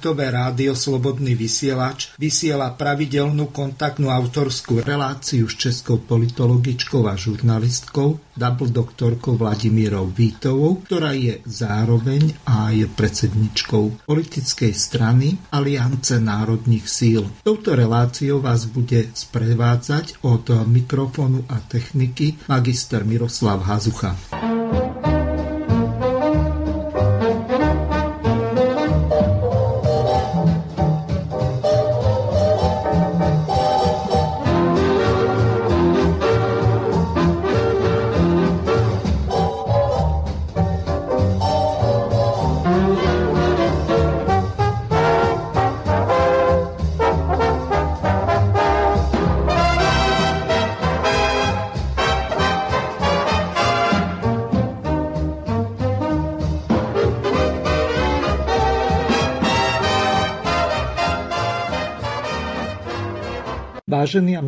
Internetové rádio Slobodný vysielač vysiela pravidelnú kontaktnú autorskú reláciu s českou politologičkou a žurnalistkou, double doktorkou Vladimírou Vítovou, ktorá je zároveň aj predsedničkou politickej strany Aliance národných síl. Touto reláciou vás bude sprevádzať od mikrofónu a techniky magister Miroslav Hazucha.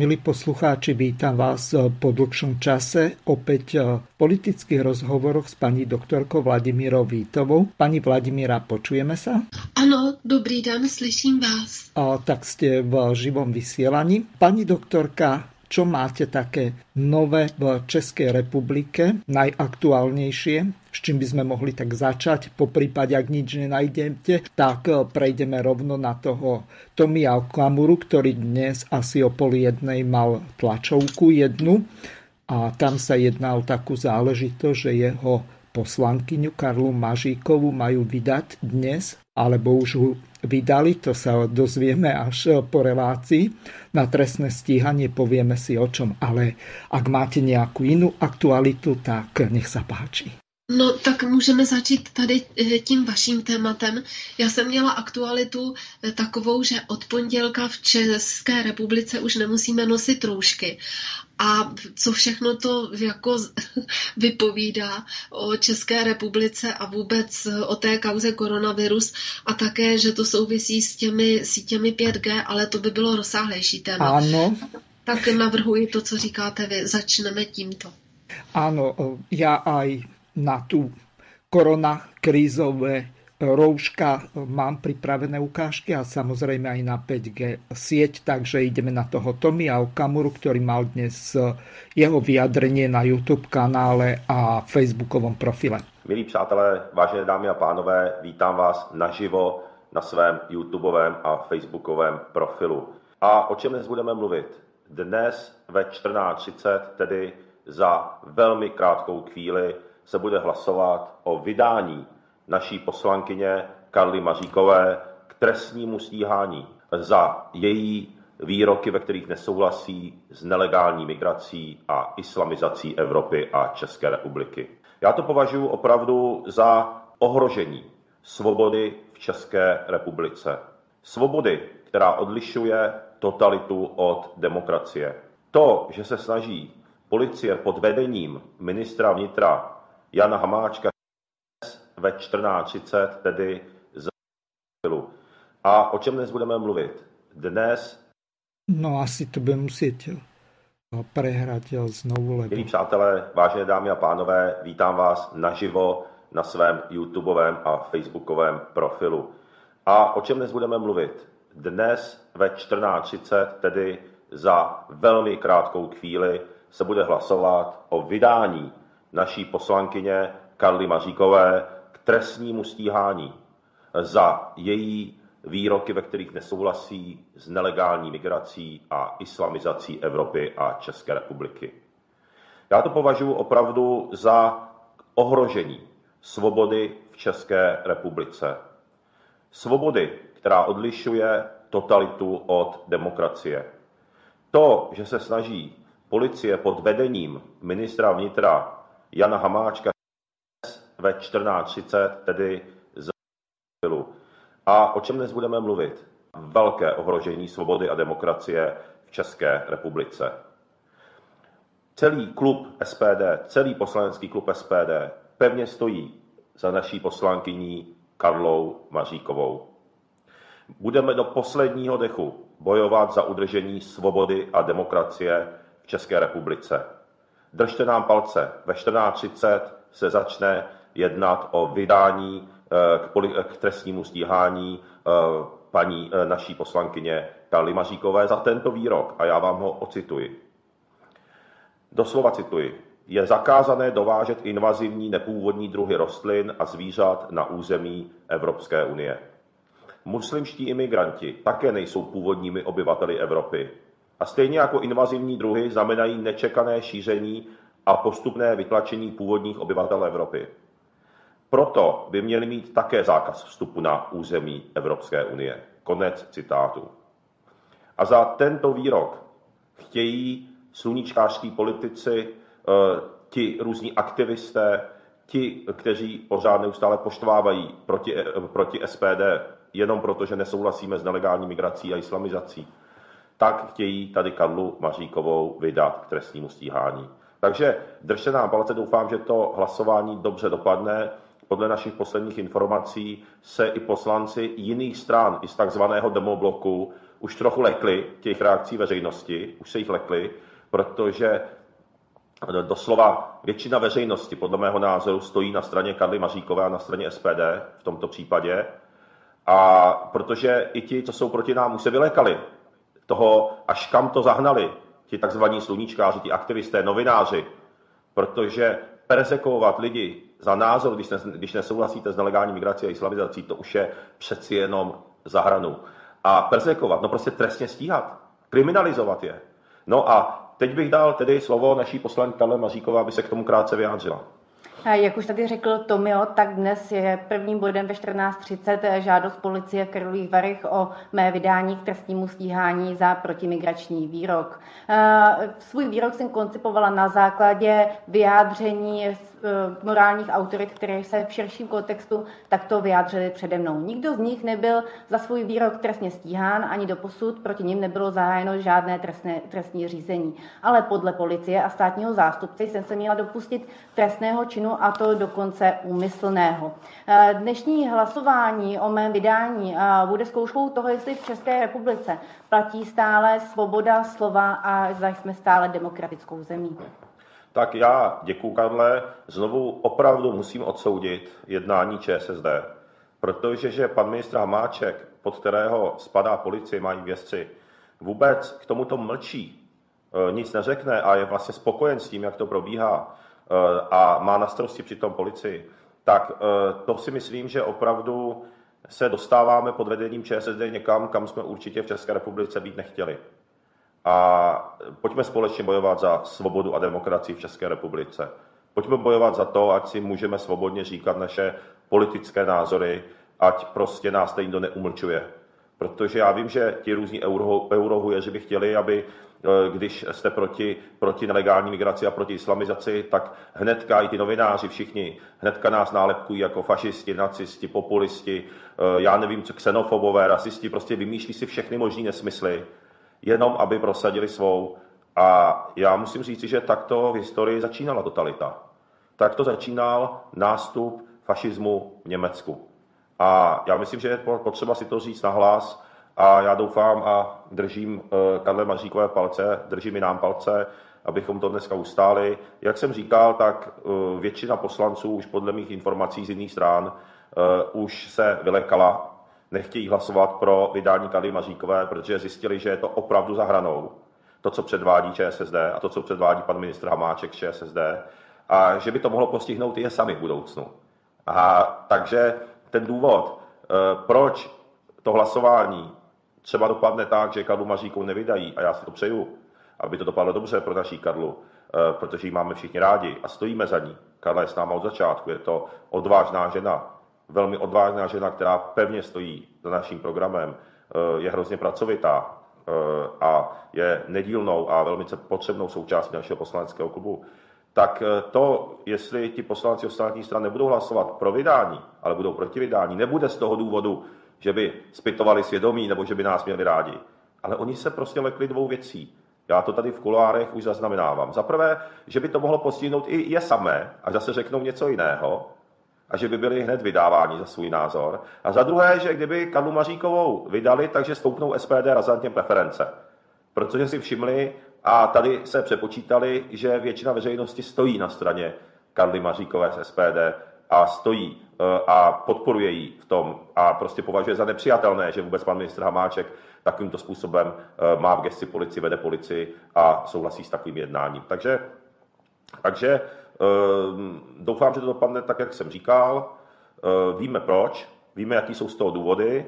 Milí poslucháči, vítam vás eh, po dlhšom čase opäť eh, v politických rozhovoroch s paní doktorkou Vladimírou Vítovou. Pani Vladimíra, počujeme sa? Ano, dobrý den, slyším vás. A, tak ste v živom vysielaní. Pani doktorka, čo máte také nové v Českej republike, najaktuálnejšie? s čím by sme mohli tak začať. Po prípade, ak nič nenajdete, tak eh, prejdeme rovno na toho Tomia Okamuru, ktorý dnes asi o pol jednej mal tlačovku jednu a tam sa jedná o takú záležitosť, že jeho poslankyňu Karlu Mažíkovu majú vydať dnes, alebo už vydali, to sa dozvieme až po relácii. Na trestné stíhanie povieme si o čom, ale ak máte nejakú inú aktualitu, tak nech sa páči. No tak můžeme začít tady eh, tím vaším tématem. Já jsem měla aktualitu eh, takovou, že od pondělka v České republice už nemusíme nosit roušky. A co všechno to jako vypovídá o České republice a vůbec o té kauze koronavirus a také, že to souvisí s těmi sítěmi 5G, ale to by bylo rozsáhlejší téma. Ano. Tak navrhuji to, co říkáte vy. Začneme tímto. Áno, ja aj na tú koronakrízové rouška mám pripravené ukážky a samozrejme aj na 5G sieť, takže ideme na toho Tomia Okamuru, ktorý mal dnes jeho vyjadrenie na YouTube kanále a facebookovom profile. Milí přátelé, vážené dámy a pánové, vítám vás naživo na svém YouTubeovém a facebookovém profilu. A o čem dnes budeme mluvit? Dnes ve 14.30, tedy za velmi krátkou chvíli, se bude hlasovat o vydání naší poslankyně Karly Maříkové k trestnímu stíhání za její výroky, ve kterých nesouhlasí s nelegální migrací a islamizací Evropy a České republiky. Já to považuji opravdu za ohrožení svobody v České republice. Svobody, která odlišuje totalitu od demokracie. To, že se snaží policie pod vedením ministra vnitra Jana Hamáčka ve 14.30, tedy za A o čem dnes budeme mluvit? Dnes... No asi to budeme muset prehrať znovu. Lebo... Milí přátelé, vážené dámy a pánové, vítám vás naživo na svém YouTubeovém a Facebookovém profilu. A o čem dnes budeme mluvit? Dnes ve 14.30, tedy za velmi krátkou chvíli, se bude hlasovat o vydání naší poslankyně Karly Maříkové trestnímu stíhání za její výroky, ve kterých nesouhlasí s nelegální migrací a islamizací Evropy a České republiky. Já to považuji opravdu za ohrožení svobody v České republice. Svobody, která odlišuje totalitu od demokracie. To, že se snaží policie pod vedením ministra vnitra Jana Hamáčka ve 14.30, tedy za A o čem dnes budeme mluvit? Velké ohrožení svobody a demokracie v České republice. Celý klub SPD, celý poslanecký klub SPD pevně stojí za naší poslankyní Karlou Maříkovou. Budeme do posledního dechu bojovat za udržení svobody a demokracie v České republice. Držte nám palce. Ve 14.30 se začne jednat o vydání k, poli- k trestnímu stíhání paní naší poslankyně Karly Maříkové za tento výrok. A já vám ho ocituji. Doslova cituji. Je zakázané dovážet invazivní nepůvodní druhy rostlin a zvířat na území Evropské unie. Muslimští imigranti také nejsou původními obyvateli Evropy. A stejně jako invazivní druhy znamenají nečekané šíření a postupné vytlačení původních obyvatel Evropy. Proto by měli mít také zákaz vstupu na území Evropské unie. Konec citátu. A za tento výrok chtějí sluníčkářský politici, eh, ti různí aktivisté, ti, kteří pořád neustále poštvávají proti, eh, proti SPD, jenom proto, že nesouhlasíme s nelegální migrací a islamizací, tak chtějí tady Karlu Maříkovou vydat k trestnímu stíhání. Takže držte nám palce, doufám, že to hlasování dobře dopadne. Podle našich posledních informací se i poslanci jiných stran, i z takzvaného demobloku, už trochu lekli těch reakcí veřejnosti, už se jich lekli, protože doslova většina veřejnosti, podle mého názoru, stojí na straně Karly Maříkové a na straně SPD v tomto případě. A protože i ti, co jsou proti nám, už se vylékali toho, až kam to zahnali, ti takzvaní sluníčkáři, ti aktivisté, novináři, protože persekovat lidi za názor, když, ne, když nesouhlasíte s nelegální migrací a islamizací, to už je přeci jenom za hranu. A persekovat, no prostě trestně stíhat, kriminalizovat je. No a teď bych dal tedy slovo naší poslankyni Karle Maříkové, aby se k tomu krátce vyjádřila. Jak už tady řekl Tomio, tak dnes je prvním bodem ve 14.30 žádost policie v Karlových Varech o mé vydání k trestnímu stíhání za protimigrační výrok. Svůj výrok jsem koncipovala na základě vyjádření morálních autorit, které se v širším kontextu takto vyjádřili přede mnou. Nikdo z nich nebyl za svůj výrok trestně stíhán, ani do posud proti ním nebylo zahájeno žádné trestné, trestní řízení. Ale podle policie a státního zástupce jsem se měla dopustit trestného činu a to dokonce úmyslného. Eh, dnešní hlasování o mém vydání eh, bude zkouškou toho, jestli v České republice platí stále svoboda slova a zda jsme stále demokratickou zemí. Tak já děkuji, Karle. Znovu opravdu musím odsoudit jednání ČSSD, protože že pan ministr Hamáček, pod kterého spadá policie, mají vězci, vůbec k tomuto mlčí, e, nic neřekne a je vlastně spokojen s tím, jak to probíhá e, a má na starosti přitom policii, tak e, to si myslím, že opravdu se dostáváme pod vedením ČSSD někam, kam jsme určitě v České republice být nechtěli a pojďme společně bojovat za svobodu a demokracii v České republice. Pojďme bojovat za to, ať si můžeme svobodně říkat naše politické názory, ať prostě nás tady nikdo neumlčuje. Protože já vím, že ti různí euro, eurohujeři by chtěli, aby eh, když jste proti, proti nelegální migraci a proti islamizaci, tak hnedka i ty novináři všichni, hnedka nás nálepkují jako fašisti, nacisti, populisti, eh, já nevím co, xenofobové, rasisti, prostě vymýšlí si všechny možné nesmysly jenom aby prosadili svou. A já musím říct, že takto v historii začínala totalita. Takto začínal nástup fašismu v Německu. A já myslím, že je potřeba si to říct nahlas a já doufám a držím eh, Karle Maříkové palce, držím i nám palce, abychom to dneska ustáli. Jak jsem říkal, tak eh, většina poslanců už podle mých informací z jiných stran eh, už se vylekala nechtějí hlasovat pro vydání Kady Maříkové, protože zjistili, že je to opravdu za hranou. To, co předvádí ČSSD a to, co předvádí pan ministr Hamáček ČSSD, a že by to mohlo postihnout i je sami v budoucnu. A takže ten důvod, eh, proč to hlasování třeba dopadne tak, že Karlu Maříkou nevydají, a já si to přeju, aby to dopadlo dobře pro naší Karlu, eh, protože ji máme všichni rádi a stojíme za ní. Karla je s náma od začátku, je to odvážná žena, velmi odvážná žena, která pevně stojí za naším programem, eh, je hrozně pracovitá eh, a je nedílnou a velmi potřebnou součástí našeho poslaneckého klubu, tak eh, to, jestli ti poslanci ostatních stran nebudou hlasovat pro vydání, ale budou proti vydání, nebude z toho důvodu, že by spytovali svědomí nebo že by nás měli rádi. Ale oni se prostě lekli dvou věcí. Já to tady v kuloárech už zaznamenávám. Za prvé, že by to mohlo postihnout i je samé a zase řeknou něco jiného a že by byli hned vydáváni za svůj názor. A za druhé, že kdyby Karlu Maříkovou vydali, takže stoupnou SPD razantně preference. Protože si všimli a tady se přepočítali, že většina veřejnosti stojí na straně Karly Maříkové z SPD a stojí a podporuje ji v tom a prostě považuje za nepřijatelné, že vůbec pan ministr Hamáček takovýmto způsobem má v gesti policii, vede policii a souhlasí s takovým jednáním. Takže, takže doufám, že to dopadne tak, jak jsem říkal. Víme proč, víme, jaký jsou z toho důvody,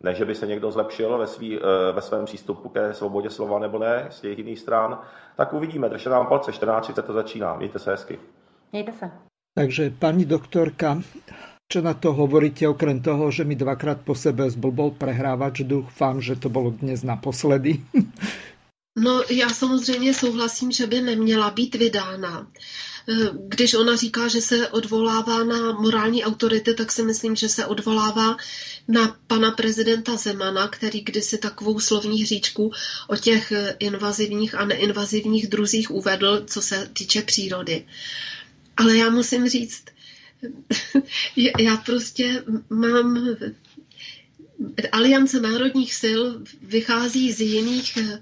ne, že by se někdo zlepšil ve, svý, eh, ve svém přístupu ke svobodě slova nebo ne z těch jiných stran, tak uvidíme. Držte nám palce, 14.30 to začíná. Mějte se hezky. Mějte se. Takže, paní doktorka, čo na to hovoríte, okrem toho, že mi dvakrát po sebe zblbol prehrávač, doufám, že to bylo dnes naposledy. No, já samozřejmě souhlasím, že by neměla být vydána. Eh, když ona říká, že se odvolává na morální autority, tak si myslím, že se odvolává na pana prezidenta Zemana, který kdysi takovou slovní hříčku o těch eh, invazivních a neinvazivních druzích uvedl, co se týče přírody. Ale já musím říct, já prostě mám Aliance národních sil vychází z jiných, eh,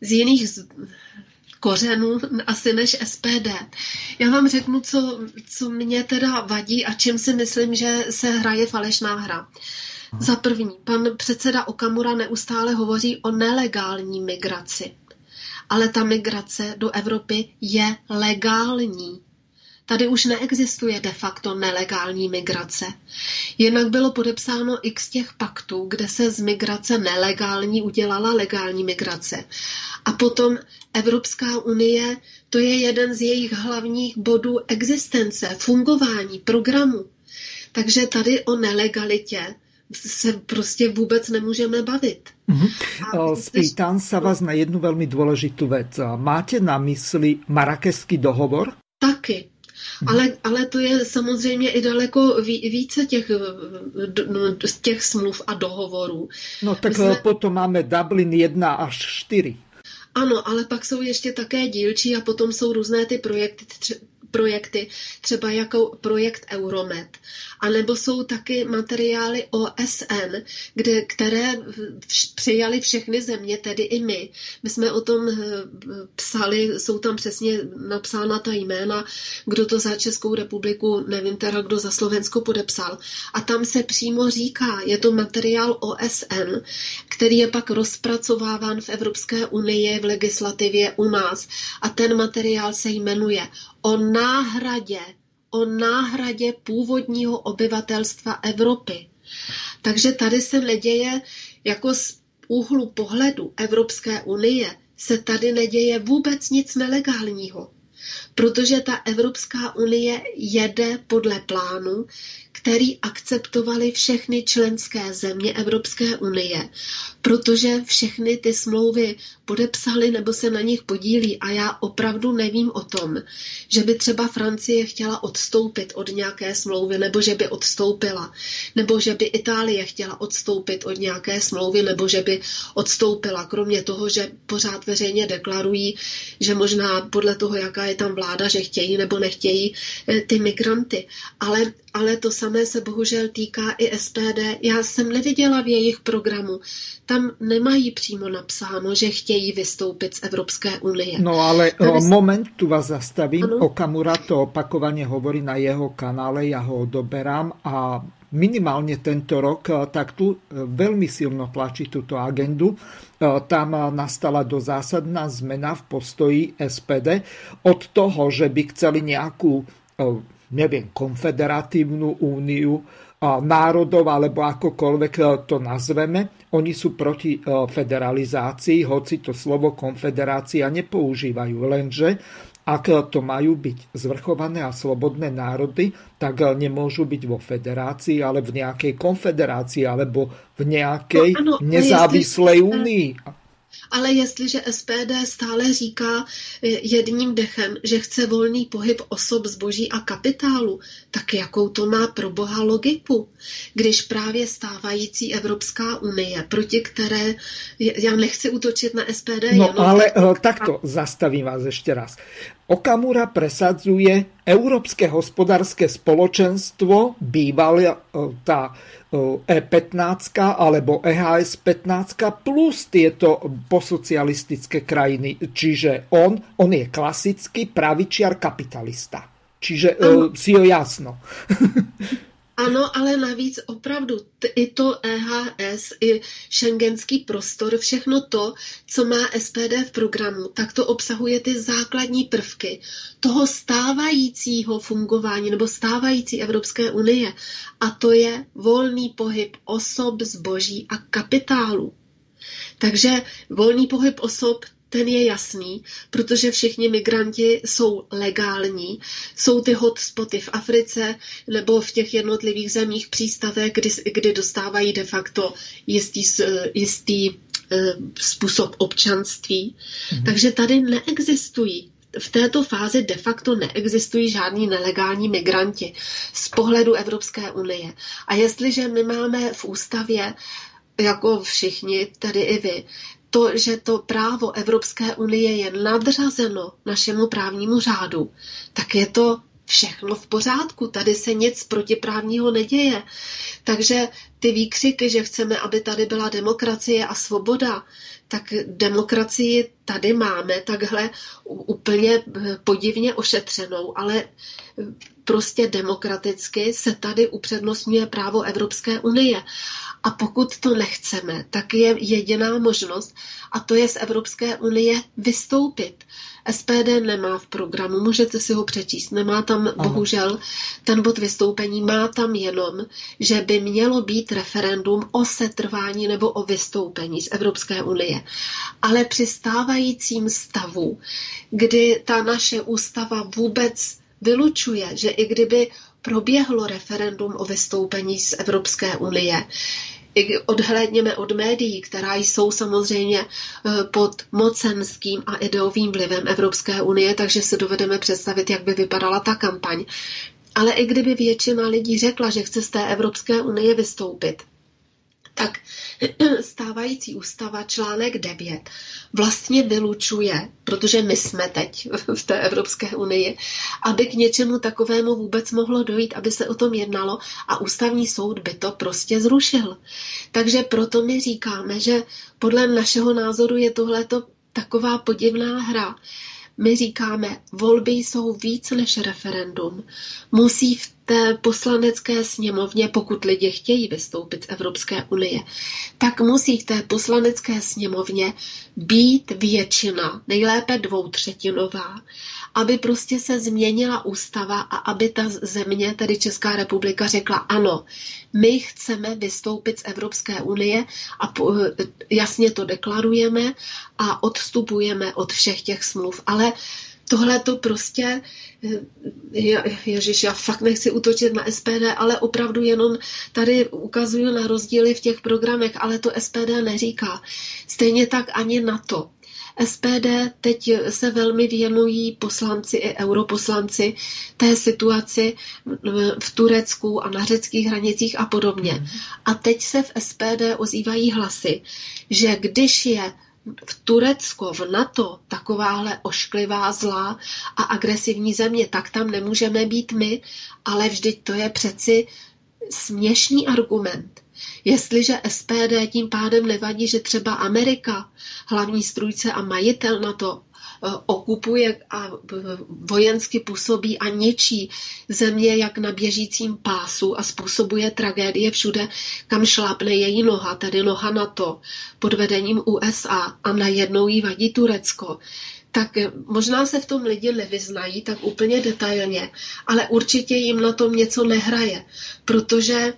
z jiných kořenů asi než SPD. Já vám řeknu, co, co mě teda vadí a čím si myslím, že se hraje falešná hra. Za první, pan předseda Okamura neustále hovoří o nelegální migraci. Ale ta migrace do Evropy je legální. Tady už neexistuje de facto nelegální migrace. Jinak bylo podepsáno x těch paktů, kde se z migrace nelegální udělala legální migrace. A potom Evropská unie, to je jeden z jejich hlavních bodů existence, fungování, programu. Takže tady o nelegalitě se prostě vůbec nemůžeme bavit. Mm-hmm. Spýtam sa vás na jednu velmi důležitou věc. Máte na mysli Marakeský dohovor? Taky. Ale, ale to je samozřejmě i daleko více těch, no, těch smluv a dohovorů. No tak jsme... potom máme Dublin 1 až 4. Ano, ale pak jsou ještě také dílčí a potom jsou různé ty projekty, projekty, třeba jako projekt Euromed. A nebo jsou taky materiály OSN, kde, které přijali všechny země, tedy i my. My jsme o tom eh, psali, jsou tam přesně napsána ta jména, kdo to za Českou republiku, nevím teda, kdo za Slovensko podepsal. A tam se přímo říká, je to materiál OSN, který je pak rozpracováván v Evropské unii, v legislativě u nás. A ten materiál se jmenuje o náhradě, o náhradě původního obyvatelstva Evropy. Takže tady se neděje jako z úhlu pohledu Evropské unie se tady neděje vůbec nic nelegálního, protože ta Evropská unie jede podle plánu, který akceptovali všechny členské země Evropské unie, protože všechny ty smlouvy podepsali nebo se na nich podílí a já opravdu nevím o tom, že by třeba Francie chtěla odstoupit od nějaké smlouvy nebo že by odstoupila, nebo že by Itálie chtěla odstoupit od nějaké smlouvy nebo že by odstoupila, kromě toho, že pořád veřejně deklarují, že možná podle toho, jaká je tam vláda, že chtějí nebo nechtějí eh, ty migranty. Ale, ale to samé se bohužel týká i SPD. Já jsem neviděla v jejich programu, tam nemají přímo napsáno, že chtějí vystoupit z Evropské unie. No ale Tady... moment, tu vás zastavím. Ano? Okamura to opakovaně hovorí na jeho kanále, já ho odoberám a minimálně tento rok, tak tu velmi silno tlačí tuto agendu. Tam nastala do zásadná zmena v postoji SPD od toho, že by chceli nějakou neviem, konfederatívnu úniu národov, alebo akokoľvek e, to nazveme. Oni sú proti e, federalizácii, hoci to slovo konfederácia nepoužívajú, lenže ak to majú byť zvrchované a slobodné národy, tak nemôžu byť vo federácii, ale v nejakej konfederácii alebo v nejakej no, ano, nezávislej únii. Ale jestliže SPD stále říká eh, jedním dechem, že chce volný pohyb osob, zboží a kapitálu, tak jakou to má pro boha logiku? Když právě stávající Evropská unie, proti které, já nechci útočit na SPD. No jenom ale tak... takto, zastavím vás ještě raz. Okamura presadzuje Európske hospodárske spoločenstvo, bývala tá E15 e alebo EHS 15 plus tieto posocialistické krajiny. Čiže on, on je klasický pravičiar kapitalista. Čiže uh, si jo jasno. Ano, ale navíc opravdu i to EHS, i šengenský prostor, všechno to, co má SPD v programu, tak to obsahuje ty základní prvky toho stávajícího fungování nebo stávající Evropské unie. A to je volný pohyb osob, zboží a kapitálu. Takže volný pohyb osob ten je jasný, protože všichni migranti jsou legální. Jsou ty hotspoty v Africe nebo v těch jednotlivých zemích přístavek, kdy, kdy dostávají de facto jistý, jistý eh, způsob občanství. Mhm. Takže tady neexistují v této fázi de facto neexistují žádní nelegální migranti z pohledu Evropské unie. A jestliže my máme v ústavě jako všichni, tedy i vy, to, že to právo Evropské unie je nadřazeno našemu právnímu řádu, tak je to všechno v pořádku. Tady se nic protiprávního neděje. Takže ty výkřiky, že chceme, aby tady byla demokracie a svoboda, tak demokracii tady máme takhle úplně podivně ošetřenou, ale prostě demokraticky se tady upřednostňuje právo Evropské unie. A pokud to nechceme, tak je jediná možnost, a to je z Evropské unie vystoupit. SPD nemá v programu, můžete si ho přečíst, nemá tam Aha. bohužel ten bod vystoupení, má tam jenom, že by mělo být referendum o setrvání nebo o vystoupení z Evropské unie. Ale při stávajícím stavu, kdy ta naše ústava vůbec vylučuje, že i kdyby proběhlo referendum o vystoupení z Evropské unie, odhlédněme od médií, která jsou samozřejmě eh, pod mocenským a ideovým vlivem Evropské unie, takže si dovedeme představit, jak by vypadala ta kampaň. Ale i kdyby většina lidí řekla, že chce z té Evropské unie vystoupit, tak stávající ústava článek 9 vlastně vylučuje, protože my jsme teď v té Evropské unii, aby k něčemu takovému vůbec mohlo dojít, aby se o tom jednalo a ústavní soud by to prostě zrušil. Takže proto my říkáme, že podle našeho názoru je tohleto taková podivná hra, my říkáme, volby jsou víc než referendum. Musí v té poslanecké sněmovně, pokud lidi chtějí vystoupit z Evropské unie, tak musí v té poslanecké sněmovně být většina, nejlépe dvoutřetinová, aby prostě se změnila ústava a aby ta země, tedy Česká republika, řekla ano, my chceme vystoupit z Evropské unie a jasně to deklarujeme a odstupujeme od všech těch smluv. Ale tohle to prostě, ježiš, já fakt nechci útočit na SPD, ale opravdu jenom tady ukazuju na rozdíly v těch programech, ale to SPD neříká. Stejně tak ani na to. SPD teď se velmi věnují poslanci i europoslanci té situaci v Turecku a na řeckých hranicích a podobně. Mhm. A teď se v SPD ozývají hlasy, že když je v Turecko, v NATO, takováhle ošklivá, zlá a agresivní země, tak tam nemůžeme být my, ale vždyť to je přeci směšný argument. Jestliže SPD tím pádem nevadí, že třeba Amerika, hlavní strůjce a majitel na to, okupuje a vojensky působí a ničí země jak na běžícím pásu a způsobuje tragédie všude, kam šlápne její noha, tedy noha na to, pod vedením USA a najednou jí vadí Turecko, tak možná se v tom lidi nevyznají tak úplně detailně, ale určitě jim na tom něco nehraje, protože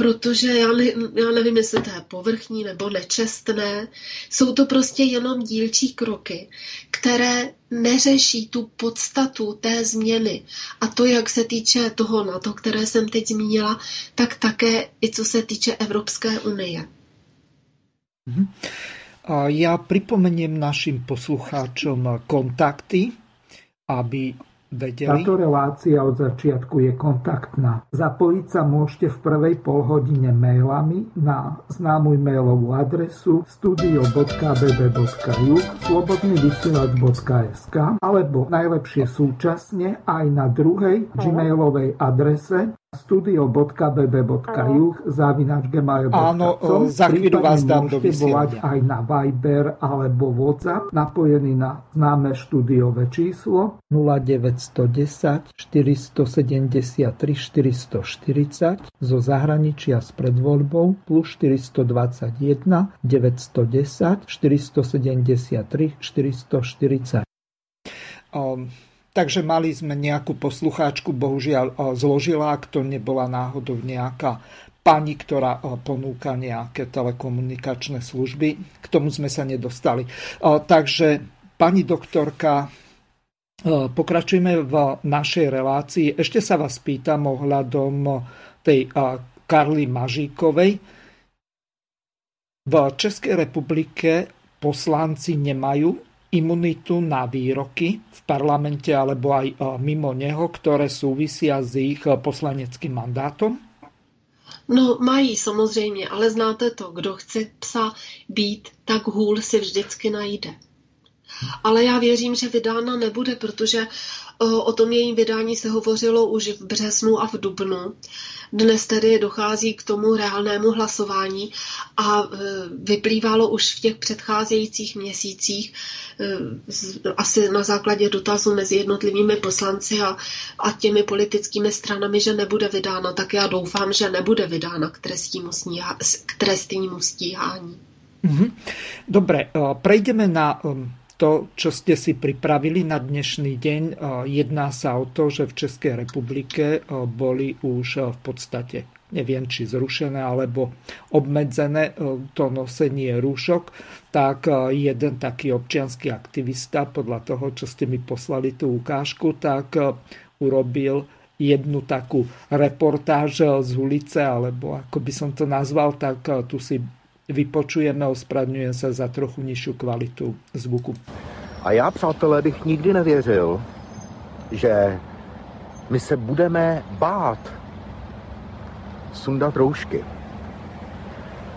protože já, ne, já nevím, jestli to je povrchní nebo nečestné. Jsou to prostě jenom dílčí kroky, které neřeší tu podstatu té změny. A to, jak se týče toho na to, které jsem teď zmínila, tak také i co se týče Evropské unie. Mhm. A já připomením našim poslucháčom kontakty, aby vedeli. Táto relácia od začiatku je kontaktná. Zapojiť sa môžete v prvej polhodine mailami na známu mailovú adresu studio.bb.ju slobodnyvysielac.sk alebo najlepšie súčasne aj na druhej gmailovej adrese studio.bb.juh zavinač Áno, za chvíľu vás dám do volať aj na Viber alebo WhatsApp, napojený na známe štúdiové číslo 0910 473 440 zo zahraničia s predvoľbou plus 421 910 473 440. Um, Takže mali sme nejakú poslucháčku, bohužiaľ zložila, ak to nebola náhodou nejaká pani, ktorá ponúka nejaké telekomunikačné služby. K tomu sme sa nedostali. Takže pani doktorka, pokračujeme v našej relácii. Ešte sa vás pýtam ohľadom tej Karly Mažíkovej. V Českej republike poslanci nemajú imunitu na výroky v parlamente alebo aj e, mimo neho, ktoré súvisia s ich e, poslaneckým mandátom? No, mají samozřejmě, ale znáte to, kdo chce psa být, tak hůl si vždycky najde. Ale já věřím, že vydána nebude, protože o tom jejím vydání se hovořilo už v březnu a v dubnu. Dnes tedy dochází k tomu reálnému hlasování a e, vyplývalo už v těch předcházejících měsících e, asi na základě dotazu mezi jednotlivými poslanci a, a těmi politickými stranami, že nebude vydána, tak já doufám, že nebude vydána k trestnímu, stíha, k trestnímu stíhání. Mhm. Dobre, e, prejdeme na to, čo ste si pripravili na dnešný deň. Jedná sa o to, že v Českej republike boli už v podstate neviem, či zrušené alebo obmedzené to nosenie rúšok, tak jeden taký občianský aktivista, podľa toho, čo ste mi poslali tú ukážku, tak urobil jednu takú reportáž z ulice, alebo ako by som to nazval, tak tu si vypočujeme, ospravedlňujem se za trochu nižší kvalitu zvuku. A já, přátelé, bych nikdy nevěřil, že my se budeme bát sundat roušky.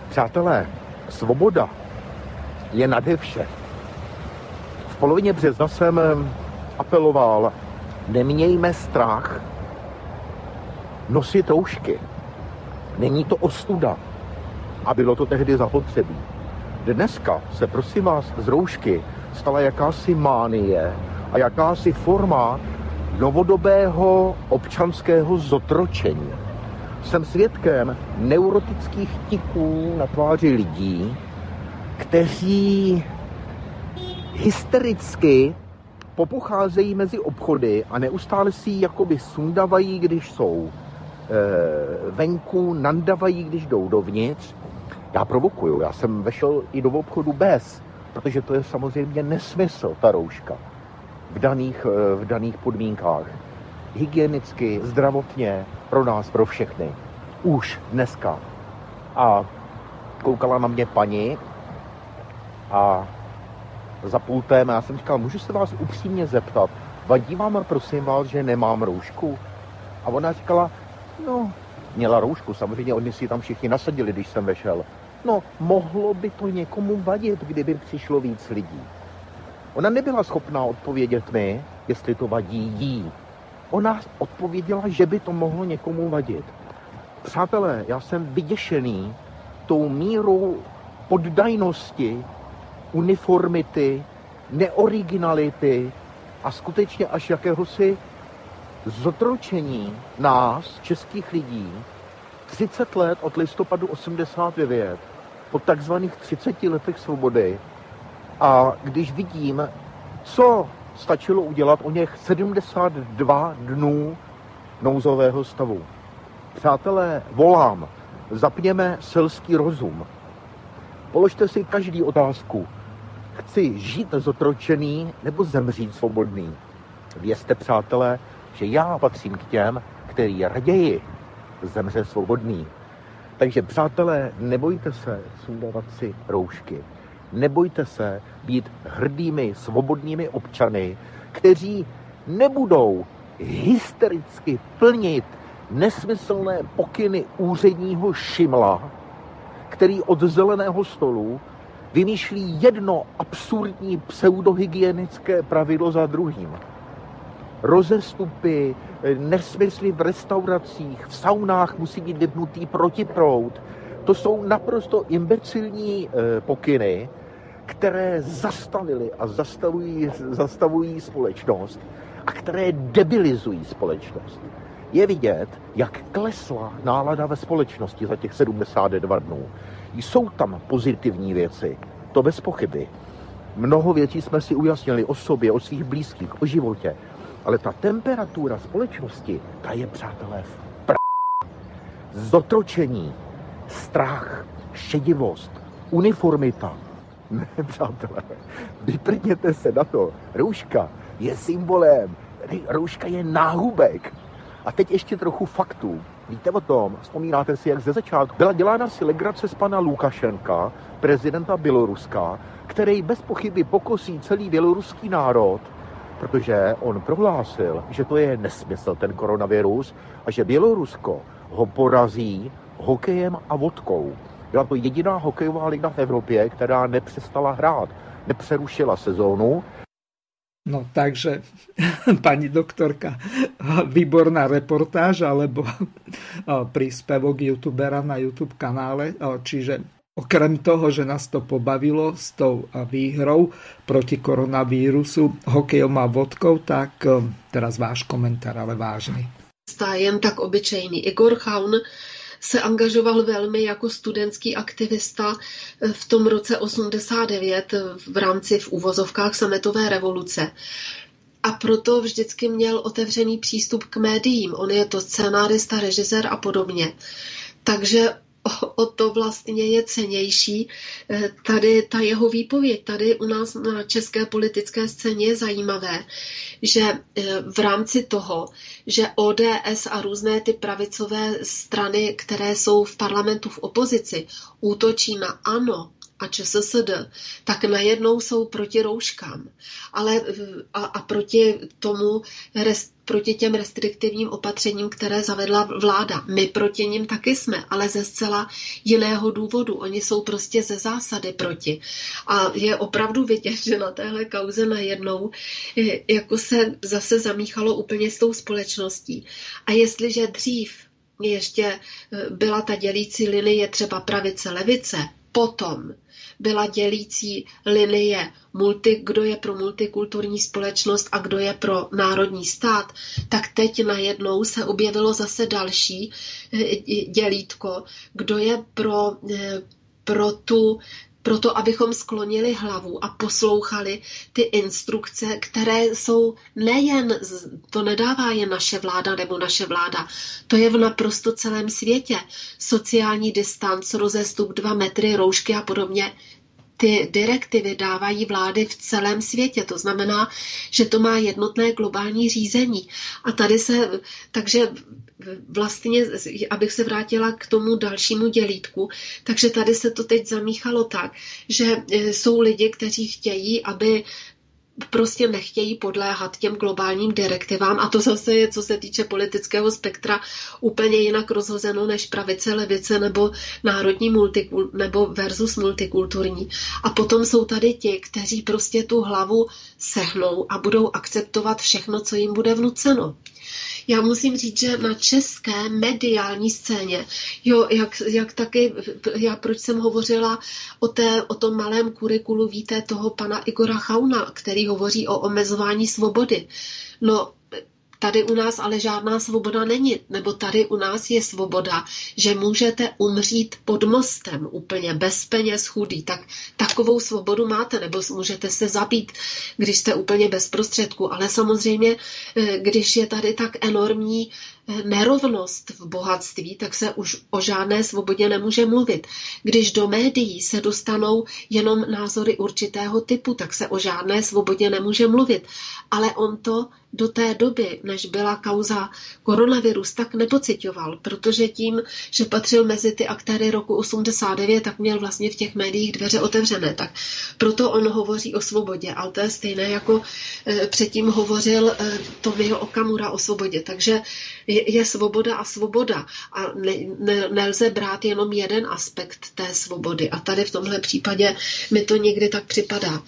Přátelé, svoboda je nade vše. V polovině března jsem apeloval, nemějme strach nosit roušky. Není to ostuda a bylo to tehdy zapotřebí. Dneska se prosím vás z roušky stala jakási mánie a jakási forma novodobého občanského zotročení. Jsem svědkem neurotických tiků na tváři lidí, kteří hystericky popocházejí mezi obchody a neustále si ji jakoby sundavají, když jsou e, venku, nandavají, když jdou dovnitř já provokuju, já jsem vešel i do obchodu bez, protože to je samozřejmě nesmysl, ta rouška, v daných, eh, v daných podmínkách. Hygienicky, zdravotně, pro nás, pro všechny. Už dneska. A koukala na mě paní a za pultem já jsem říkal, můžu se vás upřímně zeptat, vadí vám, prosím vás, že nemám roušku? A ona říkala, no, měla roušku, samozřejmě oni si tam všichni nasadili, když jsem vešel. No, mohlo by to někomu vadit, kdyby přišlo víc lidí. Ona nebyla schopná odpovědět mi, jestli to vadí jí. Ona odpověděla, že by to mohlo někomu vadit. Přátelé, já jsem vyděšený tou mírou poddajnosti, uniformity, neoriginality a skutečně až jakéhosi zotročení nás, českých lidí, 30 let od listopadu 89 po takzvaných 30 letech svobody a když vidím, co stačilo udělat o něch 72 dnů nouzového stavu. Přátelé, volám, zapněme selský rozum. Položte si každý otázku. Chci žít zotročený nebo zemřít svobodný? Vězte, přátelé, že já patřím k těm, který raději zemře svobodný. Takže přátelé, nebojte se sundávat si roušky. Nebojte se být hrdými, svobodnými občany, kteří nebudou hystericky plnit nesmyslné pokyny úředního šimla, který od zeleného stolu vymýšlí jedno absurdní pseudohygienické pravidlo za druhým. rozestupy, nesmysly v restauracích, v saunách musí být vypnutý protiprout. To jsou naprosto imbecilní eh, pokyny, které zastavily a zastavují, zastavují společnost a které debilizují společnost. Je vidět, jak klesla nálada ve společnosti za těch 72 dnů. Jsou tam pozitivní věci, to bez pochyby. Mnoho věcí jsme si ujasnili o sobě, o svých blízkých, o životě. Ale ta temperatura společnosti, ta je, přátelé, v pr... Zotročení, strach, šedivost, uniformita. Ne, přátelé, vyprdněte se na to. Rouška je symbolem, rouška je náhubek. A teď ještě trochu faktů. Víte o tom, vzpomínáte si, jak ze začátku byla dělána si legrace z pana Lukašenka, prezidenta Běloruska, který bez pochyby pokosí celý běloruský národ, protože on prohlásil, že to je nesmysl, ten koronavirus, a že Bělorusko ho porazí hokejem a vodkou. Byla to jediná hokejová liga v Evropě, která nepřestala hrát, nepřerušila sezónu. No takže, pani doktorka, výborná reportáž alebo príspevok youtubera na YouTube kanále, čiže Okrem toho, že nás to pobavilo s tou výhrou proti koronavírusu hokejom a vodkou, tak teraz váš komentár, ale vážný. Jen tak obyčejný. Igor Chaun se angažoval velmi jako studentský aktivista v tom roce 89 v rámci v úvozovkách sametové revoluce. A proto vždycky měl otevřený přístup k médiím. On je to scénárista, režisér a podobně. Takže o to vlastně je cenější. Eh, tady ta jeho výpověď, tady u nás na české politické scéně je zajímavé, že eh, v rámci toho, že ODS a různé ty pravicové strany, které jsou v parlamentu v opozici, útočí na ANO, a ČSSD, tak najednou jsou proti rouškám ale, a, a proti tomu, proti těm restriktivním opatřením, které zavedla vláda. My proti nim taky jsme, ale ze zcela jiného důvodu. Oni jsou prostě ze zásady proti. A je opravdu vidět, že na téhle kauze najednou jako se zase zamíchalo úplně s tou společností. A jestliže dřív ještě e, byla ta dělící linie třeba pravice, levice, potom byla dělící linie, multi, kdo je pro multikulturní společnost a kdo je pro národní stát, tak teď najednou se objevilo zase další eh, dělítko, kdo je pro, eh, pro tu proto abychom sklonili hlavu a poslouchali ty instrukce, které jsou nejen, to nedává jen naše vláda nebo naše vláda, to je v naprosto celém světě. Sociální distanc, rozestup dva metry, roušky a podobně ty direktivy dávají vlády v celém světě. To znamená, že to má jednotné globální řízení. A tady se, takže vlastně, abych se vrátila k tomu dalšímu dělítku, takže tady se to teď zamíchalo tak, že jsou lidi, kteří chtějí, aby prostě nechtějí podléhat těm globálním direktivám a to zase je, co se týče politického spektra, úplně jinak rozhozeno než pravice, levice nebo národní multikul, nebo versus multikulturní. A potom jsou tady ti, kteří prostě tu hlavu sehnou a budou akceptovat všechno, co jim bude vnuceno. Já musím říct, že na české mediální scéně, jo, jak, jak taky, já proč jsem hovořila o, té, o tom malém kurikulu, víte, toho pana Igora Chauna, který hovoří o omezování svobody. No, Tady u nás ale žádná svoboda není, nebo tady u nás je svoboda, že můžete umřít pod mostem úplně bez peněz chudý, tak takovou svobodu máte, nebo můžete se zabít, když jste úplně bez prostředku. Ale samozřejmě, eh, když je tady tak enormní nerovnost v bohatství, tak se už o žádné svobodě nemůže mluvit. Když do médií se dostanou jenom názory určitého typu, tak se o žádné svobodě nemůže mluvit. Ale on to do té doby, než byla kauza koronavirus, tak nepocitoval, protože tím, že patřil mezi ty aktéry roku 89, tak měl vlastně v těch médiích dveře otevřené. Tak proto on hovoří o svobodě, ale to je stejné, jako e, předtím hovořil e, Tomio Okamura o svobodě. Takže je, je svoboda a svoboda. A ne, ne, nelze brát jenom jeden aspekt té svobody. A tady v tomhle případě mi to někdy tak připadá.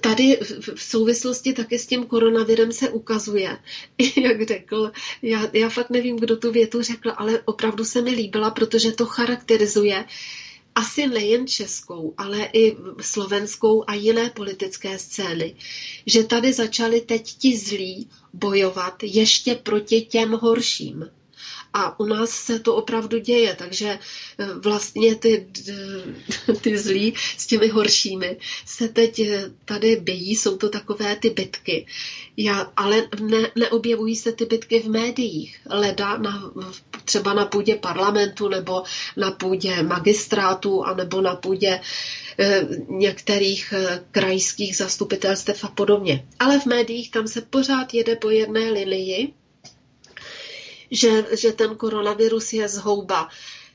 Tady v souvislosti taky s tím koronavirem se ukazuje, jak řekl, já, já fakt nevím, kdo tu větu řekl, ale opravdu se mi líbila, protože to charakterizuje asi nejen českou, ale i slovenskou a jiné politické scény, že tady začali teď ti zlí bojovat ještě proti těm horším. A u nás se to opravdu děje, takže eh, vlastně ty, ty zlí s těmi horšími se teď eh, tady bijí, jsou to takové ty bitky. Já, ale ne, neobjevují se ty bitky v médiích. Leda na, třeba na půdě parlamentu nebo na půdě magistrátu a nebo na půdě eh, některých krajských zastupitelstev a podobně. Ale v médiích tam se pořád jede po jedné linii že, že ten koronavirus je zhouba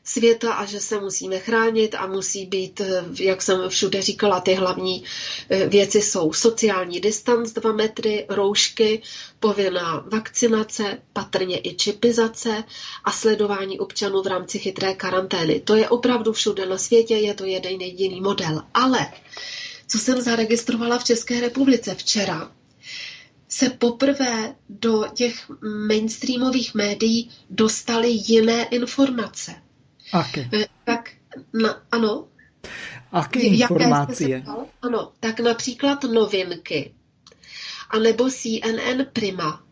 světa a že se musíme chránit a musí být, jak jsem všude říkala, ty hlavní eh, věci jsou sociální distanc 2 metry, roušky, povinná vakcinace, patrně i čipizace a sledování občanů v rámci chytré karantény. To je opravdu všude na světě, je to jeden jediný model. Ale co jsem zaregistrovala v České republice včera, se poprvé do těch mainstreamových médií dostaly jiné informace. Aké? Eh, tak, na, ano. Aké informace? Ano, tak například novinky, anebo CNN Prima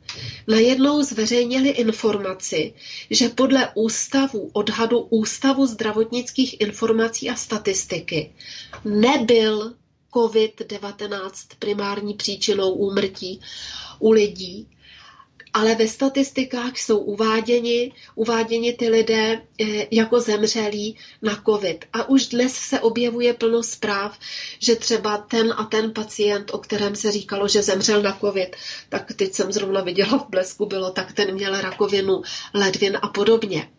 najednou zveřejnili informaci, že podle ústavu, odhadu Ústavu zdravotnických informací a statistiky nebyl COVID-19 primární příčinou úmrtí u lidí, ale ve statistikách jsou uváděni, uváděni ty lidé eh, jako zemřelí na COVID. A už dnes se objevuje plno zpráv, že třeba ten a ten pacient, o kterém se říkalo, že zemřel na COVID, tak teď jsem zrovna viděla v blesku bylo, tak ten měl rakovinu ledvin a podobně.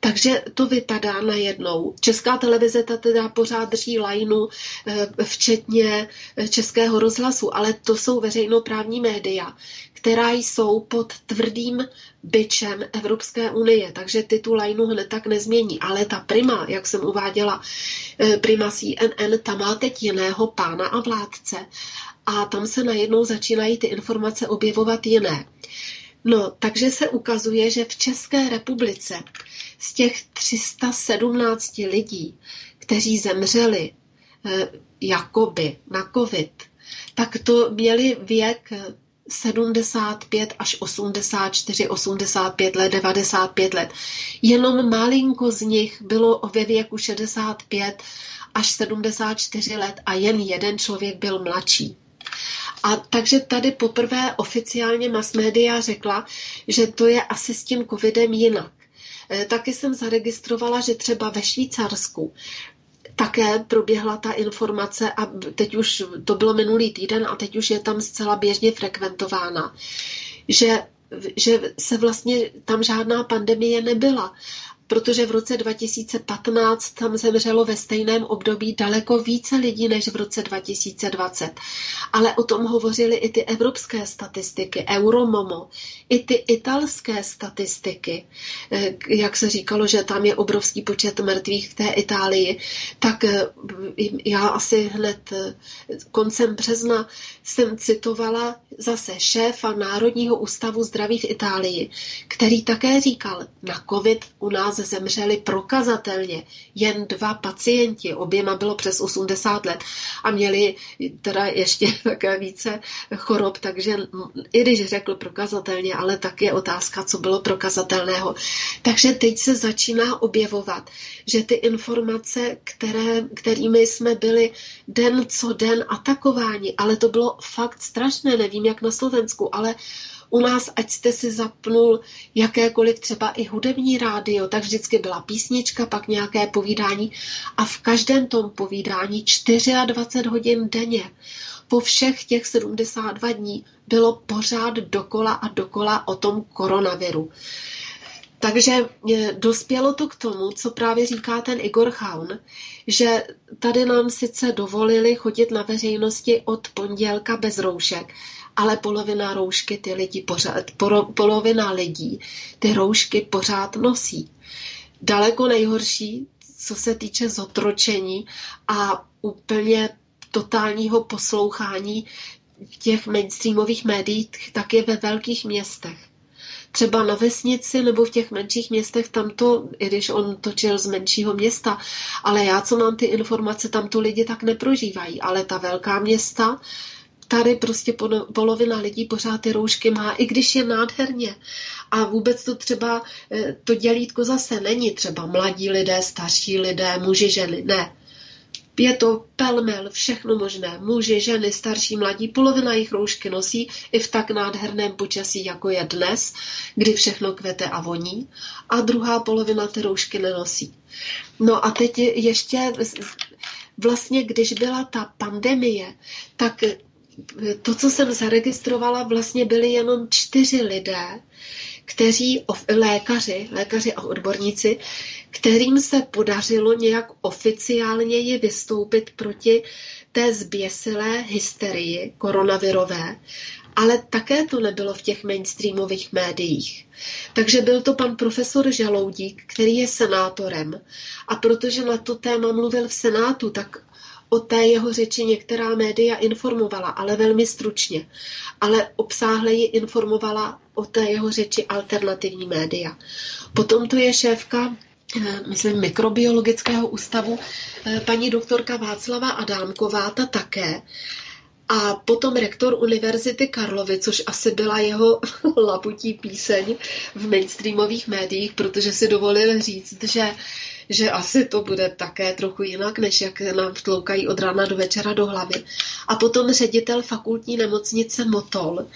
Takže to vypadá najednou. Česká televize ta teda pořád drží lajnu, eh, včetně eh, českého rozhlasu, ale to jsou veřejnoprávní média, která jsou pod tvrdým byčem Evropské unie, takže ty tu lajnu hned tak nezmění. Ale ta prima, jak jsem uváděla, eh, prima CNN, ta má teď jiného pána a vládce a tam se najednou začínají ty informace objevovat jiné. No, takže se ukazuje, že v České republice z těch 317 lidí, kteří zemřeli eh, jakoby na covid, tak to měli věk 75 až 84, 85 let, 95 let. Jenom malinko z nich bylo ve věku 65 až 74 let a jen jeden člověk byl mladší. A takže tady poprvé oficiálně mass media řekla, že to je asi s tím covidem jinak. E, taky jsem zaregistrovala, že třeba ve Švýcarsku také proběhla ta informace a teď už to bylo minulý týden a teď už je tam zcela běžně frekventována, že, že se vlastně tam žádná pandemie nebyla protože v roce 2015 tam zemřelo ve stejném období daleko více lidí než v roce 2020. Ale o tom hovořily i ty evropské statistiky, Euromomo, i ty italské statistiky, eh, jak se říkalo, že tam je obrovský počet mrtvých v té Itálii, tak eh, já asi hned eh, koncem března jsem citovala zase šéfa Národního ústavu zdraví v Itálii, který také říkal, na covid u nás zemřeli prokazatelně jen dva pacienti, oběma bylo přes 80 let a měli teda ještě také více chorob, takže i když řekl prokazatelně, ale tak je otázka, co bylo prokazatelného. Takže teď se začíná objevovat, že ty informace, které, kterými jsme byli den co den atakováni, ale to bylo fakt strašné, nevím jak na Slovensku, ale u nás, ať jste si zapnul jakékoliv třeba i hudební rádio, tak vždycky byla písnička, pak nějaké povídání a v každém tom povídání 24 hodin denně po všech těch 72 dní bylo pořád dokola a dokola o tom koronaviru. Takže e, dospělo to k tomu, co právě říká ten Igor Chaun, že tady nám sice dovolili chodit na veřejnosti od pondělka bez roušek, ale polovina roušky ty lidi pořád, polovina lidí ty roušky pořád nosí. Daleko nejhorší, co se týče zotročení a úplně totálního poslouchání těch mainstreamových médií, tak je ve velkých městech. Třeba na vesnici nebo v těch menších městech, tam to, i když on točil z menšího města, ale já, co mám ty informace, tam to lidi tak neprožívají. Ale ta velká města, tady prostě polovina lidí pořád ty roušky má, i když je nádherně. A vůbec to třeba, eh, to dělítko zase není třeba mladí lidé, starší lidé, muži, ženy, ne. Je to pelmel, všechno možné. Muži, ženy, starší, mladí, polovina jich roušky nosí i v tak nádherném počasí, jako je dnes, kdy všechno kvete a voní. A druhá polovina ty roušky nenosí. No a teď ještě vlastně, když byla ta pandemie, tak to, co jsem zaregistrovala, vlastně byly jenom čtyři lidé, kteří, lékaři, lékaři a odborníci, kterým se podařilo nějak oficiálně vystoupit proti té zběsilé hysterii koronavirové, ale také to nebylo v těch mainstreamových médiích. Takže byl to pan profesor Žaloudík, který je senátorem. A protože na to téma mluvil v Senátu, tak O té jeho řeči některá média informovala, ale velmi stručně. Ale obsáhleji informovala o té jeho řeči alternativní média. Potom to je šéfka eh, myslím, mikrobiologického ústavu, eh, paní doktorka Václava Adámková, ta také. A potom rektor Univerzity Karlovy, což asi byla jeho labutí píseň v mainstreamových médiích, protože si dovolil říct, že že asi to bude také trochu jinak, než jak nám vtloukají od rána do večera do hlavy. A potom ředitel fakultní nemocnice Motol,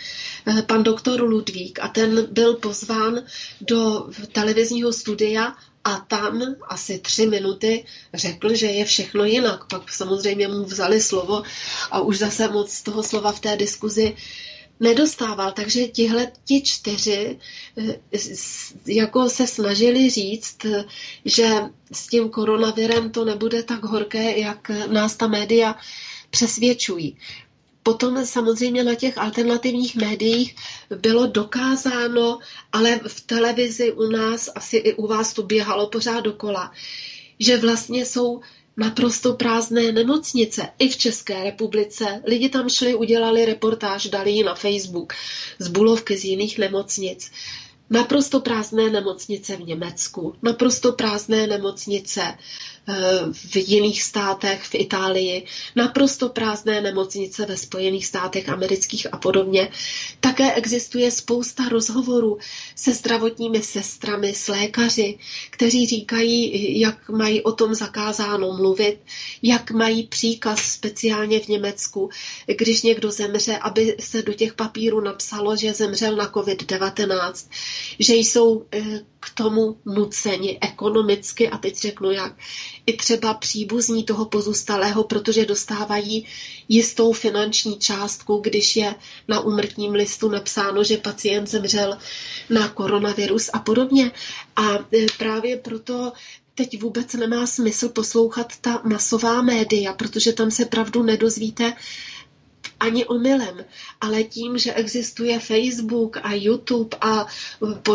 eh, pan doktor Ludvík, a ten byl pozván do televizního studia a tam asi tři minuty řekl, že je všechno jinak. Pak samozřejmě mu vzali slovo a už zase moc toho slova v té diskuzi nedostával. Takže tihle ti čtyři eh, jako se snažili říct, že s tím koronavirem to nebude tak horké, jak nás ta média přesvědčují. Potom samozřejmě na těch alternativních médiích bylo dokázáno, ale v televizi u nás, asi i u vás to běhalo pořád dokola, že vlastně jsou naprosto prázdné nemocnice i v České republice. Lidi tam šli, udělali reportáž, dali ji na Facebook z bulovky z jiných nemocnic. Naprosto prázdné nemocnice v Německu, naprosto prázdné nemocnice v jiných státech, v Itálii, naprosto prázdné nemocnice ve Spojených státech amerických a podobně. Také existuje spousta rozhovorů se zdravotními sestrami, s lékaři, kteří říkají, jak mají o tom zakázáno mluvit, jak mají příkaz speciálně v Německu, když někdo zemře, aby se do těch papírů napsalo, že zemřel na COVID-19, že jsou eh, k tomu nuceni ekonomicky, a teď řeknu jak, i třeba příbuzní toho pozůstalého, protože dostávají jistou finanční částku, když je na umrtním listu napsáno, že pacient zemřel na koronavirus a podobně. A e, právě proto teď vůbec nemá smysl poslouchat ta masová média, protože tam se pravdu nedozvíte ani omylem, ale tím, že existuje Facebook a YouTube a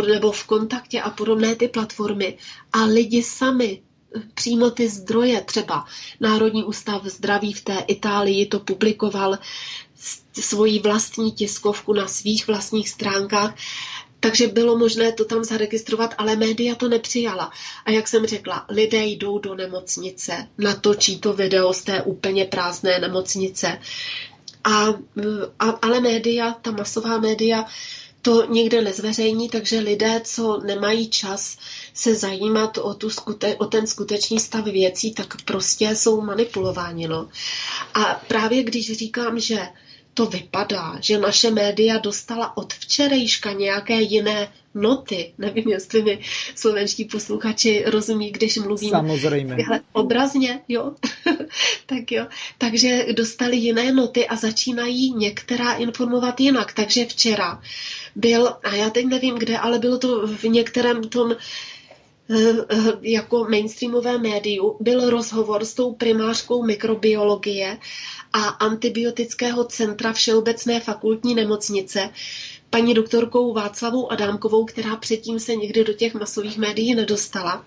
nebo v kontaktě a podobné ty platformy a lidi sami přímo ty zdroje, třeba Národní ústav zdraví v té Itálii to publikoval svoji vlastní tiskovku na svých vlastních stránkách, takže bylo možné to tam zaregistrovat, ale média to nepřijala. A jak jsem řekla, lidé jdou do nemocnice, natočí to video z té úplně prázdné nemocnice. A, a, ale média, ta masová média, to nikde nezveřejní, takže lidé, co nemají čas se zajímat o, tu skute- o ten skutečný stav věcí, tak prostě jsou manipulováni. No. A právě když říkám, že to vypadá, že naše média dostala od včerejška nějaké jiné noty. Nevím, jestli mi slovenští posluchači rozumí, když mluvím Samozřejmě. obrazně, jo? tak jo. Takže dostali jiné noty a začínají některá informovat jinak. Takže včera byl, a já teď nevím kde, ale bylo to v některém tom eh, eh, jako mainstreamové médiu, byl rozhovor s tou primářkou mikrobiologie a antibiotického centra Všeobecné fakultní nemocnice, paní doktorkou Václavou Adámkovou, která předtím se někdy do těch masových médií nedostala,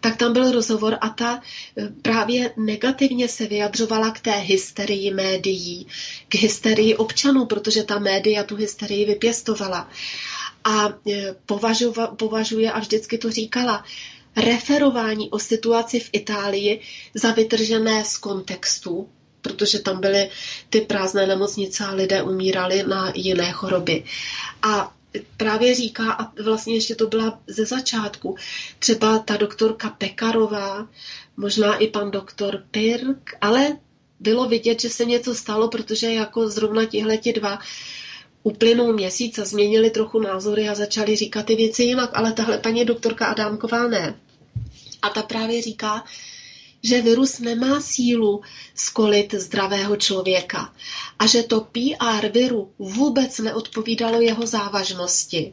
tak tam byl rozhovor a ta eh, právě negativně se vyjadřovala k té hysterii médií, k hysterii občanů, protože ta média tu hysterii vypěstovala. A eh, považuje, a vždycky to říkala, referování o situaci v Itálii za vytržené z kontextu, protože tam byly ty prázdné nemocnice a lidé umírali na jiné choroby. A právě říká, a vlastně ještě to byla ze začátku, třeba ta doktorka Pekarová, možná i pan doktor Pirk, ale bylo vidět, že se něco stalo, protože jako zrovna tihleti dva uplynul měsíc a změnili trochu názory a začali říkat ty věci jinak, ale tahle paní doktorka Adámková ne. A ta právě říká, že virus nemá sílu skolit zdravého člověka a že to PR viru vůbec neodpovídalo jeho závažnosti.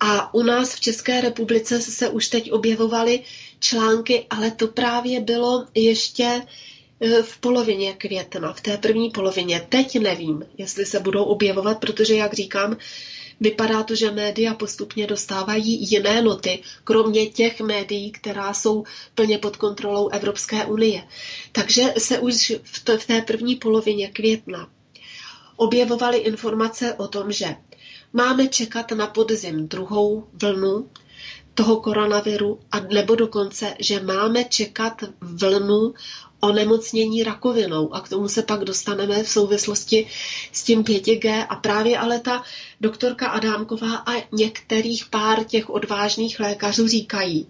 A u nás v České republice se už teď objevovaly články, ale to právě bylo ještě e, v polovině května, v té první polovině. Teď nevím, jestli se budou objevovat, protože, jak říkám, Vypadá to, že média postupně dostávají jiné noty, kromě těch médií, která jsou plně pod kontrolou Evropské unie. Takže se už v té první polovině května objevovaly informace o tom, že máme čekat na podzim druhou vlnu toho koronaviru, a nebo dokonce, že máme čekat vlnu onemocnění rakovinou a k tomu se pak dostaneme v souvislosti s tím 5G a právě ale ta doktorka Adámková a některých pár těch odvážných lékařů říkají,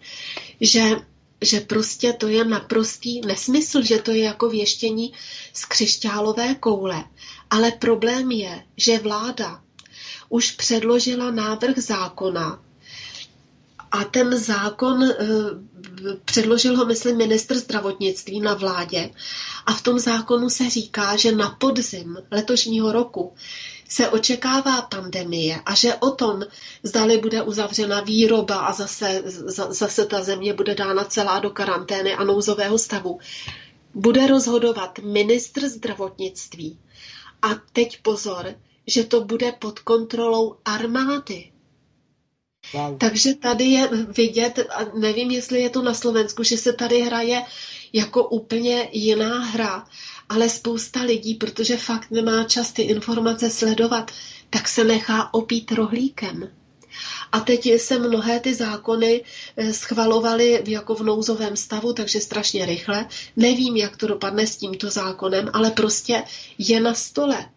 že že prostě to je naprostý nesmysl, že to je jako věštění z křišťálové koule. Ale problém je, že vláda už předložila návrh zákona, a ten zákon eh, předložil ho, myslím, ministr zdravotnictví na vládě. A v tom zákonu se říká, že na podzim letošního roku se očekává pandemie a že o tom, zdali bude uzavřena výroba a zase, zase ta země bude dána celá do karantény a nouzového stavu, bude rozhodovat ministr zdravotnictví. A teď pozor, že to bude pod kontrolou armády. Takže tady je vidět, a nevím, jestli je to na Slovensku, že se tady hraje jako úplně jiná hra, ale spousta lidí, protože fakt nemá čas ty informace sledovat, tak se nechá opít rohlíkem. A teď se mnohé ty zákony eh, schvalovaly jako v nouzovém stavu, takže strašně rychle. Nevím, jak to dopadne s tímto zákonem, ale prostě je na stole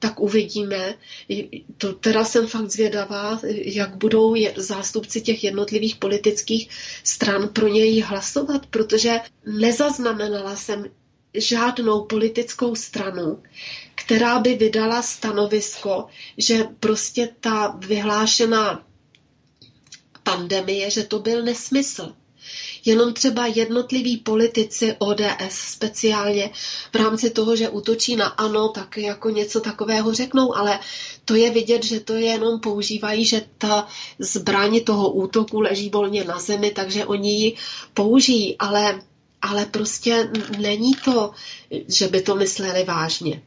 tak uvidíme. To teda jsem fakt zvědavá, jak budou zástupci těch jednotlivých politických stran pro něj hlasovat, protože nezaznamenala jsem žádnou politickou stranu, která by vydala stanovisko, že prostě ta vyhlášená pandemie, že to byl nesmysl. Jenom třeba jednotliví politici ODS speciálně v rámci toho, že útočí na ANO, tak jako něco takového řeknou, ale to je vidět, že to je jenom používají, že ta zbraň toho útoku leží volně na zemi, takže oni ji použijí, ale, ale prostě není to, že by to mysleli vážně.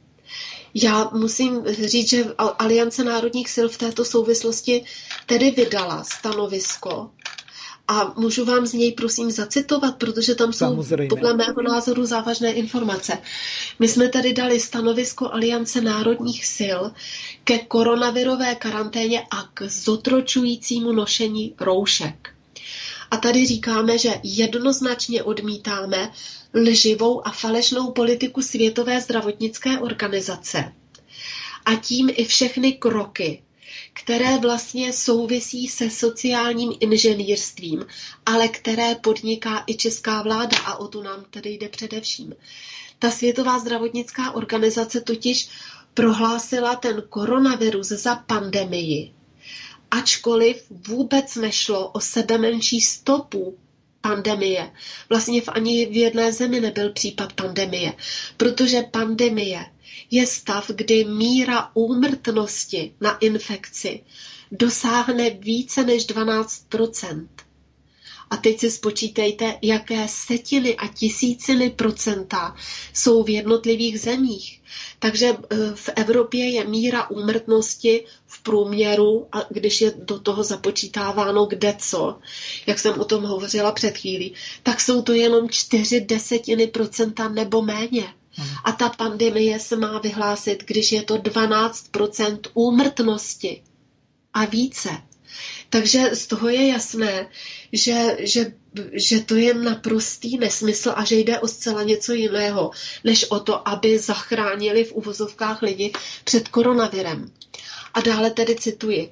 Já musím říct, že Aliance národních sil v této souvislosti tedy vydala stanovisko, a můžu vám z něj prosím zacitovat, protože tam jsou Samozřejmě. podle mého názoru závažné informace. My jsme tady dali stanovisko Aliance národních sil ke koronavirové karanténě a k zotročujícímu nošení roušek. A tady říkáme, že jednoznačně odmítáme lživou a falešnou politiku Světové zdravotnické organizace a tím i všechny kroky, které vlastně souvisí se sociálním inženýrstvím, ale které podniká i česká vláda a o tu nám tedy jde především. Ta Světová zdravotnická organizace totiž prohlásila ten koronavirus za pandemii, ačkoliv vůbec nešlo o sebe menší stopu pandemie. Vlastně v ani v jedné zemi nebyl případ pandemie, protože pandemie je stav, kdy míra úmrtnosti na infekci dosáhne více než 12 A teď si spočítejte, jaké setiny a tisíciny procenta jsou v jednotlivých zemích. Takže eh, v Evropě je míra úmrtnosti v průměru, a když je do toho započítáváno kde co, jak jsem o tom hovořila před chvílí, tak jsou to jenom čtyři desetiny procenta nebo méně. A ta pandemie se má vyhlásit, když je to 12% úmrtnosti a více. Takže z toho je jasné, že, že, že to je naprostý nesmysl a že jde o zcela něco jiného, než o to, aby zachránili v uvozovkách lidi před koronavirem. A dále tedy cituji.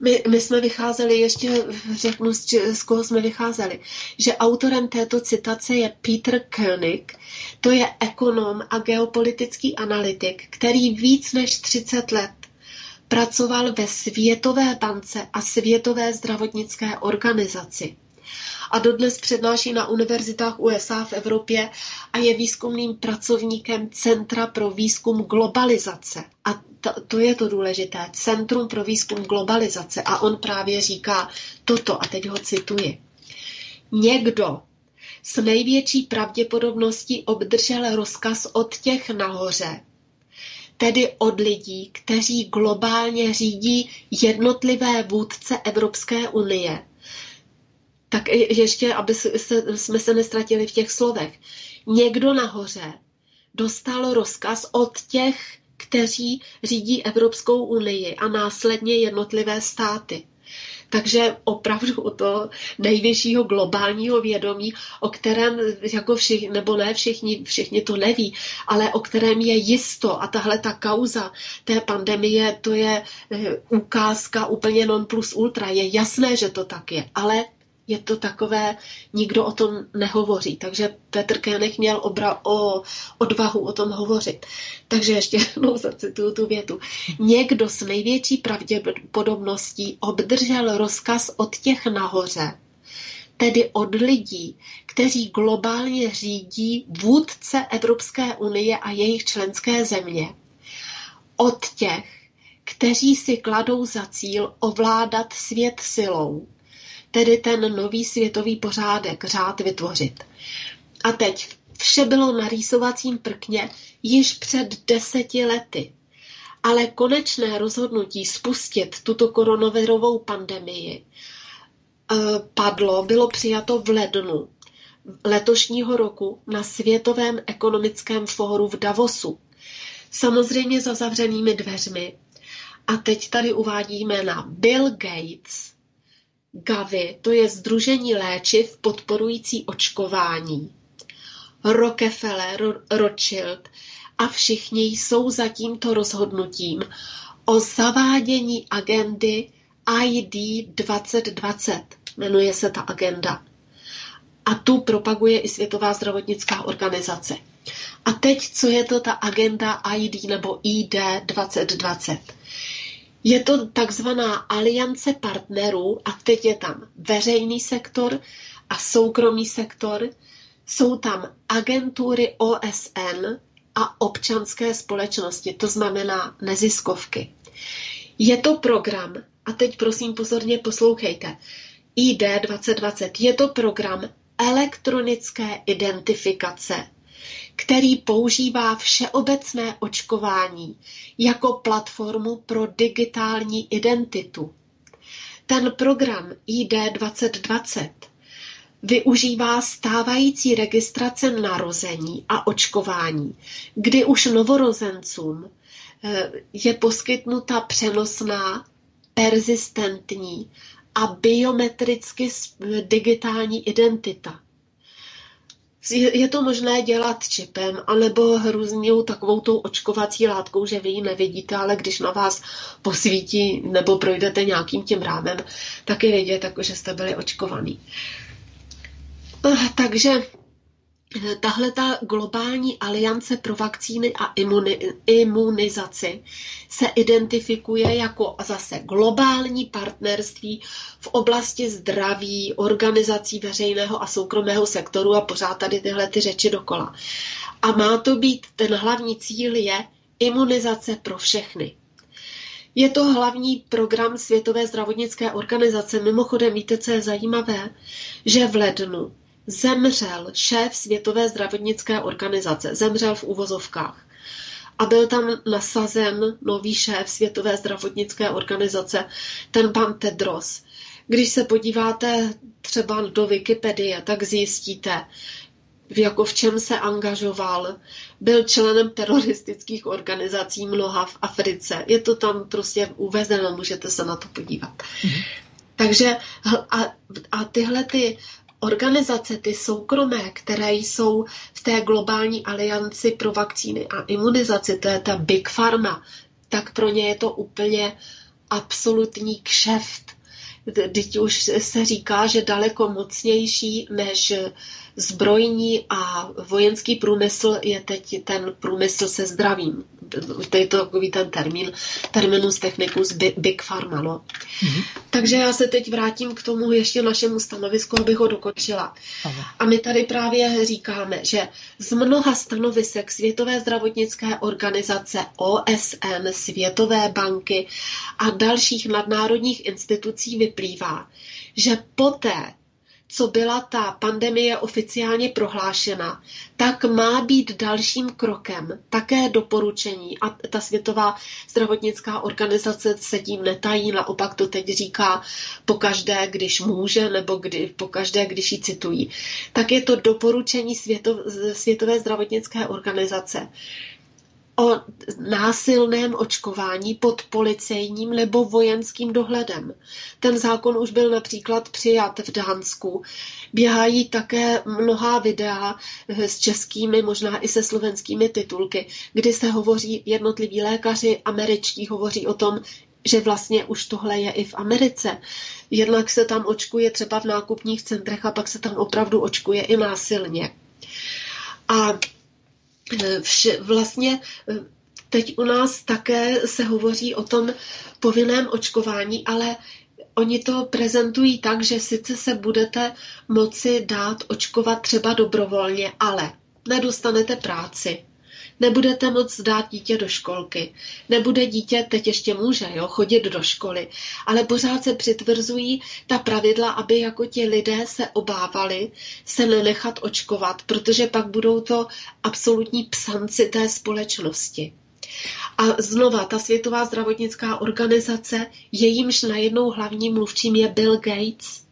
My, my jsme vycházeli, ještě řeknu, z, z koho jsme vycházeli, že autorem této citace je Peter Koenig, to je ekonom a geopolitický analytik, který víc než 30 let pracoval ve Světové bance a Světové zdravotnické organizaci. A dodnes přednáší na univerzitách USA v Evropě a je výzkumným pracovníkem Centra pro výzkum globalizace. A to, to je to důležité, Centrum pro výzkum globalizace. A on právě říká toto, a teď ho cituji. Někdo s největší pravděpodobností obdržel rozkaz od těch nahoře, tedy od lidí, kteří globálně řídí jednotlivé vůdce Evropské unie. Tak ještě, aby jsme se nestratili v těch slovech. Někdo nahoře dostal rozkaz od těch, kteří řídí Evropskou unii a následně jednotlivé státy. Takže opravdu o to nejvyššího globálního vědomí, o kterém jako všichni, nebo ne všichni, všichni to neví, ale o kterém je jisto a tahle ta kauza té pandemie, to je eh, ukázka úplně non plus ultra. Je jasné, že to tak je, ale je to takové, nikdo o tom nehovoří. Takže Petr Kénech měl obra, o odvahu o tom hovořit. Takže ještě jednou zacituju tu větu. Někdo s největší pravděpodobností obdržel rozkaz od těch nahoře, tedy od lidí, kteří globálně řídí vůdce Evropské unie a jejich členské země. Od těch, kteří si kladou za cíl ovládat svět silou, tedy ten nový světový pořádek, řád vytvořit. A teď vše bylo na rýsovacím prkně již před deseti lety. Ale konečné rozhodnutí spustit tuto koronavirovou pandemii eh, padlo, bylo přijato v lednu letošního roku na Světovém ekonomickém fóru v Davosu. Samozřejmě za zavřenými dveřmi. A teď tady uvádíme na Bill Gates, Gavi, to je Združení léčiv podporující očkování, Rockefeller, Rothschild a všichni jsou za tímto rozhodnutím o zavádění agendy ID 2020. Jmenuje se ta agenda. A tu propaguje i Světová zdravotnická organizace. A teď, co je to ta agenda ID nebo ID 2020? Je to takzvaná aliance partnerů a teď je tam veřejný sektor a soukromý sektor. Jsou tam agentury OSN a občanské společnosti, to znamená neziskovky. Je to program, a teď prosím pozorně poslouchejte, ID 2020 je to program elektronické identifikace který používá všeobecné očkování jako platformu pro digitální identitu. Ten program ID 2020 využívá stávající registrace narození a očkování, kdy už novorozencům eh, je poskytnuta přenosná, persistentní a biometricky digitální identita. Je to možné dělat čipem, anebo hrůznou takovou tou očkovací látkou, že vy ji nevidíte, ale když na vás posvítí nebo projdete nějakým tím rámem, tak je vidět, jako že jste byli očkovaný. Eh, takže tahle ta globální aliance pro vakcíny a imuni, imunizaci se identifikuje jako zase globální partnerství v oblasti zdraví, organizací veřejného a soukromého sektoru a pořád tady tyhle ty řeči dokola. A má to být, ten hlavní cíl je imunizace pro všechny. Je to hlavní program Světové zdravotnické organizace. Mimochodem, víte, co je zajímavé? Že v lednu zemřel šéf Světové zdravotnické organizace. Zemřel v uvozovkách. A byl tam nasazen nový šéf Světové zdravotnické organizace, ten pan Tedros. Když se podíváte třeba do Wikipedie, tak zjistíte, v jako v čem se angažoval. Byl členem teroristických organizací mnoha v Africe. Je to tam prostě uvezeno, můžete se na to podívat. Mm-hmm. Takže a, a tyhle ty organizace, ty soukromé, které jsou v té globální alianci pro vakcíny a imunizaci, to je ta Big Pharma, tak pro ně je to úplně absolutní kšeft. Teď už se říká, že daleko mocnější než zbrojní a vojenský průmysl je teď ten průmysl se zdravím. To je to takový ten termín, terminus technicus big pharma. No. Mm-hmm. Takže já se teď vrátím k tomu ještě našemu stanovisku, abych ho dokončila. Aha. A my tady právě říkáme, že z mnoha stanovisek Světové zdravotnické organizace, OSN, Světové banky a dalších nadnárodních institucí vyplývá, že poté, co byla ta pandemie oficiálně prohlášena, tak má být dalším krokem také doporučení a ta Světová zdravotnická organizace se tím netají, naopak to teď říká pokaždé, když může, nebo kdy, pokaždé, když ji citují. Tak je to doporučení Světov, Světové zdravotnické organizace, o násilném očkování pod policejním nebo vojenským dohledem. Ten zákon už byl například přijat v Dánsku. Běhají také mnohá videa s českými, možná i se slovenskými titulky, kdy se hovoří jednotliví lékaři američtí hovoří o tom, že vlastně už tohle je i v Americe. Jednak se tam očkuje třeba v nákupních centrech a pak se tam opravdu očkuje i násilně. A vše, vlastně eh, teď u nás také se hovoří o tom povinném očkování, ale oni to prezentují tak, že sice se budete moci dát očkovat třeba dobrovolně, ale nedostanete práci, nebudete moc dát dítě do školky. Nebude dítě, teď ještě může, jo, chodit do školy, ale pořád se přitvrzují ta pravidla, aby jako ti lidé se obávali se nenechat očkovat, protože pak budou to absolutní psanci té společnosti. A znova, ta Světová zdravotnická organizace, jejímž najednou hlavním mluvčím je Bill Gates,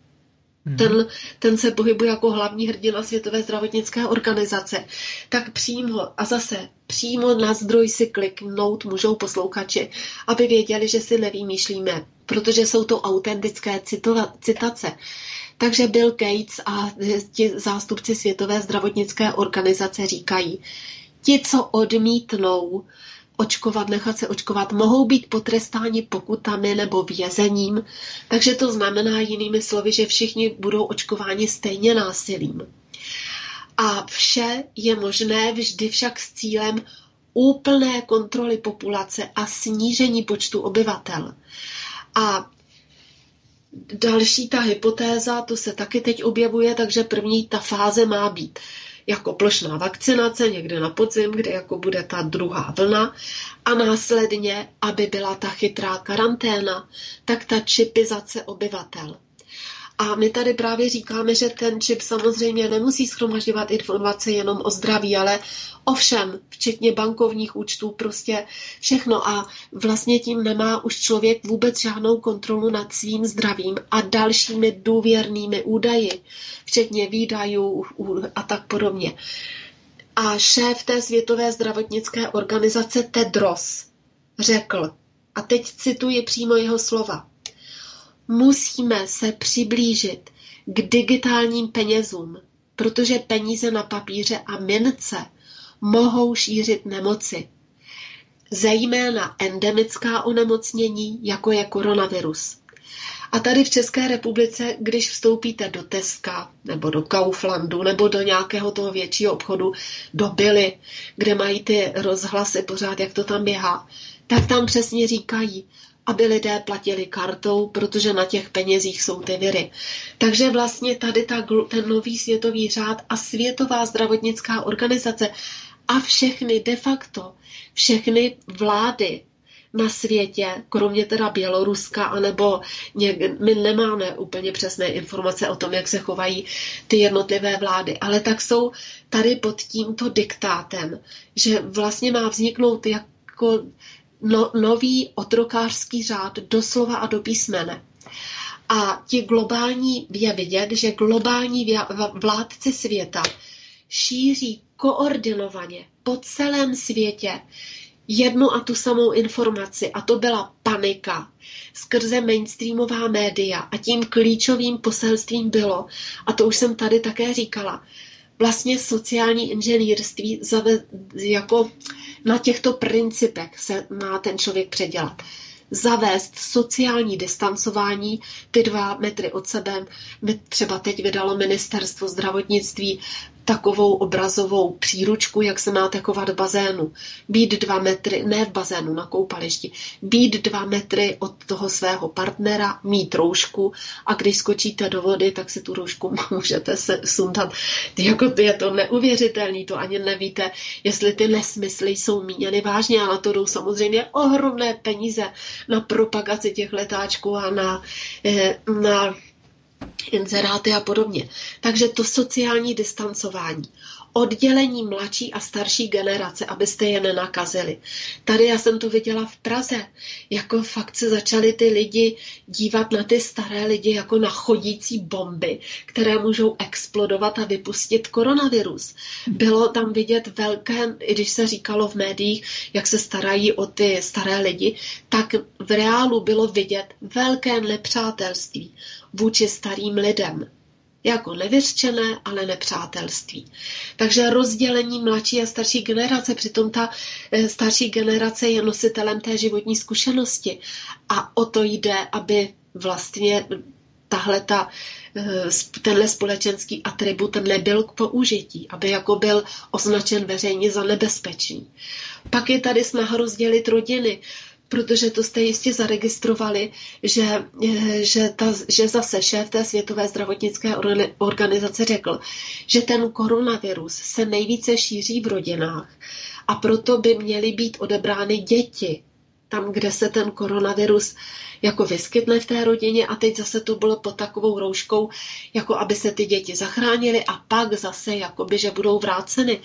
Hmm. Ten, ten se pohybuje jako hlavní hrdina Světové zdravotnické organizace. Tak přímo a zase přímo na zdroj si kliknout můžou poslouchači, aby věděli, že si nevymýšlíme, protože jsou to autentické citova, citace. Takže Bill Gates a ti zástupci Světové zdravotnické organizace říkají, ti, co odmítnou očkovat, nechat se očkovat, mohou být potrestáni pokutami nebo vězením, takže to znamená jinými slovy, že všichni budou očkováni stejně násilím. A vše je možné vždy však s cílem úplné kontroly populace a snížení počtu obyvatel. A další ta hypotéza, to se taky teď objevuje, takže první ta fáze má být jako plošná vakcinace někde na podzim, kde jako bude ta druhá vlna a následně, aby byla ta chytrá karanténa, tak ta čipizace obyvatel. A my tady právě říkáme, že ten čip samozřejmě nemusí schromažďovat informace jenom o zdraví, ale o všem, včetně bankovních účtů, prostě všechno. A vlastně tím nemá už člověk vůbec žádnou kontrolu nad svým zdravím a dalšími důvěrnými údaji, včetně výdajů a tak podobně. A šéf té světové zdravotnické organizace Tedros řekl, a teď cituji přímo jeho slova, musíme se přiblížit k digitálním penězům, protože peníze na papíře a mince mohou šířit nemoci, zejména endemická onemocnění, jako je koronavirus. A tady v České republice, když vstoupíte do Teska nebo do Kauflandu nebo do nějakého toho většího obchodu, do Billy, kde mají ty rozhlasy pořád, jak to tam běhá, tak tam přesně říkají, aby lidé platili kartou, protože na těch penězích jsou ty viry. Takže vlastně tady ta, ten nový světový řád a Světová zdravotnická organizace a všechny de facto, všechny vlády na světě, kromě teda Běloruska, anebo něk, my nemáme úplně přesné informace o tom, jak se chovají ty jednotlivé vlády, ale tak jsou tady pod tímto diktátem, že vlastně má vzniknout jako no, nový otrokářský řád doslova a do písmene. A ti globální, je vidět, že globální vládci světa šíří koordinovaně po celém světě jednu a tu samou informaci a to byla panika skrze mainstreamová média a tím klíčovým poselstvím bylo, a to už jsem tady také říkala, vlastně sociální inženýrství jako na těchto principech se má ten člověk předělat zavést sociální distancování, ty dva metry od sebe. Třeba teď vydalo ministerstvo zdravotnictví takovou obrazovou příručku, jak se máte chovat v bazénu. Být dva metry, ne v bazénu, na koupališti, být dva metry od toho svého partnera, mít roušku a když skočíte do vody, tak si tu roušku můžete se sundat. Jako je to neuvěřitelný, to ani nevíte, jestli ty nesmysly jsou míněny vážně, ale to jdou samozřejmě ohromné peníze na propagaci těch letáčků a na, eh, na inzeráty a podobně. Takže to sociální distancování, oddělení mladší a starší generace, abyste je nenakazili. Tady já jsem to viděla v Praze, jako fakt se začaly ty lidi dívat na ty staré lidi jako na chodící bomby, které můžou explodovat a vypustit koronavirus. Bylo tam vidět velké, i když se říkalo v médiích, jak se starají o ty staré lidi, tak v reálu bylo vidět velké nepřátelství vůči starým lidem. Jako nevyřčené, ale nepřátelství. Takže rozdělení mladší a starší generace, přitom ta eh, starší generace je nositelem té životní zkušenosti. A o to jde, aby vlastně tahle ta, eh, tenhle společenský atribut nebyl k použití, aby jako byl označen veřejně za nebezpečný. Pak je tady snaha rozdělit rodiny protože to jste jistě zaregistrovali, že, eh, že, ta, že zase šéf té Světové zdravotnické organizace řekl, že ten koronavirus se nejvíce šíří v rodinách a proto by měly být odebrány děti tam, kde se ten koronavirus jako vyskytne v té rodině a teď zase to bylo pod takovou rouškou, jako aby se ty děti zachránily a pak zase jakoby, že budou vráceny.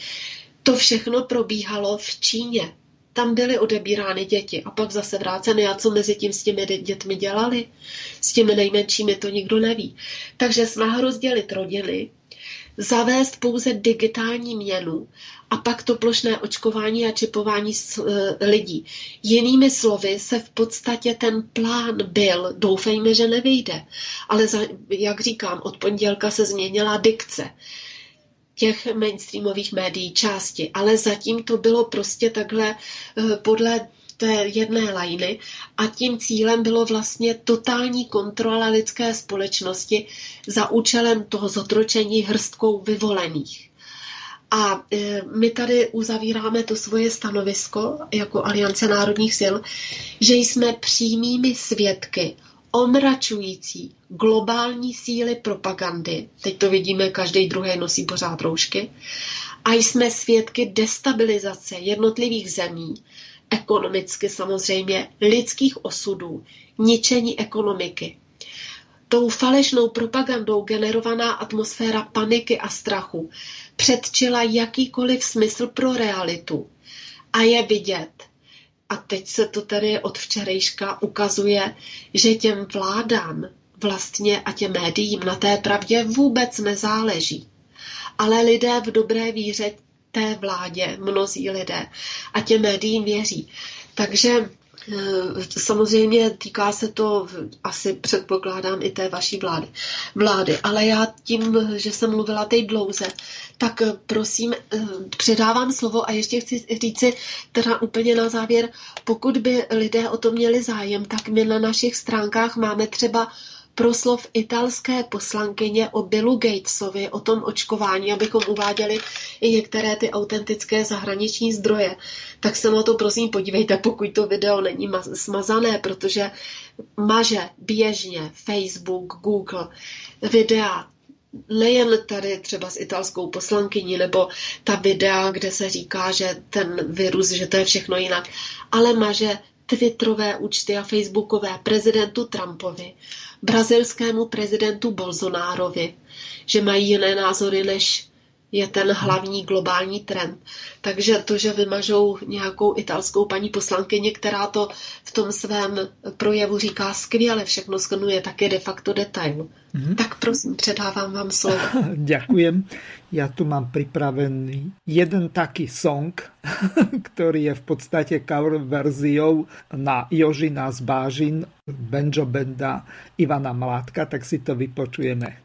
To všechno probíhalo v Číně tam byly odebírány děti a pak zase vráceny. A co mezi tím s těmi dětmi dělali? S těmi nejmenšími to nikdo neví. Takže snaha rozdělit rodiny, zavést pouze digitální měnu a pak to plošné očkování a čipování e, lidí. Jinými slovy se v podstatě ten plán byl, doufejme, že nevyjde, ale za, jak říkám, od pondělka se změnila dikce těch mainstreamových médií části, ale zatím to bylo prostě takhle eh, podle té jedné lajny a tím cílem bylo vlastně totální kontrola lidské společnosti za účelem toho zotročení hrstkou vyvolených. A eh, my tady uzavíráme to svoje stanovisko jako Aliance národních sil, že jsme přímými svědky omračující globální síly propagandy, teď to vidíme, každý druhý nosí pořád roušky, a jsme svědky destabilizace jednotlivých zemí, ekonomicky samozřejmě, lidských osudů, ničení ekonomiky. Tou falešnou propagandou generovaná atmosféra paniky a strachu předčila jakýkoliv smysl pro realitu. A je vidět, a teď se to tady od včerejška ukazuje, že těm vládám vlastně a těm médiím na té pravdě vůbec nezáleží. Ale lidé v dobré víře té vládě, mnozí lidé, a těm médiím věří. Takže samozřejmě týká se to, asi předpokládám, i té vaší vlády. vlády. Ale já tím, že jsem mluvila teď dlouze, tak eh, prosím, eh, předávám slovo a ještě chci říci teda úplně na závěr, pokud by lidé o to měli zájem, tak my na našich stránkách máme třeba proslov italské poslankyně o Billu Gatesovi, o tom očkování, abychom uváděli i některé ty autentické zahraniční zdroje, tak se na to prosím podívejte, pokud to video není smazané, protože maže běžně Facebook, Google, videa nejen tady třeba s italskou poslankyní, nebo ta videa, kde se říká, že ten virus, že to je všechno jinak, ale maže twitterové účty a facebookové prezidentu Trumpovi, brazilskému prezidentu Bolsonárovi, že mají jiné názory než je ten hlavní globální trend. Takže to, že vymažou nějakou italskou paní poslankyni, která to v tom svém projevu říká skvěle, všechno skonuje, tak je de facto detail. Mm-hmm. Tak prosím, předávám vám slovo. Ďakujem. Ja tu mám pripravený jeden taký song, ktorý je v podstate cover verziou na Jožina z Bážin, Benjo Benda, Ivana Mládka, tak si to vypočujeme.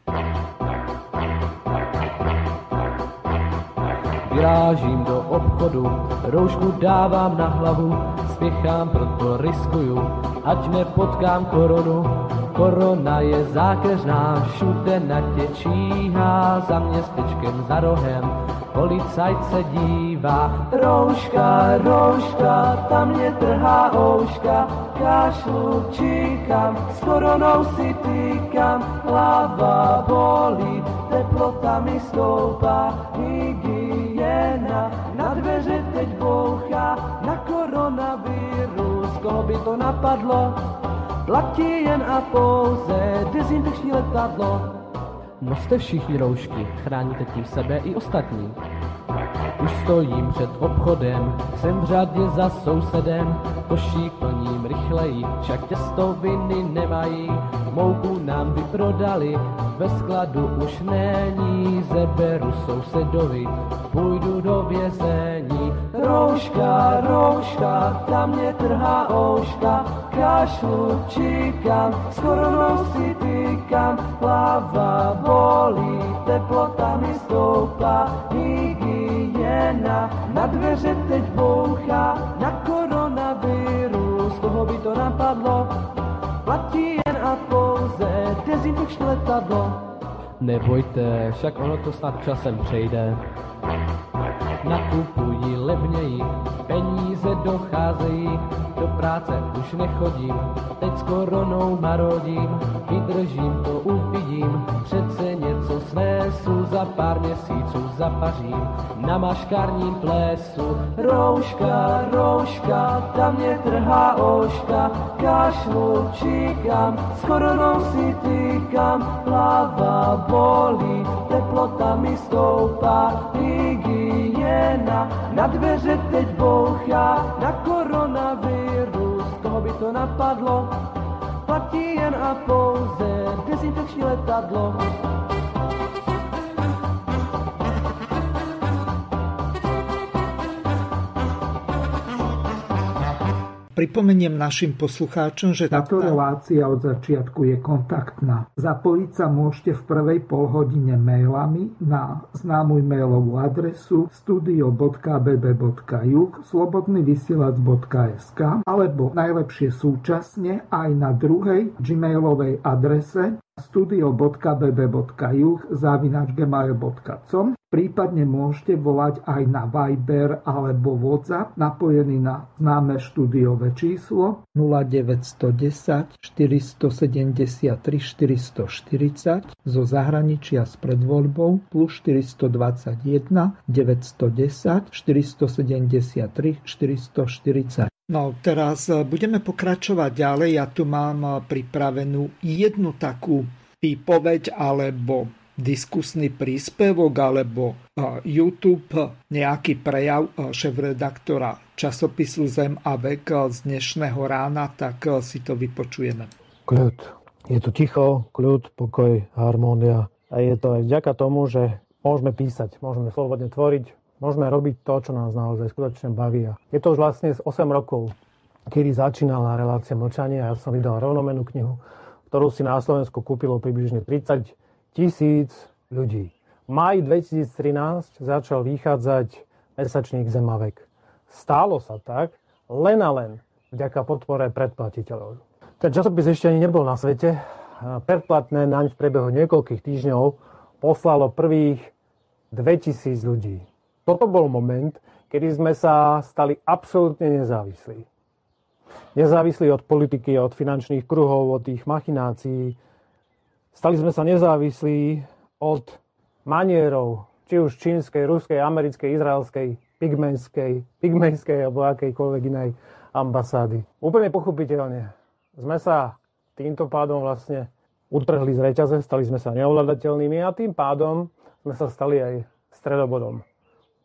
Vyrážím do obchodu, roušku dávám na hlavu, spěchám, proto riskuju, ať nepotkám koronu. Korona je zákeřná, všude na tě číhá, za městečkem, za rohem, policajt se dívá. Rouška, rouška, tam mě trhá ouška, kašlu, číkám, s koronou si týkám, hlava bolí, teplota mi stoupá, hygiena, na dveře teď bouchá, na koronavirus, koho by to napadlo, platí jen a pouze dezinfekční letadlo. Noste všichni roušky, chráníte tím sebe i ostatní. Už stojím před obchodem, jsem v řadě za sousedem, košík plním rychleji, však těstoviny nemají, mouku nám vyprodali, ve skladu už není, zeberu sousedovi, půjdu do vězení. Rouška, rouška, tam mě trhá ouška, kašlu, číkám, s koronou si týkám, hlava bolí, teplota mi stoupá, hygiena, na dveře teď bouchá, na koronavirus, koho by to napadlo, platí jen a pouze dezinfekční letadlo. Nebojte, však ono to snad časem přejde. Nakupují levněji, peníze docházejí, do práce už nechodím, teď s koronou marodím, vydržím to, uvidím, přece něco snesu, za pár měsíců zapařím, na maškarním plesu. Rouška, rouška, tam mě trhá oška, kašlu, číkám, s koronou si týkám, hlava bolí, teplota mi stoupá, hygiena, na dveře teď bouchá, na koronavirus, koho by to napadlo, platí jen a pouze dezinfekční letadlo. Pripomeniem našim poslucháčom, že táto relácia od začiatku je kontaktná. Zapojiť sa môžete v prvej polhodine mailami na známu mailovú adresu studio.bb.juh slobodnyvysielac.sk alebo najlepšie súčasne aj na druhej gmailovej adrese studio.bb.juh zavinačgmail.com Prípadne môžete volať aj na Viber alebo WhatsApp napojený na známe štúdiové číslo 0910 473 440 zo zahraničia s predvoľbou plus 421 910 473 440. No teraz e, budeme pokračovať ďalej. Ja tu mám e, pripravenú jednu takú výpoveď alebo diskusný príspevok alebo YouTube nejaký prejav šéf-redaktora časopisu Zem a vek z dnešného rána, tak si to vypočujeme. Kľud. Je tu ticho, kľud, pokoj, harmónia. A je to aj vďaka tomu, že môžeme písať, môžeme slobodne tvoriť, môžeme robiť to, čo nás naozaj skutočne baví. A je to už vlastne z 8 rokov, kedy začínala relácia mlčania. Ja som vydal rovnomenú knihu, ktorú si na Slovensku kúpilo približne 30 tisíc ľudí. V maj 2013 začal vychádzať mesačník Zemavek. Stálo sa tak len a len vďaka podpore predplatiteľov. Ten časopis ešte ani nebol na svete. Predplatné naň v priebehu niekoľkých týždňov poslalo prvých 2000 ľudí. Toto bol moment, kedy sme sa stali absolútne nezávislí. Nezávislí od politiky, od finančných kruhov, od tých machinácií, Stali sme sa nezávislí od manierov, či už čínskej, ruskej, americkej, izraelskej, pigmenskej, pigmenskej alebo akejkoľvek inej ambasády. Úplne pochopiteľne. Sme sa týmto pádom vlastne utrhli z reťaze, stali sme sa neovladateľnými a tým pádom sme sa stali aj stredobodom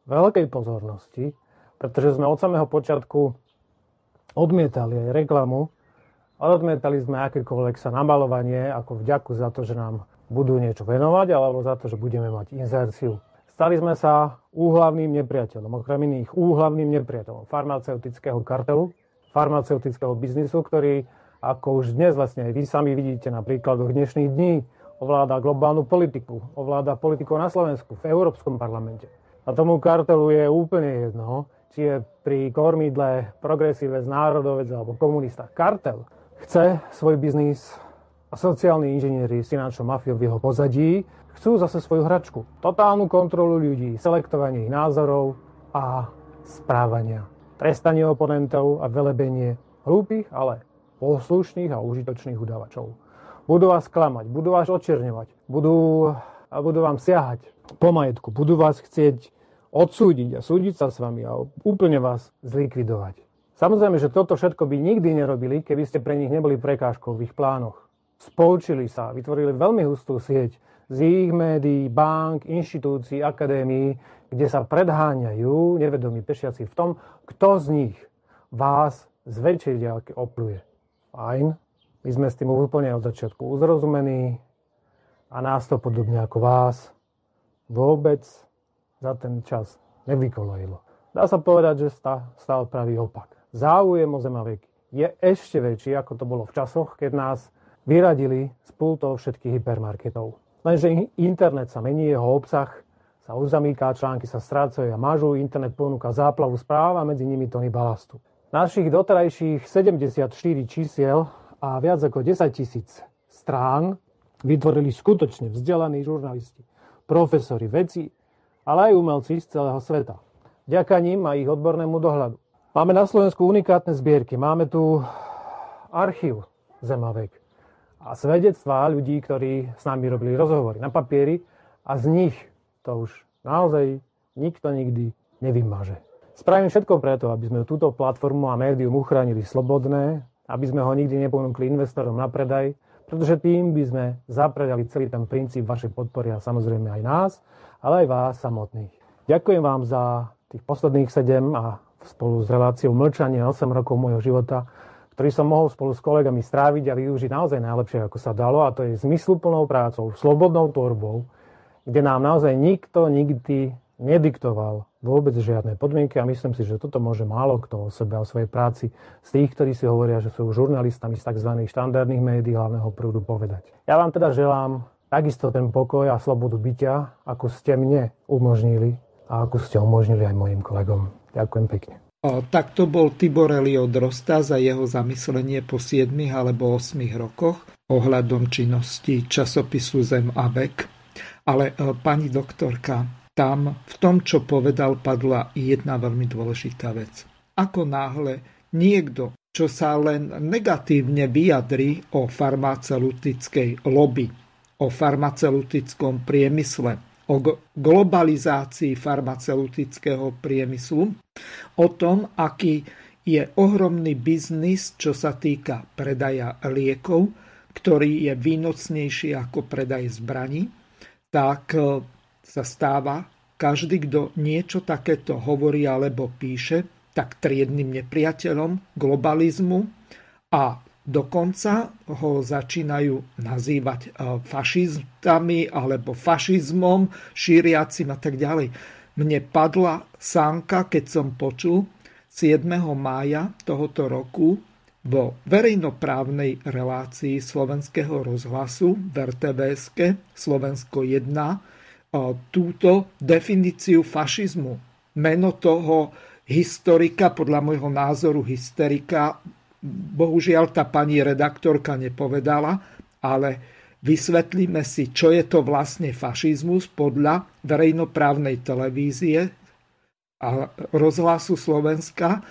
veľkej pozornosti, pretože sme od samého počiatku odmietali aj reklamu, ale odmietali sme akékoľvek sa namalovanie ako vďaku za to, že nám budú niečo venovať alebo za to, že budeme mať inzerciu. Stali sme sa úhlavným nepriateľom, okrem iných úhlavným nepriateľom farmaceutického kartelu, farmaceutického biznisu, ktorý, ako už dnes vlastne aj vy sami vidíte na príkladoch dnešných dní, ovláda globálnu politiku, ovláda politiku na Slovensku, v Európskom parlamente. A tomu kartelu je úplne jedno, či je pri kormidle progresívec, národovec alebo komunista. Kartel chce svoj biznis a sociálni inžinieri s finančnou mafiou v jeho pozadí chcú zase svoju hračku. Totálnu kontrolu ľudí, selektovanie ich názorov a správania. Trestanie oponentov a velebenie hlúpych, ale poslušných a užitočných udavačov. Budú vás klamať, budú vás očerňovať, budú, budú vám siahať po majetku, budú vás chcieť odsúdiť a súdiť sa s vami a úplne vás zlikvidovať. Samozrejme, že toto všetko by nikdy nerobili, keby ste pre nich neboli prekážkou v ich plánoch. Spolčili sa, vytvorili veľmi hustú sieť z ich médií, bank, inštitúcií, akadémií, kde sa predháňajú nevedomí pešiaci v tom, kto z nich vás z väčšej diálky opluje. Fajn, my sme s tým úplne od začiatku uzrozumení a nás to podobne ako vás vôbec za ten čas nevykolejilo. Dá sa povedať, že stal pravý opak záujem o Zemavek je ešte väčší, ako to bolo v časoch, keď nás vyradili z pultov všetkých hypermarketov. Lenže internet sa mení, jeho obsah sa uzamýká, články sa strácajú a mažú, internet ponúka záplavu správ a medzi nimi tony balastu. Našich doterajších 74 čísiel a viac ako 10 tisíc strán vytvorili skutočne vzdelaní žurnalisti, profesori, veci, ale aj umelci z celého sveta. Ďaká ním a ich odbornému dohľadu. Máme na Slovensku unikátne zbierky. Máme tu archív Zemavek a svedectvá ľudí, ktorí s nami robili rozhovory na papieri a z nich to už naozaj nikto nikdy nevymaže. Spravím všetko preto, aby sme túto platformu a médium uchránili slobodné, aby sme ho nikdy neponúkli investorom na predaj, pretože tým by sme zapredali celý ten princíp vašej podpory a samozrejme aj nás, ale aj vás samotných. Ďakujem vám za tých posledných 7 a spolu s reláciou Mlčanie 8 rokov môjho života, ktorý som mohol spolu s kolegami stráviť a využiť naozaj najlepšie, ako sa dalo, a to je zmysluplnou prácou, slobodnou tvorbou, kde nám naozaj nikto nikdy nediktoval vôbec žiadne podmienky a myslím si, že toto môže málo kto o sebe, o svojej práci z tých, ktorí si hovoria, že sú žurnalistami z tzv. štandardných médií hlavného prúdu povedať. Ja vám teda želám takisto ten pokoj a slobodu bytia, ako ste mne umožnili a ako ste umožnili aj mojim kolegom. Ďakujem pekne. O, tak to bol Tibor Elio Drosta za jeho zamyslenie po 7 alebo 8 rokoch ohľadom činnosti časopisu Zem a Bek. Ale o, pani doktorka, tam v tom, čo povedal, padla jedna veľmi dôležitá vec. Ako náhle niekto, čo sa len negatívne vyjadrí o farmaceutickej lobby, o farmaceutickom priemysle, o globalizácii farmaceutického priemyslu, o tom, aký je ohromný biznis, čo sa týka predaja liekov, ktorý je výnocnejší ako predaj zbraní, tak e, sa stáva každý, kto niečo takéto hovorí alebo píše, tak triednym nepriateľom globalizmu a Dokonca ho začínajú nazývať e, fašistami alebo fašizmom, šíriacim a tak ďalej. Mne padla sánka, keď som počul 7. mája tohoto roku vo verejnoprávnej relácii slovenského rozhlasu v RTVS Slovensko 1 e, túto definíciu fašizmu. Meno toho historika, podľa môjho názoru hysterika, bohužiaľ tá pani redaktorka nepovedala, ale vysvetlíme si, čo je to vlastne fašizmus podľa verejnoprávnej televízie a rozhlasu Slovenska,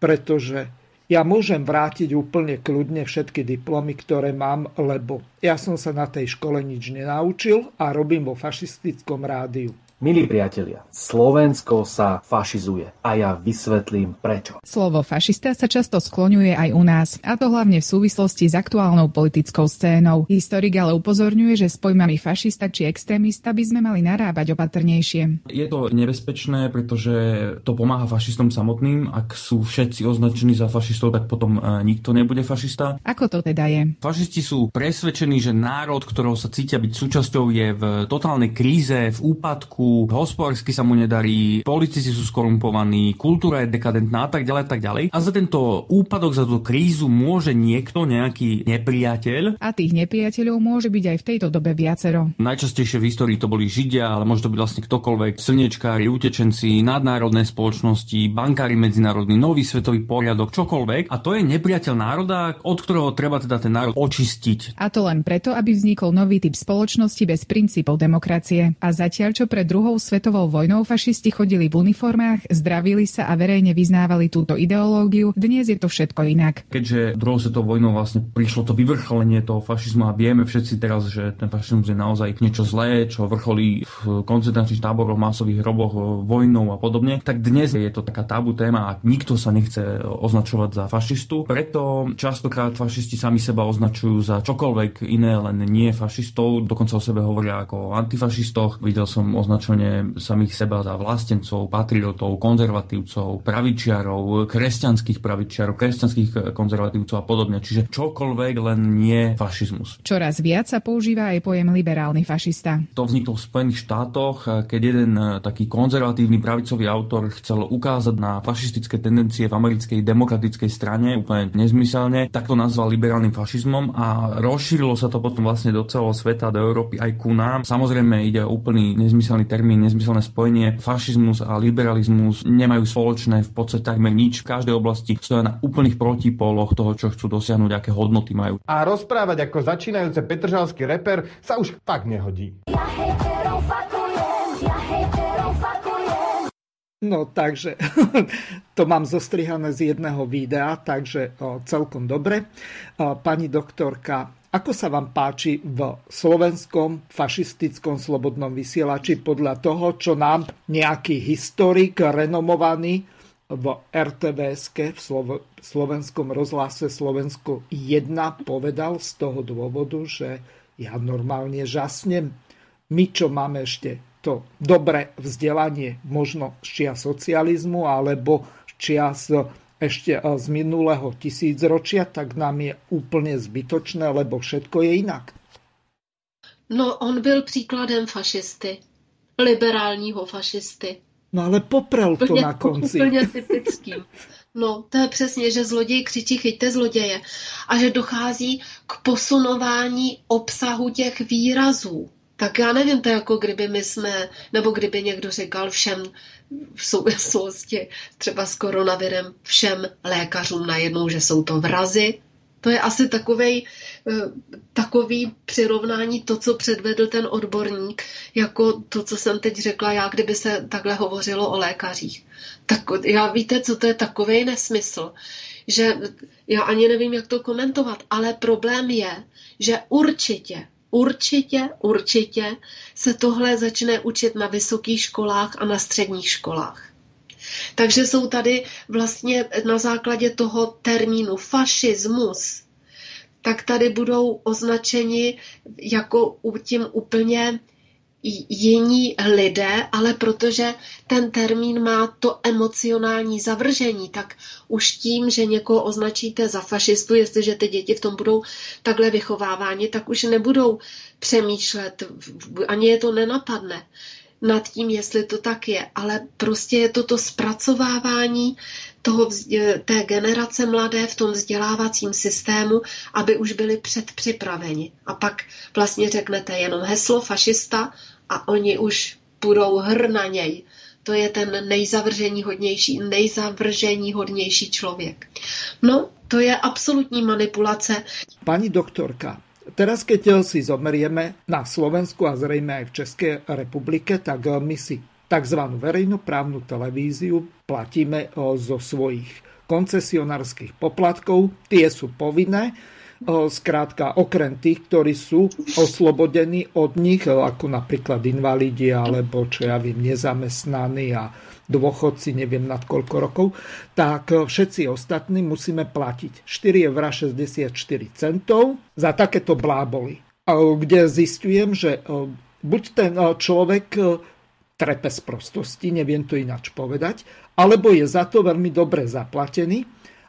pretože ja môžem vrátiť úplne kľudne všetky diplomy, ktoré mám, lebo ja som sa na tej škole nič nenaučil a robím vo fašistickom rádiu. Milí priatelia, Slovensko sa fašizuje a ja vysvetlím prečo. Slovo fašista sa často skloňuje aj u nás, a to hlavne v súvislosti s aktuálnou politickou scénou. Historik ale upozorňuje, že s pojmami fašista či extrémista by sme mali narábať opatrnejšie. Je to nebezpečné, pretože to pomáha fašistom samotným. Ak sú všetci označení za fašistov, tak potom e, nikto nebude fašista. Ako to teda je? Fašisti sú presvedčení, že národ, ktorého sa cítia byť súčasťou, je v totálnej kríze, v úpadku, hospodársky sa mu nedarí, politici sú skorumpovaní, kultúra je dekadentná a tak ďalej, tak ďalej. A za tento úpadok, za tú krízu môže niekto, nejaký nepriateľ. A tých nepriateľov môže byť aj v tejto dobe viacero. Najčastejšie v histórii to boli Židia, ale môže to byť vlastne ktokoľvek, slniečkári, utečenci, nadnárodné spoločnosti, bankári medzinárodní, nový svetový poriadok, čokoľvek. A to je nepriateľ národa, od ktorého treba teda ten národ očistiť. A to len preto, aby vznikol nový typ spoločnosti bez princípov demokracie. A zatiaľ, čo pre druhou svetovou vojnou fašisti chodili v uniformách, zdravili sa a verejne vyznávali túto ideológiu, dnes je to všetko inak. Keďže druhou svetovou vojnou vlastne prišlo to vyvrcholenie toho fašizmu a vieme všetci teraz, že ten fašizmus je naozaj niečo zlé, čo vrcholí v koncentračných táboroch, masových hroboch, vojnou a podobne, tak dnes je to taká tabu téma a nikto sa nechce označovať za fašistu. Preto častokrát fašisti sami seba označujú za čokoľvek iné, len nie fašistov, dokonca o sebe hovoria ako o antifašistoch. Videl som označovať označenie samých seba za vlastencov, patriotov, konzervatívcov, pravičiarov, kresťanských pravičiarov, kresťanských konzervatívcov a podobne. Čiže čokoľvek, len nie fašizmus. Čoraz viac sa používa aj pojem liberálny fašista. To vzniklo v Spojených štátoch, keď jeden taký konzervatívny pravicový autor chcel ukázať na fašistické tendencie v americkej demokratickej strane úplne nezmyselne, tak to nazval liberálnym fašizmom a rozšírilo sa to potom vlastne do celého sveta, do Európy aj ku nám. Samozrejme ide o úplný nezmyselný termín nezmyselné spojenie. Fašizmus a liberalizmus nemajú spoločné v podstate takmer nič. V každej oblasti stoja na úplných protipóloch toho, čo chcú dosiahnuť, aké hodnoty majú. A rozprávať ako začínajúce petržalský reper sa už tak nehodí. Ja No takže to mám zostrihané z jedného videa, takže o, celkom dobre. O, pani doktorka, ako sa vám páči v slovenskom fašistickom slobodnom vysielači podľa toho, čo nám nejaký historik renomovaný v RTVS, v slovenskom rozhlase Slovensko 1 povedal z toho dôvodu, že ja normálne žasnem. My, čo máme ešte to dobré vzdelanie, možno z čia socializmu alebo z čias ešte z minulého tisícročia, tak nám je úplně zbytočné, lebo všetko je jinak. No, on byl příkladem fašisty. Liberálního fašisty. No ale poprel to úplně, na konci. Úplně typickým. No, to je přesně, že zloděj křičí chyťte zloděje a že dochází k posunování obsahu těch výrazů. Tak já nevím, to je jako kdyby my jsme, nebo kdyby někdo říkal všem v souvislosti třeba s koronavirem všem lékařům najednou, že jsou to vrazy. To je asi takovej, eh, takový přirovnání to, co předvedl ten odborník, jako to, co jsem teď řekla já, kdyby se takhle hovořilo o lékařích. Tak já víte, co to je takový nesmysl, že já ani nevím, jak to komentovat, ale problém je, že určitě Určitě, určitě se tohle začne učit na vysokých školách a na středních školách. Takže jsou tady vlastně na základě toho termínu fašismus, tak tady budou označeni jako tím úplně jiní lidé, ale protože ten termín má to emocionální zavržení, tak už tím, že někoho označíte za fašistu, jestliže ty děti v tom budou takhle vychováváni, tak už nebudou přemýšlet, ani je to nenapadne nad tím, jestli to tak je, ale prostě je to to zpracovávání toho, té generace mladé v tom vzdělávacím systému, aby už byli předpřipraveni. A pak vlastně řeknete jenom heslo fašista a oni už budou hr na něj. To je ten nejzavržení hodnější, nejzavržení hodnější člověk. No, to je absolutní manipulace. Pani doktorka, Teraz, keď si zomerieme na Slovensku a zrejme aj v Českej republike, tak my si tzv. verejnoprávnu televíziu platíme zo svojich koncesionárskych poplatkov. Tie sú povinné. Skrátka, okrem tých, ktorí sú oslobodení od nich, ako napríklad invalidi alebo čo ja viem, nezamestnaní a dôchodci, neviem nad koľko rokov, tak všetci ostatní musíme platiť 4 eur 64 centov za takéto bláboli. Kde zistujem, že buď ten človek trepe z prostosti, neviem to ináč povedať, alebo je za to veľmi dobre zaplatený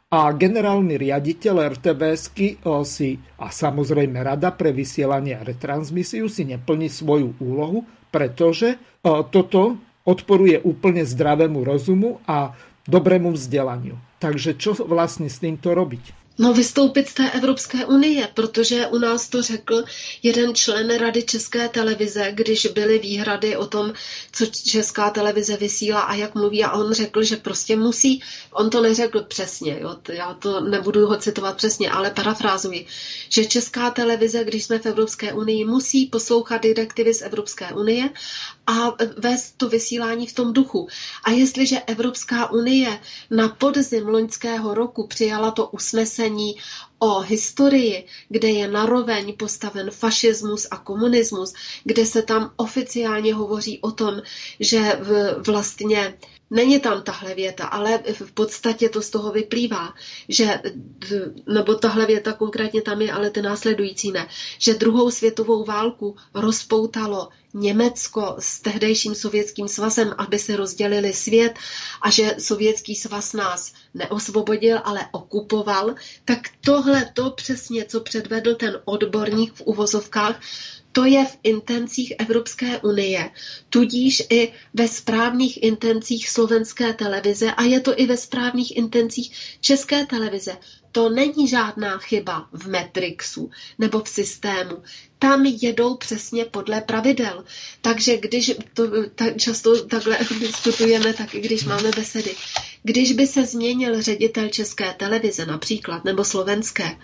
a generálny riaditeľ RTVSky si a samozrejme Rada pre vysielanie a retransmisiu si neplní svoju úlohu, pretože toto odporuje úplne zdravému rozumu a dobrému vzdelaniu. Takže čo vlastne s týmto robiť? No vystoupit z té Evropské unie, protože u nás to řekl jeden člen Rady České televize, když byly výhrady o tom, co Česká televize vysílá a jak mluví a on řekl, že prostě musí, on to neřekl přesně, jo, já to nebudu ho citovat přesně, ale parafrázuji, že Česká televize, když jsme v Evropské unii, musí poslouchat direktivy z Evropské unie a vést to vysílání v tom duchu. A jestliže Evropská unie na podzim loňského roku přijala to usnesení o historii, kde je naroveň postaven fašismus a komunismus, kde se tam oficiálně hovoří o tom, že vlastně Není tam tahle věta, ale v podstatě to z toho vyplývá, že, nebo tahle věta konkrétně tam je, ale ty následující ne, že druhou světovou válku rozpoutalo Německo s tehdejším sovětským svazem, aby se rozdělili svět a že sovětský svaz nás neosvobodil, ale okupoval, tak tohle to přesně, co předvedl ten odborník v uvozovkách, to je v intencích Evropské unie, tudíž i ve správných intencích slovenské televize a je to i ve správných intencích české televize. To není žádná chyba v Matrixu nebo v systému. Tam jedou přesně podle pravidel. Takže když to tak často takhle diskutujeme, tak i když máme besedy, když by se změnil ředitel české televize například, nebo slovenské,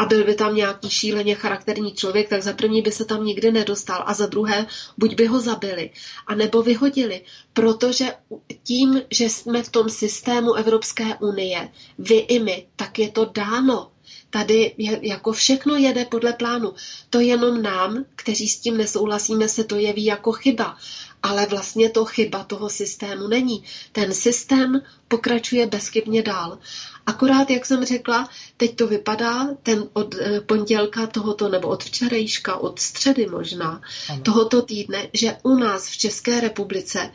a byl by tam nějaký šíleně charakterní člověk, tak za první by se tam nikdy nedostal a za druhé buď by ho zabili, a nebo vyhodili, protože tím, že jsme v tom systému Evropské unie, vy i my, tak je to dáno. Tady je, jako všechno jede podle plánu. To jenom nám, kteří s tím nesouhlasíme, se to jeví jako chyba. Ale vlastně to chyba toho systému není. Ten systém pokračuje bezchybně dál. Akorát, jak jsem řekla, teď to vypadá, ten od eh, pondělka tohoto, nebo od včerejška, od středy možná, ano. tohoto týdne, že u nás v České republice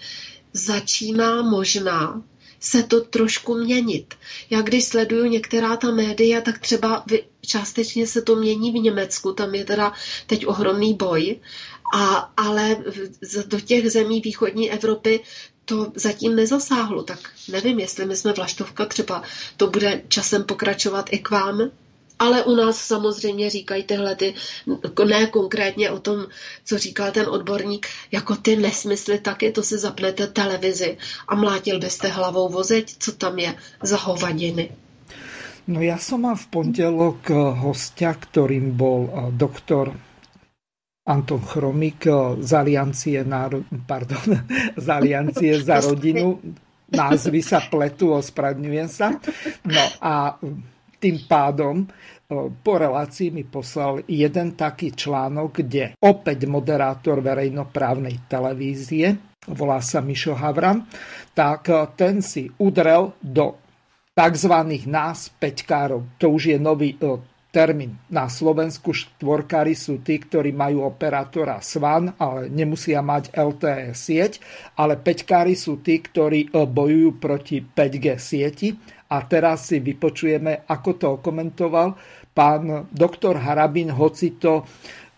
začíná možná se to trošku měnit. Já když sleduju některá ta média, tak třeba částečně se to mění v Německu, tam je teda teď ohromný boj, a, ale do těch zemí východní Evropy to zatím nezasáhlo, tak nevím, jestli my jsme vlaštovka, třeba to bude časem pokračovat i k vám. Ale u nás samozřejmě říkají tyhle ty, ne konkrétně o tom, co říkal ten odborník, jako ty nesmysly taky, to si zapnete televizi a mlátil byste hlavou vozeť, co tam je za hovadiny. No ja som mal v pondelok hostia, ktorým bol eh, doktor Anton Chromik z Aliancie, náro... Pardon, z Aliancie za rodinu. Názvy sa pletú, ospravedlňujem sa. No a tým pádom po relácii mi poslal jeden taký článok, kde opäť moderátor verejnoprávnej televízie, volá sa Mišo Havran, tak ten si udrel do tzv. nás peťkárov. To už je nový termín. Na Slovensku štvorkári sú tí, ktorí majú operátora SVAN, ale nemusia mať LTE sieť, ale peťkári sú tí, ktorí e, bojujú proti 5G sieti. A teraz si vypočujeme, ako to komentoval pán doktor Harabin, hoci to e,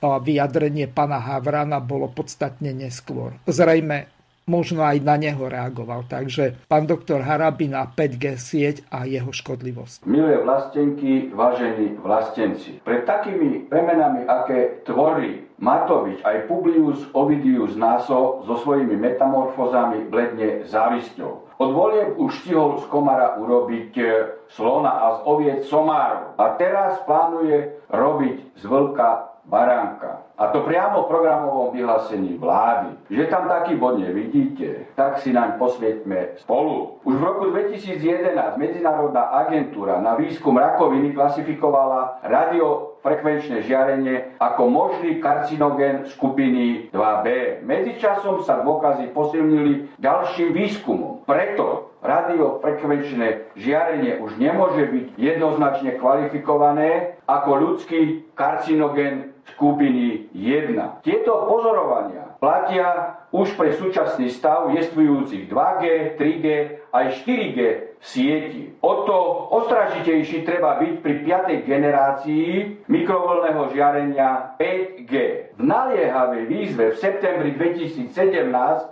vyjadrenie pána Havrana bolo podstatne neskôr. Zrejme možno aj na neho reagoval. Takže pán doktor Harabin a 5G sieť a jeho škodlivosť. Milé vlastenky, vážení vlastenci, pred takými premenami, aké tvorí Matovič aj Publius Ovidius Naso so svojimi metamorfozami bledne závisťou. Od volieb už stihol z komara urobiť e, slona a z oviec somárov. A teraz plánuje robiť z vlka baránka. A to priamo v programovom vyhlásení vlády. Že tam taký bod nevidíte, tak si naň posvietme spolu. Už v roku 2011 Medzinárodná agentúra na výskum rakoviny klasifikovala radiofrekvenčné žiarenie ako možný karcinogen skupiny 2B. Medzičasom sa dôkazy posilnili ďalším výskumom. Preto radiofrekvenčné žiarenie už nemôže byť jednoznačne kvalifikované ako ľudský karcinogen skupiny 1. Tieto pozorovania platia už pre súčasný stav jestvujúcich 2G, 3G aj 4G sieti. O to ostražitejší treba byť pri 5. generácii mikrovlného žiarenia 5G. V naliehavej výzve v septembri 2017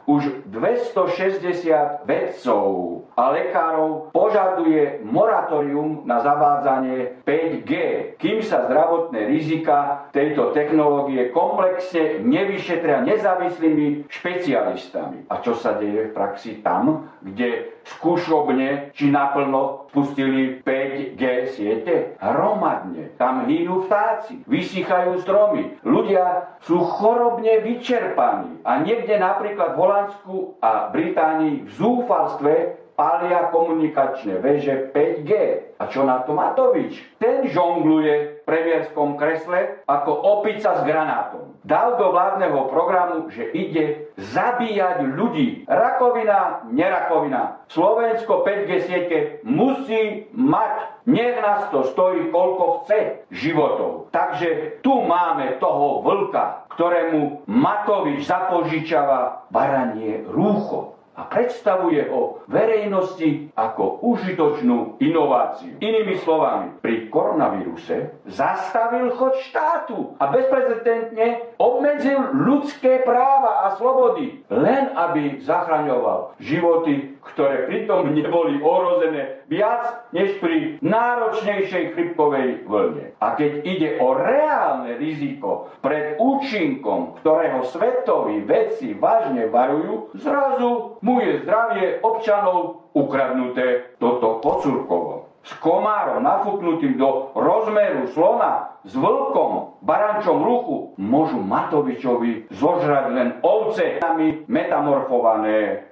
už 260 vedcov a lekárov požaduje moratórium na zavádzanie 5G, kým sa zdravotné rizika tejto technológie komplexne nevyšetria nezávislými špecialistami. A čo sa deje v praxi tam, kde skúšobne či naplno spustili 5G siete? Hromadne. Tam hýnu vtáci, vysychajú stromy. Ľudia sú chorobne vyčerpaní. A niekde napríklad v Holandsku a Británii v zúfalstve palia komunikačné veže 5G. A čo na to Matovič? Ten žongluje premiérskom kresle ako opica s granátom. Dal do vládneho programu, že ide zabíjať ľudí. Rakovina, nerakovina. Slovensko 5G siete musí mať. Nech nás to stojí, koľko chce životov. Takže tu máme toho vlka, ktorému Matovič zapožičava baranie rúcho a predstavuje ho verejnosti ako užitočnú inováciu. Inými slovami, pri koronavíruse zastavil chod štátu a bezprecedentne obmedzil ľudské práva a slobody, len aby zachraňoval životy, ktoré pritom neboli ohrozené viac než pri náročnejšej chrypkovej vlne. A keď ide o reálne riziko pred účinkom, ktorého svetoví vedci vážne varujú, zrazu mu je zdravie občanov ukradnuté toto pocurkovo. S komárom nafúknutým do rozmeru slona s vlkom, barančom ruchu môžu Matovičovi zožrať len ovce metamorfované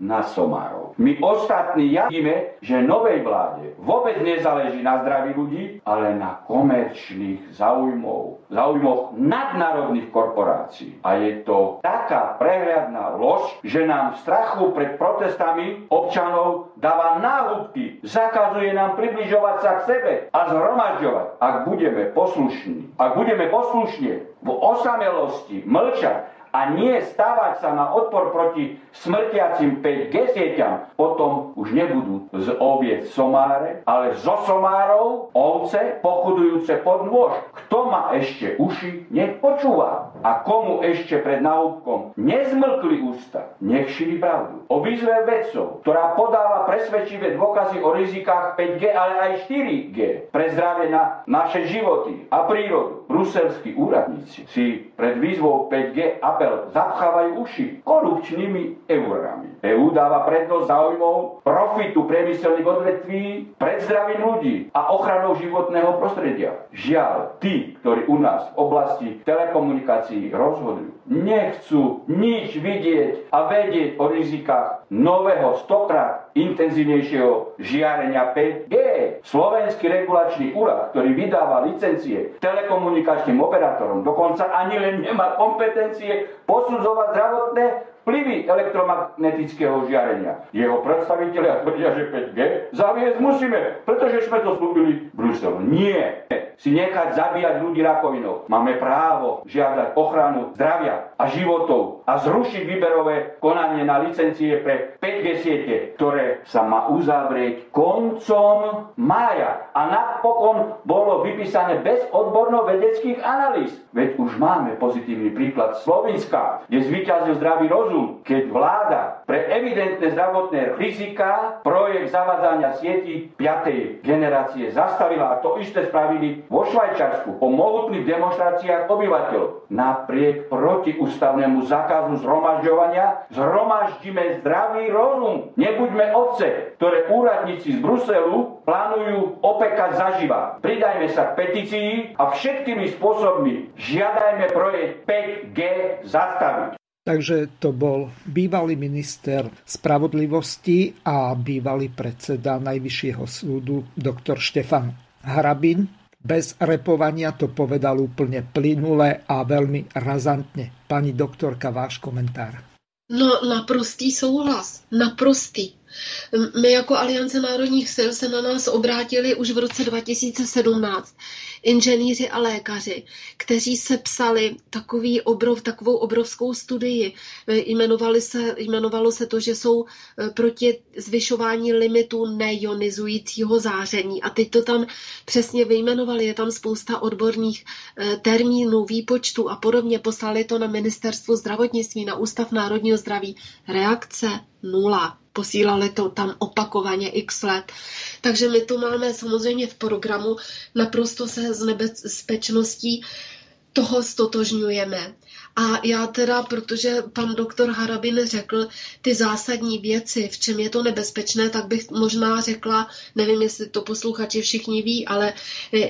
na somárov. My ostatní vidíme, že novej vláde vôbec nezáleží na zdraví ľudí, ale na komerčných záujmov, záujmoch nadnárodných korporácií. A je to taká prehľadná lož, že nám strachu pred protestami občanov dáva náhubky, zakazuje nám približovať sa k sebe a zhromažďovať. Ak budeme poslušní, ak budeme poslušne v osamelosti mlčať, a nie stávať sa na odpor proti smrtiacim 5G sieťam, potom už nebudú z oviec somáre, ale zo somárov ovce pochodujúce pod nôž. Kto má ešte uši, nech počúva. A komu ešte pred náhubkom nezmlkli ústa, nech šíri pravdu. O výzve vedcov, ktorá podáva presvedčivé dôkazy o rizikách 5G, ale aj 4G pre zdravie na naše životy a prírodu. Bruselskí úradníci si pred výzvou 5G a apel zapchávajú uši korupčnými eurami. EU dáva prednosť záujmov profitu priemyselných odvetví pred zdravím ľudí a ochranou životného prostredia. Žiaľ, tí, ktorí u nás v oblasti telekomunikácií rozhodujú, nechcú nič vidieť a vedieť o rizikách nového stokrát intenzívnejšieho žiarenia 5G. Slovenský regulačný úrad, ktorý vydáva licencie telekomunikačným operátorom, dokonca ani len nemá kompetencie posudzovať zdravotné vplyvy elektromagnetického žiarenia. Jeho predstavitelia tvrdia, že 5G zaviesť musíme, pretože sme to slúbili Bruselu. Nie. Si nechať zabíjať ľudí rakovinou. Máme právo žiadať ochranu zdravia a životov a zrušiť výberové konanie na licencie pre 5G siete, ktoré sa má uzavrieť koncom mája. A napokon bolo vypísané bez odborno-vedeckých analýz. Veď už máme pozitívny príklad Slovenska, kde zvíťazil zdravý rozum keď vláda pre evidentné zdravotné rizika projekt zavádzania sieti 5. generácie zastavila a to isté spravili vo Švajčarsku po mohutných demonstráciách obyvateľov. Napriek protiústavnému zákazu zhromažďovania zhromaždíme zdravý rozum. Nebuďme ovce, ktoré úradníci z Bruselu plánujú opekať zaživa. Pridajme sa k petícii a všetkými spôsobmi žiadajme projekt 5G zastaviť. Takže to bol bývalý minister spravodlivosti a bývalý predseda Najvyššieho súdu doktor Štefan Hrabin. Bez repovania to povedal úplne plynule a veľmi razantne. Pani doktorka, váš komentár. No, naprostý souhlas. Naprostý. My jako Aliance národních sil se na nás obrátili už v roce 2017 inženýři a lékaři, kteří se psali takový obrov, takovou obrovskou studii. Jmenovali se, jmenovalo se to, že jsou eh, proti zvyšování limitu neionizujícího záření. A teď to tam přesně vyjmenovali. Je tam spousta odborných eh, termínů, výpočtů a podobně. Poslali to na ministerstvo zdravotnictví, na Ústav národního zdraví. Reakce nula posílali to tam opakovaně x let. Takže my to máme samozřejmě v programu, naprosto se s nebezpečností toho stotožňujeme. A já teda, protože pan doktor Harabin řekl ty zásadní věci, v čem je to nebezpečné, tak bych možná řekla, nevím, jestli to posluchači všichni ví, ale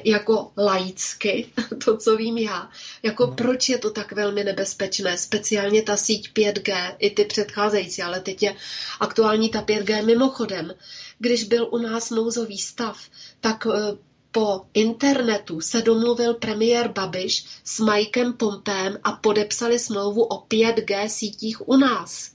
jako laicky, to, co vím já, jako no. proč je to tak velmi nebezpečné, speciálně ta síť 5G, i ty předcházející, ale teď je aktuální ta 5G mimochodem. Když byl u nás nouzový stav, tak eh, po internetu se domluvil premiér Babiš s Mikem Pompem a podepsali smlouvu o 5G sítích u nás.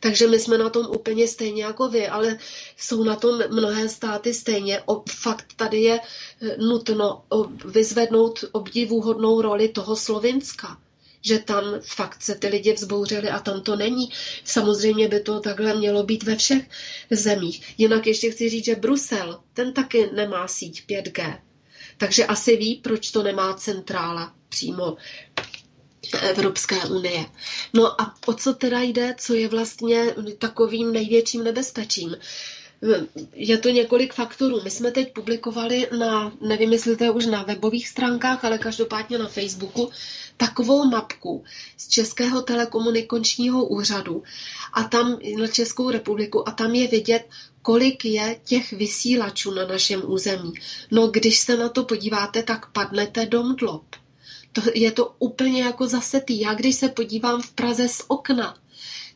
Takže my jsme na tom úplně stejně jako vy, ale jsou na tom mnohé státy stejně. O, fakt tady je eh, nutno vyzvednout obdivuhodnou roli toho Slovinska že tam fakt se ty lidi vzbouřili a tam to není. Samozřejmě by to takhle mělo být ve všech zemích. Jinak ještě chci říct, že Brusel, ten taky nemá síť 5G. Takže asi ví, proč to nemá centrála přímo Evropské unie. No a o co teda jde, co je vlastně takovým největším nebezpečím? Je to několik faktorů. My jsme teď publikovali na, nevím, jestli to je už na webových stránkách, ale každopádně na Facebooku, takovou mapku z Českého telekomunikačního úřadu a tam na Českou republiku a tam je vidět, kolik je těch vysílačů na našem území. No, když se na to podíváte, tak padnete do mdlob. To, je to úplně jako zasetý. Já když se podívám v Praze z okna,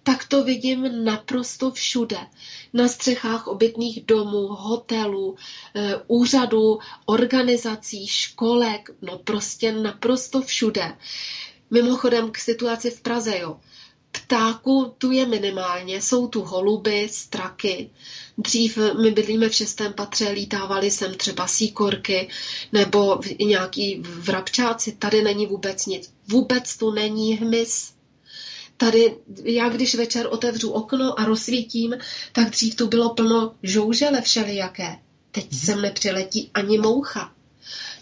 tak to vidím naprosto všude. Na střechách obytných domů, hotelů, eh, úřadů, organizací, školek, no prostě naprosto všude. Mimochodem k situaci v Praze, jo. Ptáků tu je minimálně, jsou tu holuby, straky. Dřív my bydlíme v šestém patře, lítávali sem třeba síkorky nebo nějaký vrabčáci, tady není vůbec nic. Vůbec tu není hmyz. Tady já, když večer otevřu okno a rozsvítím, tak dřív tu bylo plno žoužele všelijaké. Teď mm. sem nepřiletí ani moucha.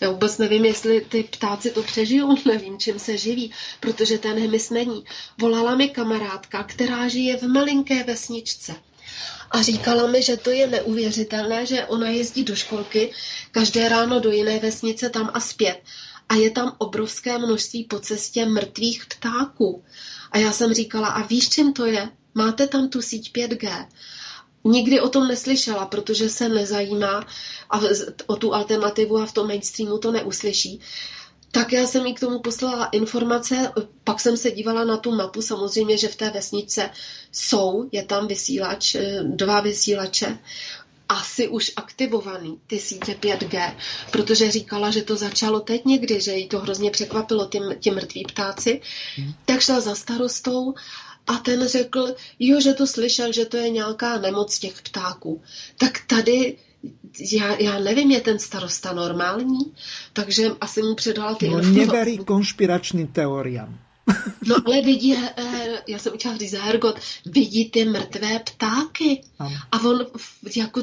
Já vůbec nevím, jestli ty ptáci to přežijou, nevím, čím se živí, protože ten hmyz není. Volala mi kamarádka, která žije v malinké vesničce. A říkala mi, že to je neuvěřitelné, že ona jezdí do školky každé ráno do jiné vesnice tam a zpět. A je tam obrovské množství po cestě mrtvých ptáků. A já jsem říkala, a víš, čím to je? Máte tam tu síť 5G. Nikdy o tom neslyšela, protože se nezajímá a o tu alternativu a v tom mainstreamu to neuslyší. Tak já jsem jí k tomu poslala informace, pak jsem se dívala na tu mapu, samozřejmě, že v té vesnice jsou, je tam vysílač, eh, dva vysílače, asi už aktivovaný, ty sítě 5G, protože říkala, že to začalo teď někdy, že jí to hrozně překvapilo, ty, ty mrtví ptáci, hmm. tak šla za starostou a ten řekl, jo, že to slyšel, že to je nějaká nemoc těch ptáků. Tak tady já, já nevím, je ten starosta normální, takže asi mu předala ty no, informace. Neverí konšpiračným teoriám. No ale vidí, eh, já jsem chtěla říct Hergot, vidí ty mrtvé ptáky. A on jako,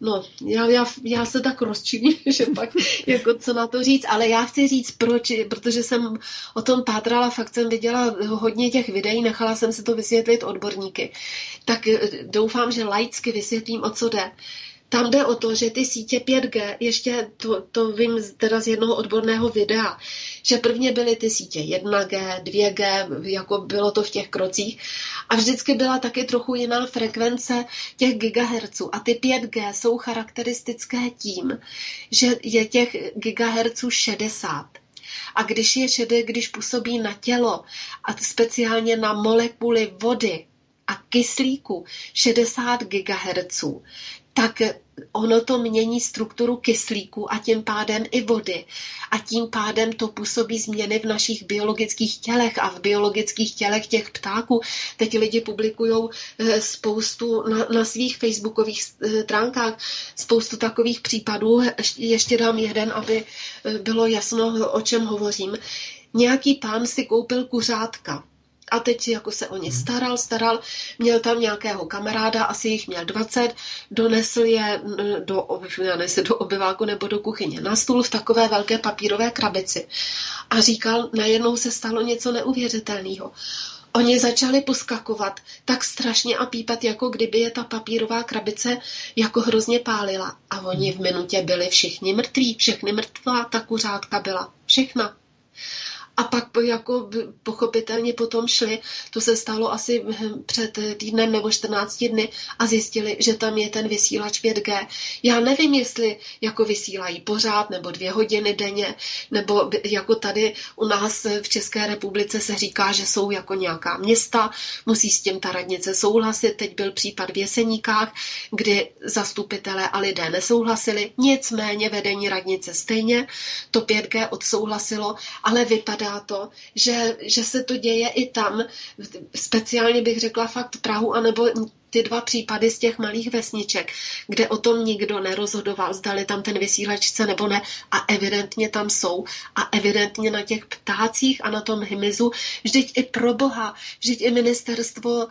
no, já, já, já se tak rozčiním, že pak jako co na to říct, ale já chci říct proč, protože jsem o tom pátrala, fakt jsem viděla hodně těch videí, nechala jsem si to vysvětlit odborníky. Tak eh, doufám, že laicky vysvětlím, o co jde. Tam jde o to, že ty sítě 5G, ještě to, to vím teda z jednoho odborného videa, že prvně byly ty sítě 1G, 2G, jako bylo to v těch krocích, a vždycky byla taky trochu jiná frekvence těch gigahertzů. A ty 5G jsou charakteristické tím, že je těch gigahertzů 60. A když je šedé, když působí na tělo a speciálně na molekuly vody, a kyslíku 60 GHz, tak ono to mění strukturu kyslíku a tím pádem i vody. A tím pádem to působí změny v našich biologických tělech a v biologických tělech těch ptáků. Teď lidi publikují eh, spoustu na, na svých facebookových eh, stránkách spoustu takových případů. Ještě dám jeden, aby eh, bylo jasno, o čem hovořím. Nějaký pán si koupil kuřátka a teď jako se o ně mhm. staral, staral, měl tam nějakého kamaráda, asi jich měl 20, donesl je do, nesl do obyváku nebo do kuchyně na stůl v takové velké papírové krabici. A říkal, najednou se stalo něco neuvěřitelného. Oni začali poskakovat tak strašně a pípat, jako kdyby je ta papírová krabice jako hrozně pálila. A oni v minutě byli všichni mrtví, všechny mrtvá ta kuřátka byla, všechna. A pak jako pochopitelně potom šli, to se stalo asi hm, před týdnem nebo 14 dny a zjistili, že tam je ten vysílač 5G. Já nevím, jestli jako vysílají pořád nebo dvě hodiny denně, nebo jako tady u nás v České republice se říká, že jsou jako nějaká města, musí s tím ta radnice souhlasit. Teď byl případ v Jeseníkách, kdy zastupitelé a lidé nesouhlasili, nicméně vedení radnice stejně to 5G odsouhlasilo, ale vypadá vypadá to, že, že se to děje i tam, speciálně bych řekla fakt Prahu, anebo ty dva případy z těch malých vesniček, kde o tom nikdo nerozhodoval, zdali tam ten vysílač chce nebo ne a evidentně tam jsou. A evidentně na těch ptácích a na tom hmyzu, vždyť i pro boha, vždyť i ministerstvo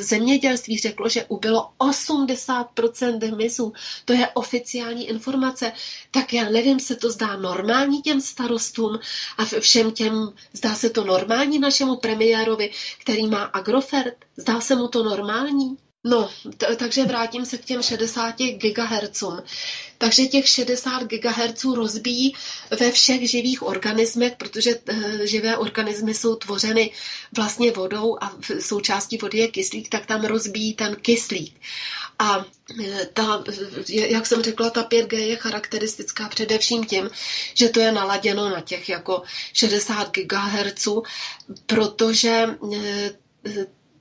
zemědělství řeklo, že ubylo 80% hmyzu, to je oficiální informace, tak já nevím, se to zdá normální těm starostům a všem těm, zdá se to normální našemu premiérovi, který má Agrofert, zdá se mu to normální? No, t- takže vrátím se k těm 60 GHz. Takže těch 60 GHz rozbíjí ve všech živých organismech, protože e, živé organismy jsou tvořeny vlastně vodou a v součástí vody je kyslík, tak tam rozbíjí ten kyslík. A eh, ta, jak jsem řekla, ta 5G je charakteristická především tím, že to je naladěno na těch jako 60 GHz, protože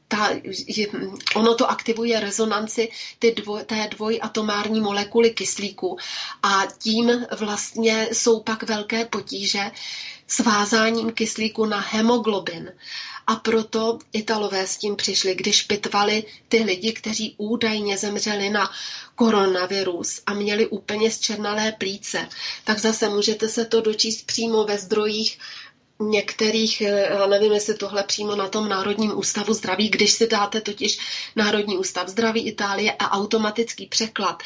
ta, je, ono to aktivuje rezonanci ty dvoj, té dvojatomární molekuly kyslíku a tím vlastně jsou pak velké potíže s vázáním kyslíku na hemoglobin. A proto Italové s tím přišli, když pitvali ty lidi, kteří údajně zemřeli na koronavirus a měli úplně zčernalé plíce, tak zase můžete se to dočíst přímo ve zdrojích některých, eh, já nevím, jestli tohle přímo na tom Národním ústavu zdraví, když si dáte totiž Národní ústav zdraví Itálie a automatický překlad,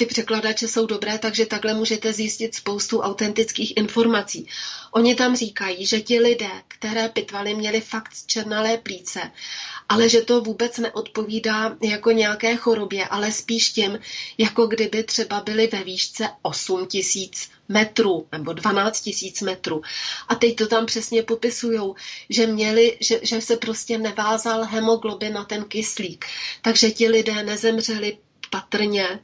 ty překladače jsou dobré, takže takhle můžete zjistit spoustu autentických informací. Oni tam říkají, že ti lidé, které pitvali, měli fakt černalé plíce, ale že to vůbec neodpovídá jako nějaké chorobě, ale spíš tím, jako kdyby třeba byli ve výšce 8 tisíc metrů nebo 12 tisíc metrů. A teď to tam přesně popisují, že, měli, že, že se prostě nevázal hemoglobin na ten kyslík. Takže ti lidé nezemřeli patrně,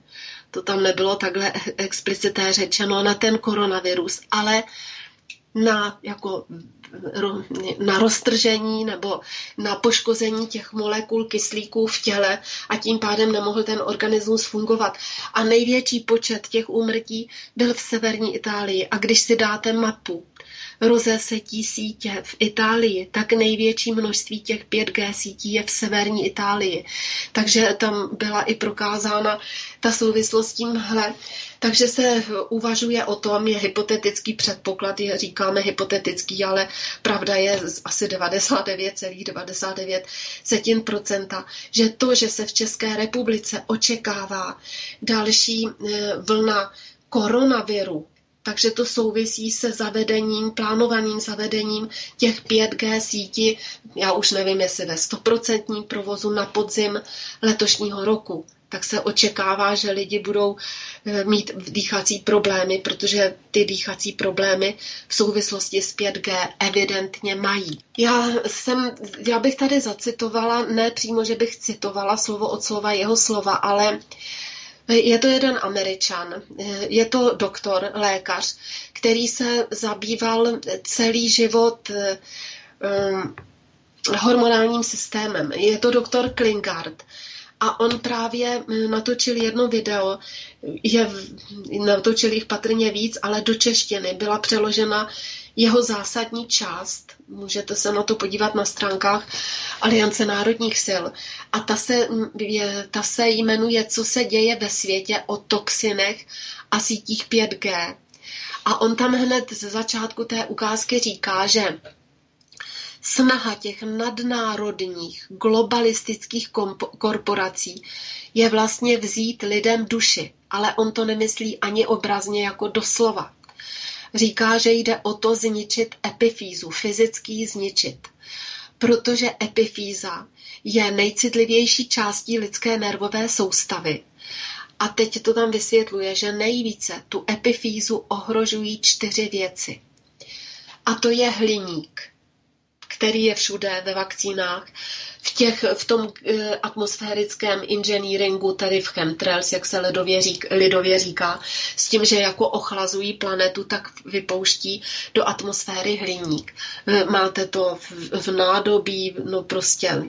to tam nebylo takhle explicité řečeno, na ten koronavirus, ale na, jako, na roztržení nebo na poškození těch molekul kyslíků v těle a tím pádem nemohl ten organismus fungovat. A největší počet těch úmrtí byl v severní Itálii. A když si dáte mapu rozesetí sítě v Itálii, tak největší množství těch 5G sítí je v severní Itálii. Takže tam byla i prokázána ta souvislost s tímhle. Takže se uvažuje o tom, je hypotetický předpoklad, je, říkáme hypotetický, ale pravda je asi 99,99 procenta, že to, že se v České republice očekává další eh, vlna koronaviru, takže to souvisí se zavedením, plánovaným zavedením těch 5G sítí, já už nevím, jestli ve 100% provozu na podzim letošního roku. Tak se očekává, že lidi budou eh, mít dýchací problémy, protože ty dýchací problémy v souvislosti s 5G evidentně mají. Já, jsem, já bych tady zacitovala, ne přímo, že bych citovala slovo od slova jeho slova, ale je to jeden američan, je to doktor, lékař, který se zabýval celý život um, hormonálním systémem. Je to doktor Klingard. A on právě natočil jedno video, je, natočil jich patrně víc, ale do češtiny byla přeložena jeho zásadní část, můžete se na to podívat na stránkách Aliance národních sil, a ta se, je, ta se jmenuje Co se děje ve světě o toxinech a sítích 5G. A on tam hned ze začátku té ukázky říká, že snaha těch nadnárodních globalistických korporací je vlastně vzít lidem duši, ale on to nemyslí ani obrazně jako doslova. Říká, že jde o to zničit epifýzu, fyzicky zničit. Protože epifýza je nejcitlivější částí lidské nervové soustavy. A teď to tam vysvětluje, že nejvíce tu epifýzu ohrožují čtyři věci. A to je hliník, který je všude ve vakcínách, v, těch, v tom e, atmosférickém inženýringu, tedy v chemtrails, jak se lidově, řík, lidově říká, s tím, že jako ochlazují planetu, tak vypouští do atmosféry hliník. E, máte to v, v nádobí, no prostě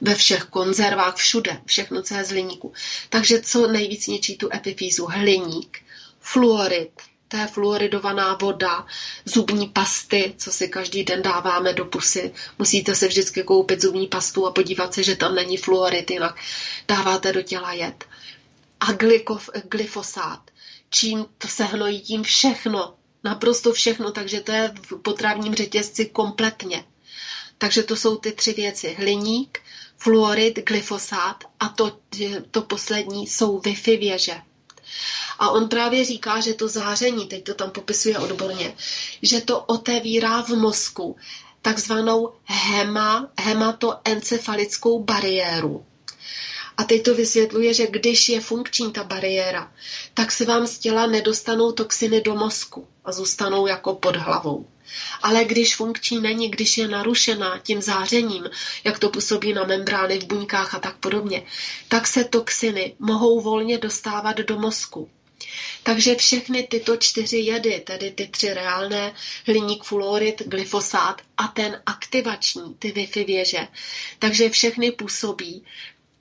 ve všech konzervách, všude, všechno, co je z hliníku. Takže co nejvíc ničí tu epifízu? Hliník, fluorid, to je fluoridovaná voda, zubní pasty, co si každý den dáváme do pusy. Musíte se vždycky koupit zubní pastu a podívat se, že tam není fluorid, jinak dáváte do těla jed. A glykof, glyfosát, čím to se hnojí tím všechno, naprosto všechno, takže to je v potravním řetězci kompletně. Takže to jsou ty tři věci. Hliník, fluorid, glyfosát a to, to poslední jsou Wi-Fi věže. A on právě říká, že to záření, teď to tam popisuje odborně, že to otevírá v mozku takzvanou hema, hematoencefalickou bariéru. A teď to vysvětluje, že když je funkční ta bariéra, tak se vám z těla nedostanou toxiny do mozku a zůstanou jako pod hlavou. Ale když funkční není, když je narušená tím zářením, jak to působí na membrány v buňkách a tak podobně, tak se toxiny mohou volně dostávat do mozku. Takže všechny tyto čtyři jedy, tedy ty tři reálné, hliník, fluorid, glyfosát a ten aktivační, ty Wi-Fi věže, takže všechny působí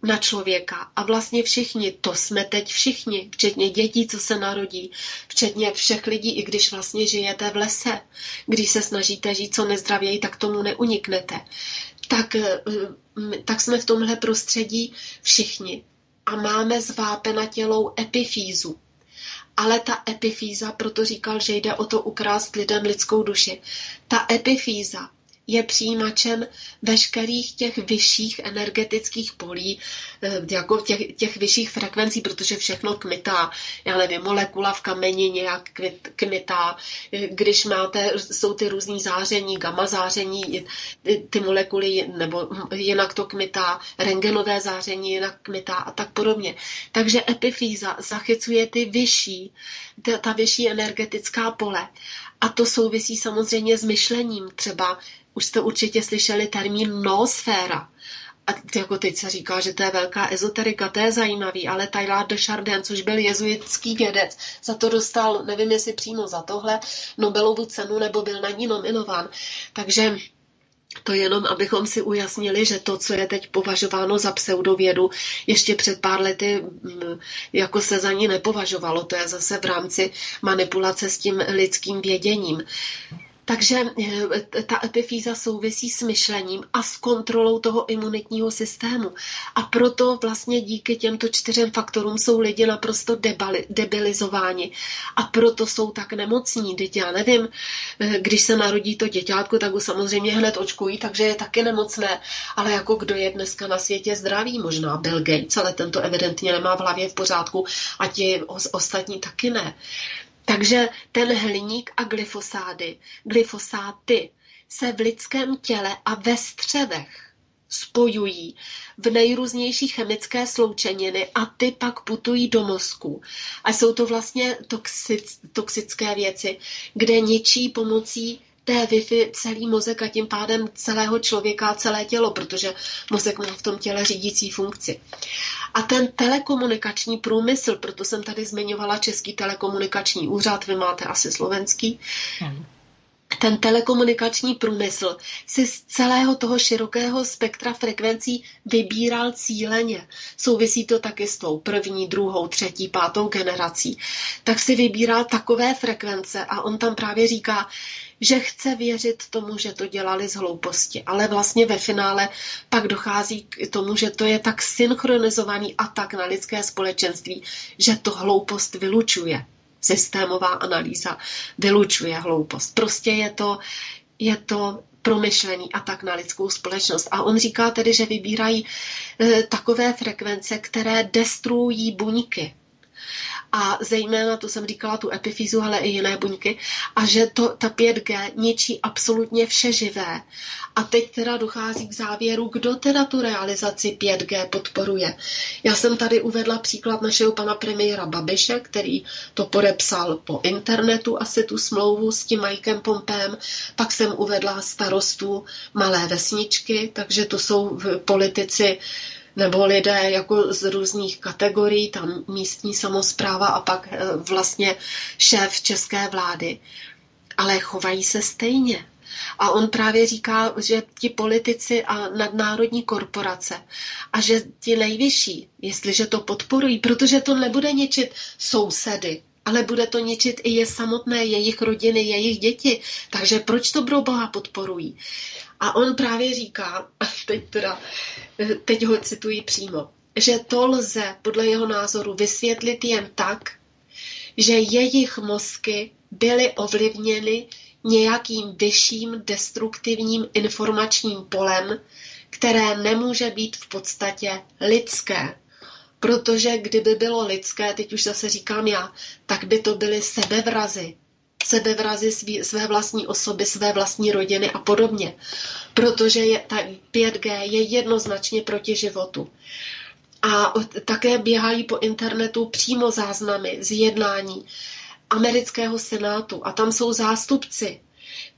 na člověka. A vlastně všichni, to jsme teď všichni, včetně dětí, co se narodí, včetně všech lidí, i když vlastně žijete v lese, když se snažíte žít co nezdravěji, tak tomu neuniknete. Tak, eh, tak jsme v tomhle prostředí všichni. A máme zvápe tělou epifízu. Ale ta epifíza, proto říkal, že jde o to ukrást lidem lidskou duši. Ta epifíza je přijímačem veškerých těch vyšších energetických polí, eh, jako těch, těch vyšších frekvencí, protože všechno kmitá. Já nevím, molekula v kameni nějak kmitá. Eh, když máte, jsou ty různý záření, gamma záření, ty molekuly, nebo jinak to kmitá, rengenové záření jinak kmitá a tak podobně. Takže epifýza zachycuje ty vyšší, ta, ta vyšší energetická pole. A to souvisí samozřejmě s myšlením. Třeba už jste určitě slyšeli termín noosféra. A jako teď se říká, že to je velká ezoterika, to je zajímavý, ale Taylor de Chardin, což byl jezuitský vědec, za to dostal, nevím jestli přímo za tohle, Nobelovu cenu, nebo byl na ní nominován. Takže to jenom, abychom si ujasnili, že to, co je teď považováno za pseudovědu, ještě před pár lety mm, jako se za ní nepovažovalo. To je zase v rámci manipulace s tím lidským věděním. Takže eh, ta epifýza souvisí s myšlením a s kontrolou toho imunitního systému. A proto vlastně díky těmto čtyřem faktorům jsou lidi naprosto debali, debilizováni. A proto jsou tak nemocní. Teď já nevím, eh, když se narodí to děťátko, tak ho samozřejmě hned očkují, takže je taky nemocné. Ale jako kdo je dneska na světě zdravý? Možná Bill Gates, ale tento evidentně nemá v hlavě v pořádku a ti ostatní taky ne. Takže ten hliník a glyfosády, glyfosáty se v lidském těle a ve střevech spojují v nejrůznější chemické sloučeniny a ty pak putují do mozku. A jsou to vlastně toxic, toxické věci, kde ničí pomocí té Wi-Fi celý mozek a tím pádem celého člověka a celé tělo, protože mozek má v tom těle řídící funkci. A ten telekomunikační průmysl, proto jsem tady zmiňovala Český telekomunikační úřad, vy máte asi slovenský, ten telekomunikační průmysl si z celého toho širokého spektra frekvencí vybíral cíleně. Souvisí to taky s tou první, druhou, třetí, pátou generací. Tak si vybíral takové frekvence a on tam právě říká, že chce věřit tomu, že to dělali z hlouposti. Ale vlastně ve finále pak dochází k tomu, že to je tak synchronizovaný atak na lidské společenství, že to hloupost vylučuje. Systémová analýza vylučuje hloupost. Prostě je to, je to promyšlený atak na lidskou společnost. A on říká tedy, že vybírají e, takové frekvence, které destruují buňky a zejména, to jsem říkala, tu epifýzu, ale i jiné buňky, a že to, ta 5G ničí absolutně vše živé. A teď teda dochází k závěru, kdo teda tu realizaci 5G podporuje. Já jsem tady uvedla příklad našeho pana premiéra Babiše, který to podepsal po internetu asi tu smlouvu s tím Mikem Pompem, pak jsem uvedla starostu malé vesničky, takže to jsou politici nebo lidé jako z různých kategorií, tam místní samozpráva a pak eh, vlastně šéf české vlády. Ale chovají se stejně. A on právě říká, že ti politici a nadnárodní korporace a že ti nejvyšší, jestliže to podporují, protože to nebude ničit sousedy, ale bude to ničit i je samotné, jejich rodiny, jejich děti. Takže proč to pro Boha podporují? A on právě říká, a teď, teda, teď ho cituji přímo, že to lze podle jeho názoru vysvětlit jen tak, že jejich mozky byly ovlivněny nějakým vyšším destruktivním informačním polem, které nemůže být v podstatě lidské. Protože kdyby bylo lidské, teď už zase říkám já, tak by to byly sebevrazy, sebevrazy svý, své vlastní osoby, své vlastní rodiny a podobně. Protože je, ta 5G je jednoznačně proti životu. A také běhají po internetu přímo záznamy z jednání amerického senátu a tam jsou zástupci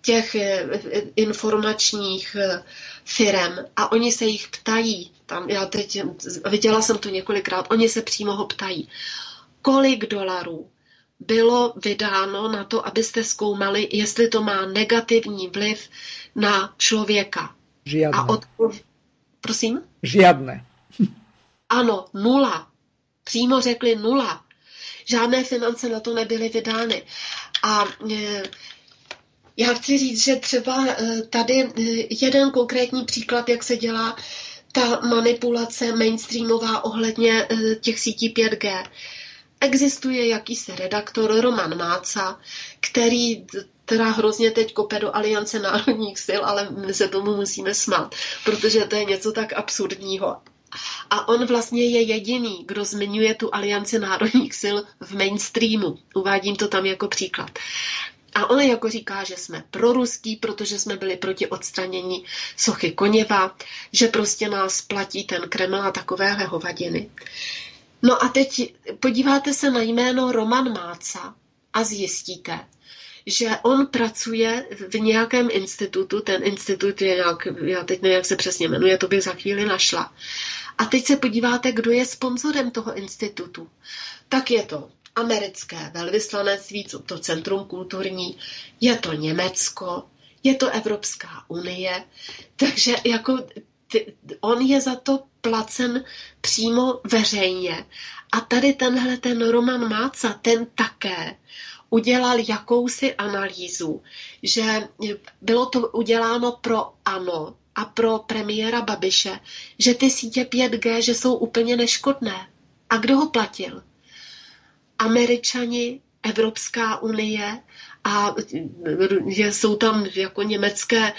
těch eh, informačních eh, firem a oni se jich ptají, tam já teď viděla jsem to několikrát, oni se přímo ho ptají, kolik dolarů bylo vydáno na to, abyste zkoumali, jestli to má negativní vliv na člověka. Žiadne. A od... Prosím? Žiadne. Ano, nula. Přímo řekli nula. Žádné finance na to nebyly vydány. A e, já chci říct, že třeba e, tady e, jeden konkrétní příklad, jak se dělá ta manipulace mainstreamová ohledně e, těch sítí 5G. Existuje jakýsi redaktor Roman Máca, který teda hrozně teď kope do Aliance národních sil, ale my se tomu musíme smát, protože to je něco tak absurdního. A on vlastně je jediný, kdo zmiňuje tu Alianci národních sil v mainstreamu. Uvádím to tam jako příklad. A on jako říká, že jsme proruský, protože jsme byli proti odstranění sochy Koněva, že prostě nás platí ten Kreml a takovéhle hovadiny. No a teď podíváte se na jméno Roman Máca a zjistíte, že on pracuje v nějakém institutu, ten institut je nějak, já teď nevím, jak se přesně jmenuje, to bych za chvíli našla. A teď se podíváte, kdo je sponzorem toho institutu. Tak je to americké velvyslanectví, to centrum kulturní, je to Německo, je to Evropská unie, takže jako ty, on je za to placen přímo veřejně. A tady tenhle ten Roman Máca, ten také udělal jakousi analýzu, že bylo to uděláno pro ANO a pro premiéra Babiše, že ty sítě 5G, že jsou úplně neškodné. A kdo ho platil? Američani, Evropská unie a jsou tam jako německé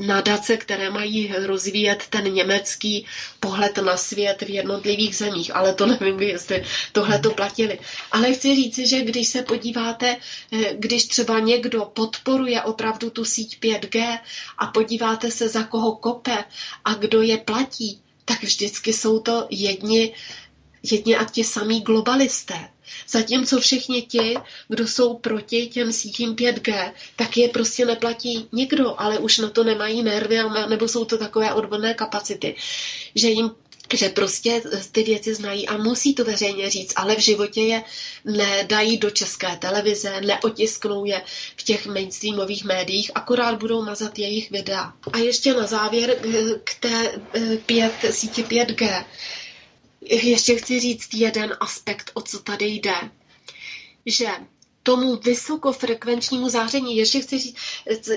nadace, které mají rozvíjet ten německý pohled na svět v jednotlivých zemích, ale to nevím, jestli tohle to platili. Ale chci říci, že když se podíváte, eh, když třeba někdo podporuje opravdu tu síť 5G a podíváte se, za koho kope a kdo je platí, tak vždycky jsou to jedni, jedni a ti samí globalisté. Zatímco všichni ti, kdo jsou proti těm sítím 5G, tak je prostě neplatí nikdo, ale už na to nemají nervy, nebo jsou to takové odborné kapacity, že jim že prostě ty věci znají a musí to veřejně říct, ale v životě je nedají do české televize, neotisknou je v těch mainstreamových médiích, akorát budou mazat jejich videa. A ještě na závěr k té eh, pět, síti 5G ještě chci říct jeden aspekt, o co tady jde. Že tomu vysokofrekvenčnímu záření, ještě chci říct,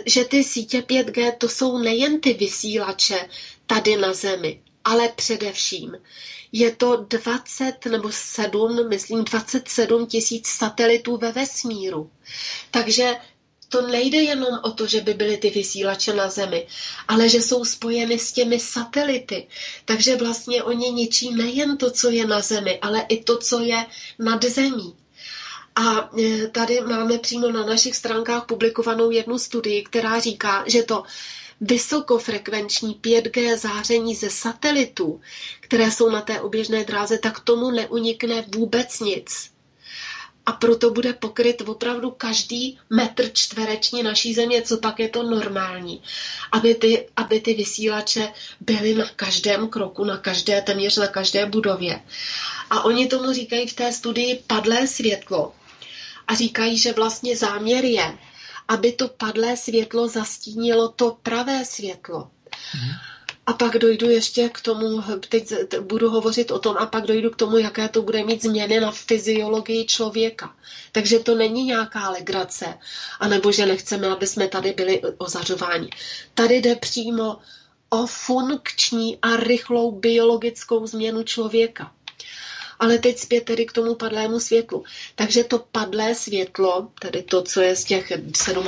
že ty sítě 5G to jsou nejen ty vysílače tady na Zemi, ale především je to 20 nebo 7, myslím 27 tisíc satelitů ve vesmíru. Takže to nejde jenom o to, že by byly ty vysílače na Zemi, ale že jsou spojeny s těmi satelity. Takže vlastně oni ničí nejen to, co je na Zemi, ale i to, co je nad Zemí. A e, tady máme přímo na našich stránkách publikovanou jednu studii, která říká, že to vysokofrekvenční 5G záření ze satelitů, které jsou na té oběžné dráze, tak tomu neunikne vůbec nic a proto bude pokryt opravdu každý metr čtvereční naší země, co pak je to normální, aby ty, aby ty vysílače byly na každém kroku, na každé, téměř na každé budově. A oni tomu říkají v té studii padlé světlo. A říkají, že vlastně záměr je, aby to padlé světlo zastínilo to pravé světlo. Hmm. A pak dojdu ještě k tomu, teď budu hovořit o tom, a pak dojdu k tomu, jaké to bude mít změny na fyziologii člověka. Takže to není nějaká legrace, anebo že nechceme, aby jsme tady byli ozařováni. Tady jde přímo o funkční a rychlou biologickou změnu člověka. Ale teď zpět tedy k tomu padlému světlu. Takže to padlé světlo, tedy to, co je z těch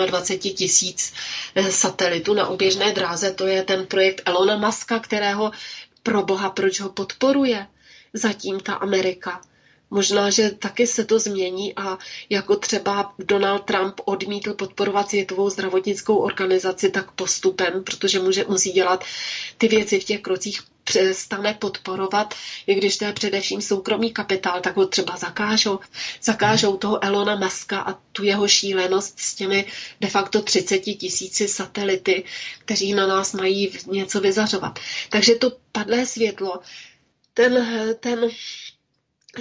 27 tisíc eh, satelitů na oběžné dráze, to je ten projekt Elona Muska, kterého pro boha, proč ho podporuje zatím ta Amerika. Možná, že taky se to změní a jako třeba Donald Trump odmítl podporovat Světovou zdravotnickou organizaci tak postupem, protože může, musí dělat ty věci v těch krocích přestane podporovat, i když to je především soukromý kapitál, tak ho třeba zakážou. Zakážou toho Elona Muska a tu jeho šílenost s těmi de facto 30 tisíci satelity, kteří na nás mají něco vyzařovat. Takže to padlé světlo, ten, ten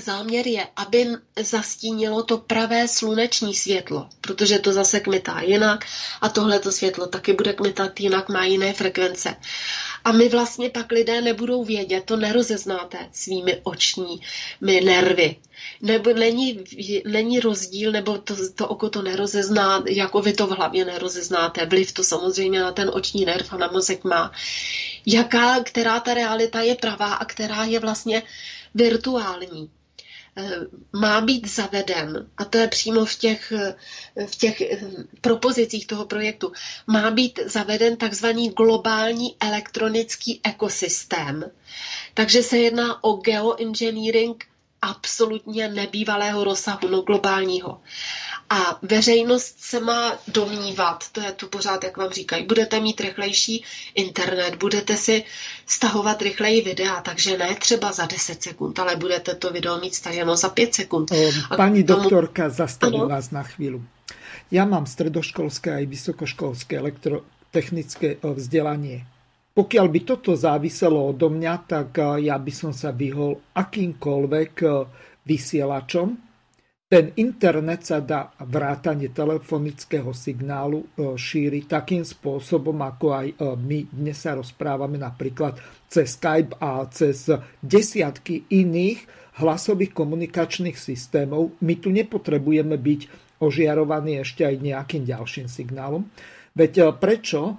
záměr je, aby zastínilo to pravé sluneční světlo, protože to zase kmitá jinak a tohleto světlo taky bude kmitat jinak, má jiné frekvence. A my vlastně pak lidé nebudou vědět, to nerozeznáte svými očními nervy. Nebo není, není rozdíl, nebo to, to oko to nerozezná, jako vy to v hlavě nerozeznáte. Vliv to samozřejmě na ten oční nerv a na mozek má. Jaká, která ta realita je pravá a která je vlastně virtuální. Eh, má být zaveden, a to je přímo v těch, eh, v těch eh, propozicích toho projektu, má být zaveden takzvaný globální elektronický ekosystém. Takže se jedná o geoengineering absolutně nebývalého rozsahu, no globálního. A veřejnost se má domnívat, to je tu pořád, jak vám říkají, budete mít rychlejší internet, budete si stahovat rychleji videa, takže ne třeba za 10 sekund, ale budete to video mít staženo za 5 sekund. Pani tomu... doktorka, zastavím vás na chvíli. Já mám středoškolské a vysokoškolské elektrotechnické eh, vzdělanie. Pokiaľ by toto záviselo odo mňa, tak eh, ja by som sa vyhol akýmkoľvek eh, vysielačom, ten internet sa dá vrátanie telefonického signálu e, šíriť takým spôsobom, ako aj my dnes sa rozprávame napríklad cez Skype a cez desiatky iných hlasových komunikačných systémov. My tu nepotrebujeme byť ožiarovaný ešte aj nejakým ďalším signálom. Veď prečo,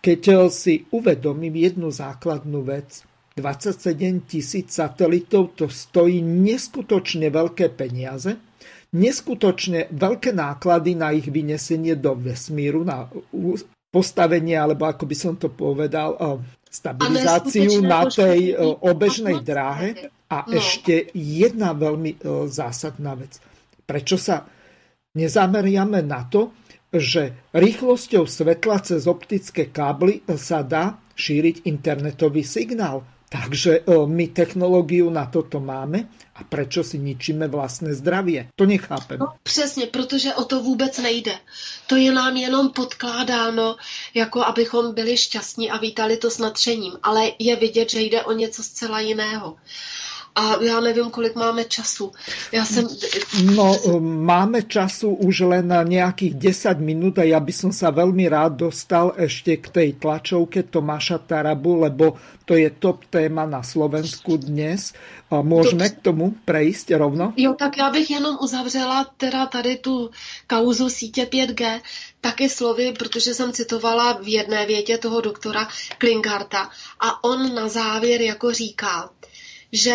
keď si uvedomím jednu základnú vec, 27 tisíc satelitov to stojí neskutočne veľké peniaze, neskutočne veľké náklady na ich vynesenie do vesmíru, na postavenie, alebo ako by som to povedal, stabilizáciu na tej obežnej dráhe. A no. ešte jedna veľmi zásadná vec. Prečo sa nezameriame na to, že rýchlosťou svetla cez optické kábly sa dá šíriť internetový signál. Takže my technologiu na toto máme a prečo si ničíme vlastné zdravie? To nechápem. No, přesně, protože o to vůbec nejde. To je nám jenom podkládáno, jako abychom byli šťastní a vítali to s nadšením, ale je vidět, že jde o něco zcela jiného a já nevím, kolik máme času. Já jsem... No, máme času už len na nějakých 10 minut a ja by som sa veľmi rád dostal ešte k tej tlačovke Tomáša Tarabu, lebo to je top téma na Slovensku dnes. A můžeme k tomu prejsť rovno? Jo, tak já bych jenom uzavřela teda tady tu kauzu sítě 5G taky slovy, protože jsem citovala v jedné větě toho doktora Klingarta a on na závěr jako říká, že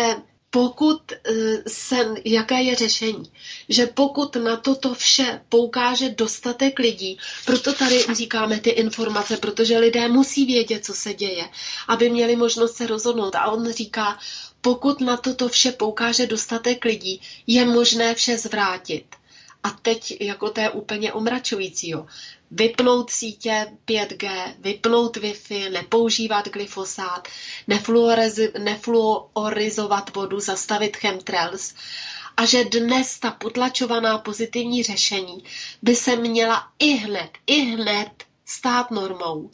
pokud eh, se, jaké je řešení, že pokud na toto vše poukáže dostatek lidí, proto tady říkáme ty informace, protože lidé musí vědět, co se děje, aby měli možnost se rozhodnout. A on říká, pokud na toto vše poukáže dostatek lidí, je možné vše zvrátit. A teď jako to je úplně omračující. Jo vypnout sítě 5G, vypnout Wi-Fi, nepoužívat glyfosát, nefluorizovat vodu, zastavit chemtrails a že dnes ta potlačovaná pozitivní řešení by se měla i hned, i hned stát normou.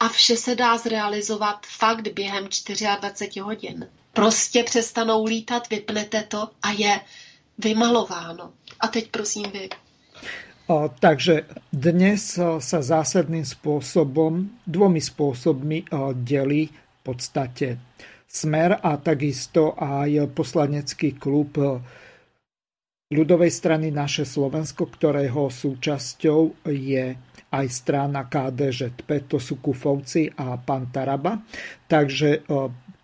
A vše se dá zrealizovat fakt během 24 hodin. Prostě přestanou lítat, vypnete to a je vymalováno. A teď prosím vy. Takže dnes sa zásadným spôsobom, dvomi spôsobmi delí v podstate Smer a takisto aj poslanecký klub ľudovej strany Naše Slovensko, ktorého súčasťou je aj strana KDŽP, to sú Kufovci a pán Taraba. Takže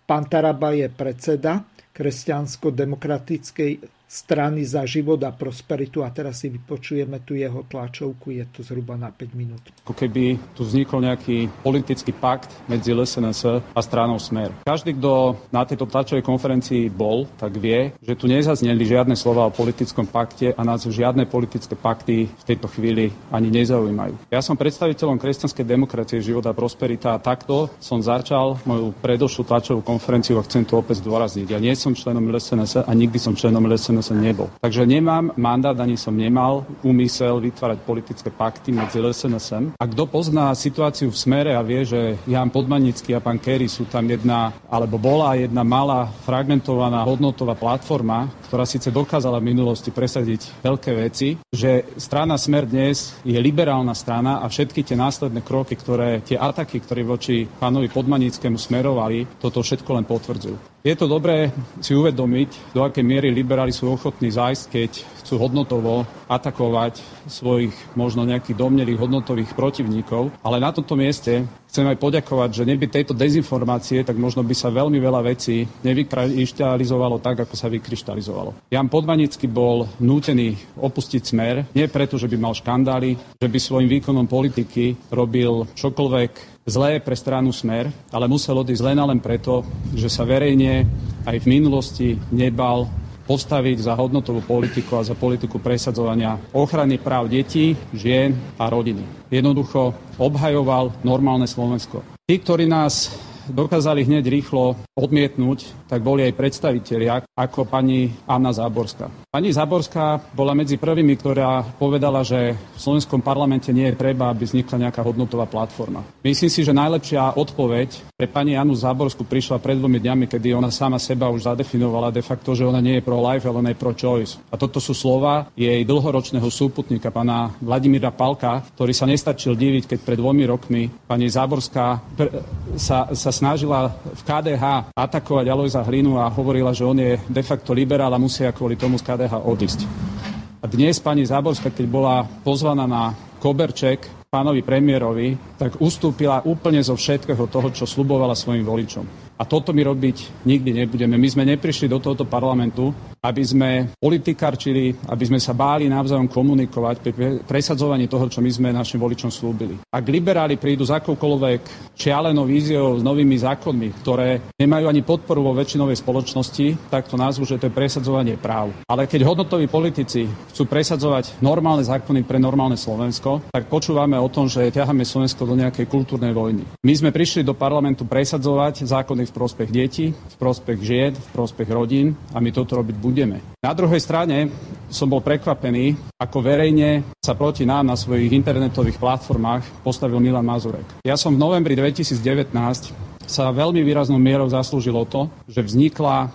pán Taraba je predseda kresťansko-demokratickej strany za život a prosperitu a teraz si vypočujeme tu jeho tlačovku, je to zhruba na 5 minút. Ako keby tu vznikol nejaký politický pakt medzi LSNS a stranou Smer. Každý, kto na tejto tlačovej konferencii bol, tak vie, že tu nezazneli žiadne slova o politickom pakte a nás žiadne politické pakty v tejto chvíli ani nezaujímajú. Ja som predstaviteľom kresťanskej demokracie života a prosperita a takto som začal moju predošlú tlačovú konferenciu a chcem to opäť zdôrazniť. Ja nie som členom LSNS a nikdy som členom LSNS som nebol. Takže nemám mandát, ani som nemal úmysel vytvárať politické pakty medzi LSNSM. A kto pozná situáciu v smere a vie, že Jan Podmanický a pán Kerry sú tam jedna, alebo bola jedna malá fragmentovaná hodnotová platforma, ktorá síce dokázala v minulosti presadiť veľké veci, že strana Smer dnes je liberálna strana a všetky tie následné kroky, ktoré, tie ataky, ktoré voči pánovi Podmanickému smerovali, toto všetko len potvrdzujú. Je to dobré si uvedomiť, do akej miery liberáli sú ochotní zájsť, keď chcú hodnotovo atakovať svojich možno nejakých domnelých hodnotových protivníkov. Ale na tomto mieste chcem aj poďakovať, že neby tejto dezinformácie, tak možno by sa veľmi veľa vecí nevykryštalizovalo tak, ako sa vykryštalizovalo. Jan Podmanický bol nútený opustiť smer, nie preto, že by mal škandály, že by svojim výkonom politiky robil čokoľvek zlé pre stranu Smer, ale musel odísť len a len preto, že sa verejne aj v minulosti nebal postaviť za hodnotovú politiku a za politiku presadzovania ochrany práv detí, žien a rodiny. Jednoducho obhajoval normálne Slovensko. Tí, ktorí nás dokázali hneď rýchlo odmietnúť, tak boli aj predstavitelia, ako pani Anna Záborská. Pani Záborská bola medzi prvými, ktorá povedala, že v slovenskom parlamente nie je treba, aby vznikla nejaká hodnotová platforma. Myslím si, že najlepšia odpoveď pre pani Anu Záborskú prišla pred dvomi dňami, kedy ona sama seba už zadefinovala de facto, že ona nie je pro life, ale ona je pro choice. A toto sú slova jej dlhoročného súputníka, pána Vladimíra Palka, ktorý sa nestačil diviť, keď pred dvomi rokmi pani Záborská sa, sa snažila v KDH atakovať Alojza Hlinu a hovorila, že on je de facto liberál a musia kvôli tomu z KDH odísť. A A dnes pani Záborská, keď bola pozvaná na Koberček pánovi premiérovi, tak ustúpila úplne zo všetkého toho, čo slubovala svojim voličom. A toto my robiť nikdy nebudeme. My sme neprišli do tohoto parlamentu, aby sme politikarčili, aby sme sa báli navzájom komunikovať pri presadzovaní toho, čo my sme našim voličom slúbili. Ak liberáli prídu s akoukoľvek šialenou víziou, s novými zákonmi, ktoré nemajú ani podporu vo väčšinovej spoločnosti, tak to názvu, že to je presadzovanie práv. Ale keď hodnotoví politici chcú presadzovať normálne zákony pre normálne Slovensko, tak počúvame o tom, že ťaháme Slovensko do nejakej kultúrnej vojny. My sme prišli do parlamentu presadzovať zákony v prospech detí, v prospech žien, v prospech rodín a my toto robiť budeme. Na druhej strane som bol prekvapený, ako verejne sa proti nám na svojich internetových platformách postavil Milan Mazurek. Ja som v novembri 2019 sa veľmi výraznou mierou zaslúžilo to, že vznikla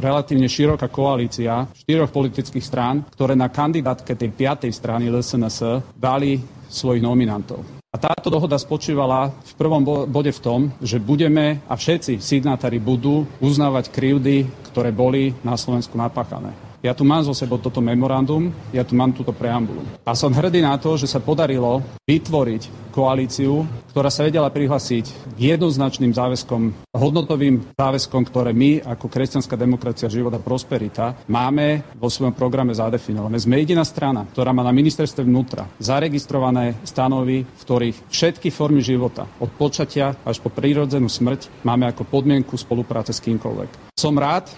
relatívne široká koalícia štyroch politických strán, ktoré na kandidátke tej piatej strany LSNS dali svojich nominantov. A táto dohoda spočívala v prvom bode v tom, že budeme a všetci signatári budú uznávať krivdy, ktoré boli na Slovensku napáchané. Ja tu mám zo sebou toto memorandum, ja tu mám túto preambulu. A som hrdý na to, že sa podarilo vytvoriť koalíciu, ktorá sa vedela prihlasiť k jednoznačným záväzkom, hodnotovým záväzkom, ktoré my ako kresťanská demokracia, život a prosperita máme vo svojom programe zadefinované. Sme jediná strana, ktorá má na ministerstve vnútra zaregistrované stanovy, v ktorých všetky formy života, od počatia až po prírodzenú smrť, máme ako podmienku spolupráce s kýmkoľvek. Som rád,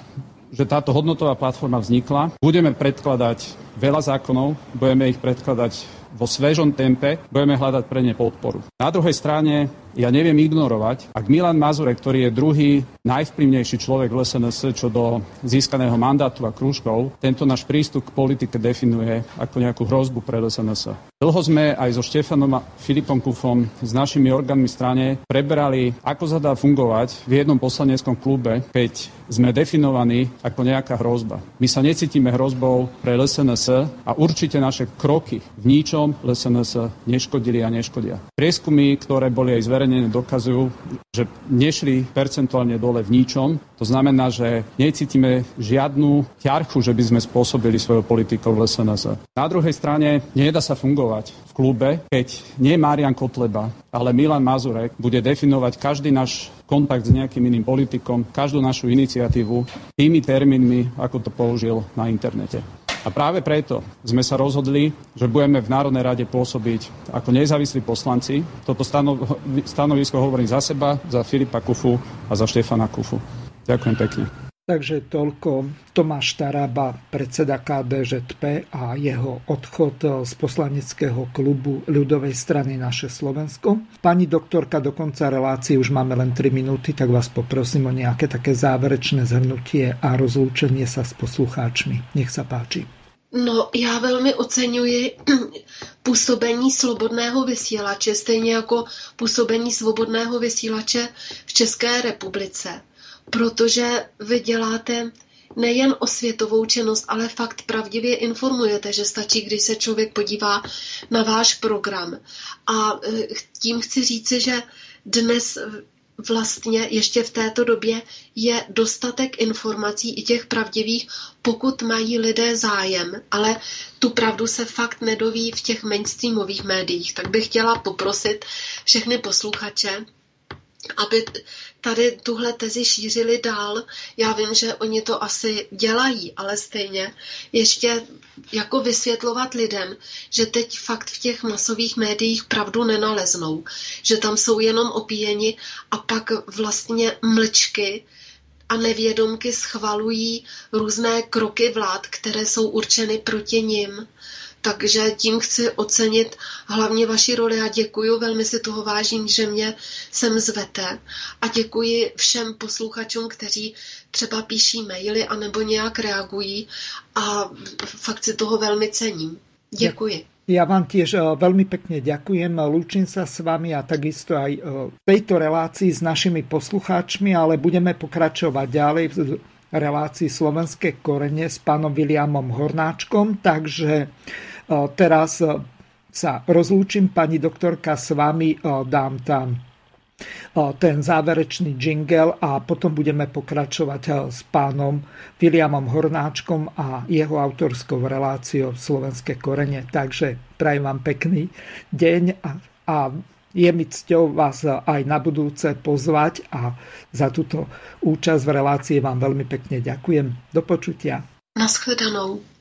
že táto hodnotová platforma vznikla. Budeme predkladať veľa zákonov, budeme ich predkladať vo svežom tempe, budeme hľadať pre ne podporu. Na druhej strane ja neviem ignorovať, ak Milan Mazurek, ktorý je druhý najvplyvnejší človek v SNS čo do získaného mandátu a krúžkov, tento náš prístup k politike definuje ako nejakú hrozbu pre SNS. Dlho sme aj so Štefanom a Filipom Kufom s našimi orgánmi strane preberali, ako sa dá fungovať v jednom poslaneckom klube, keď sme definovaní ako nejaká hrozba. My sa necítime hrozbou pre LSNS a určite naše kroky v ničom LSNS neškodili a neškodia. Prieskumy, ktoré boli aj zverejnené zverejnené dokazujú, že nešli percentuálne dole v ničom. To znamená, že necítime žiadnu ťarchu, že by sme spôsobili svojou politikou v SNS. Na druhej strane nedá sa fungovať v klube, keď nie Marian Kotleba, ale Milan Mazurek bude definovať každý náš kontakt s nejakým iným politikom, každú našu iniciatívu tými termínmi, ako to použil na internete. A práve preto sme sa rozhodli, že budeme v Národnej rade pôsobiť ako nezávislí poslanci. Toto stanovisko hovorím za seba, za Filipa Kufu a za Štefana Kufu. Ďakujem pekne. Takže toľko Tomáš Taraba, predseda KDŽP a jeho odchod z poslaneckého klubu ľudovej strany Naše Slovensko. Pani doktorka, do konca relácie už máme len 3 minúty, tak vás poprosím o nejaké také záverečné zhrnutie a rozlúčenie sa s poslucháčmi. Nech sa páči. No, já velmi oceňuji působení slobodného vysílače, stejně jako působení svobodného vysílače v České republice protože vy děláte nejen osvětovou činnost, ale fakt pravdivě informujete, že stačí, když se člověk podívá na váš program. A eh, tím chci říci, že dnes vlastně ještě v této době je dostatek informací i těch pravdivých, pokud mají lidé zájem, ale tu pravdu se fakt nedoví v těch mainstreamových médiích. Tak bych chtěla poprosit všechny posluchače, aby tady tuhle tezi šířili dál. Já vím, že oni to asi dělají, ale stejně ještě jako vysvětlovat lidem, že teď fakt v těch masových médiích pravdu nenaleznou, že tam jsou jenom opíjeni a pak vlastně mlčky a nevědomky schvalují různé kroky vlád, které jsou určeny proti nim. Takže tím chci ocenit hlavně vaši roli a děkuji, velmi si toho vážím, že mě sem zvete a děkuji všem posluchačům, kteří třeba píší maily anebo nějak reagují a fakt si toho velmi cením. Děkuji. Ja vám tiež eh, veľmi pekne ďakujem, lúčim sa s vami a takisto aj eh, v tejto relácii s našimi poslucháčmi, ale budeme pokračovať ďalej v relácii Slovenské korene s pánom Williamom Hornáčkom, takže Teraz sa rozlúčim, pani doktorka, s vami dám tam ten záverečný jingle a potom budeme pokračovať s pánom Williamom Hornáčkom a jeho autorskou reláciou Slovenské korene. Takže prajem vám pekný deň a, a je mi cťou vás aj na budúce pozvať a za túto účasť v relácii vám veľmi pekne ďakujem. Do počutia. Naschledanou.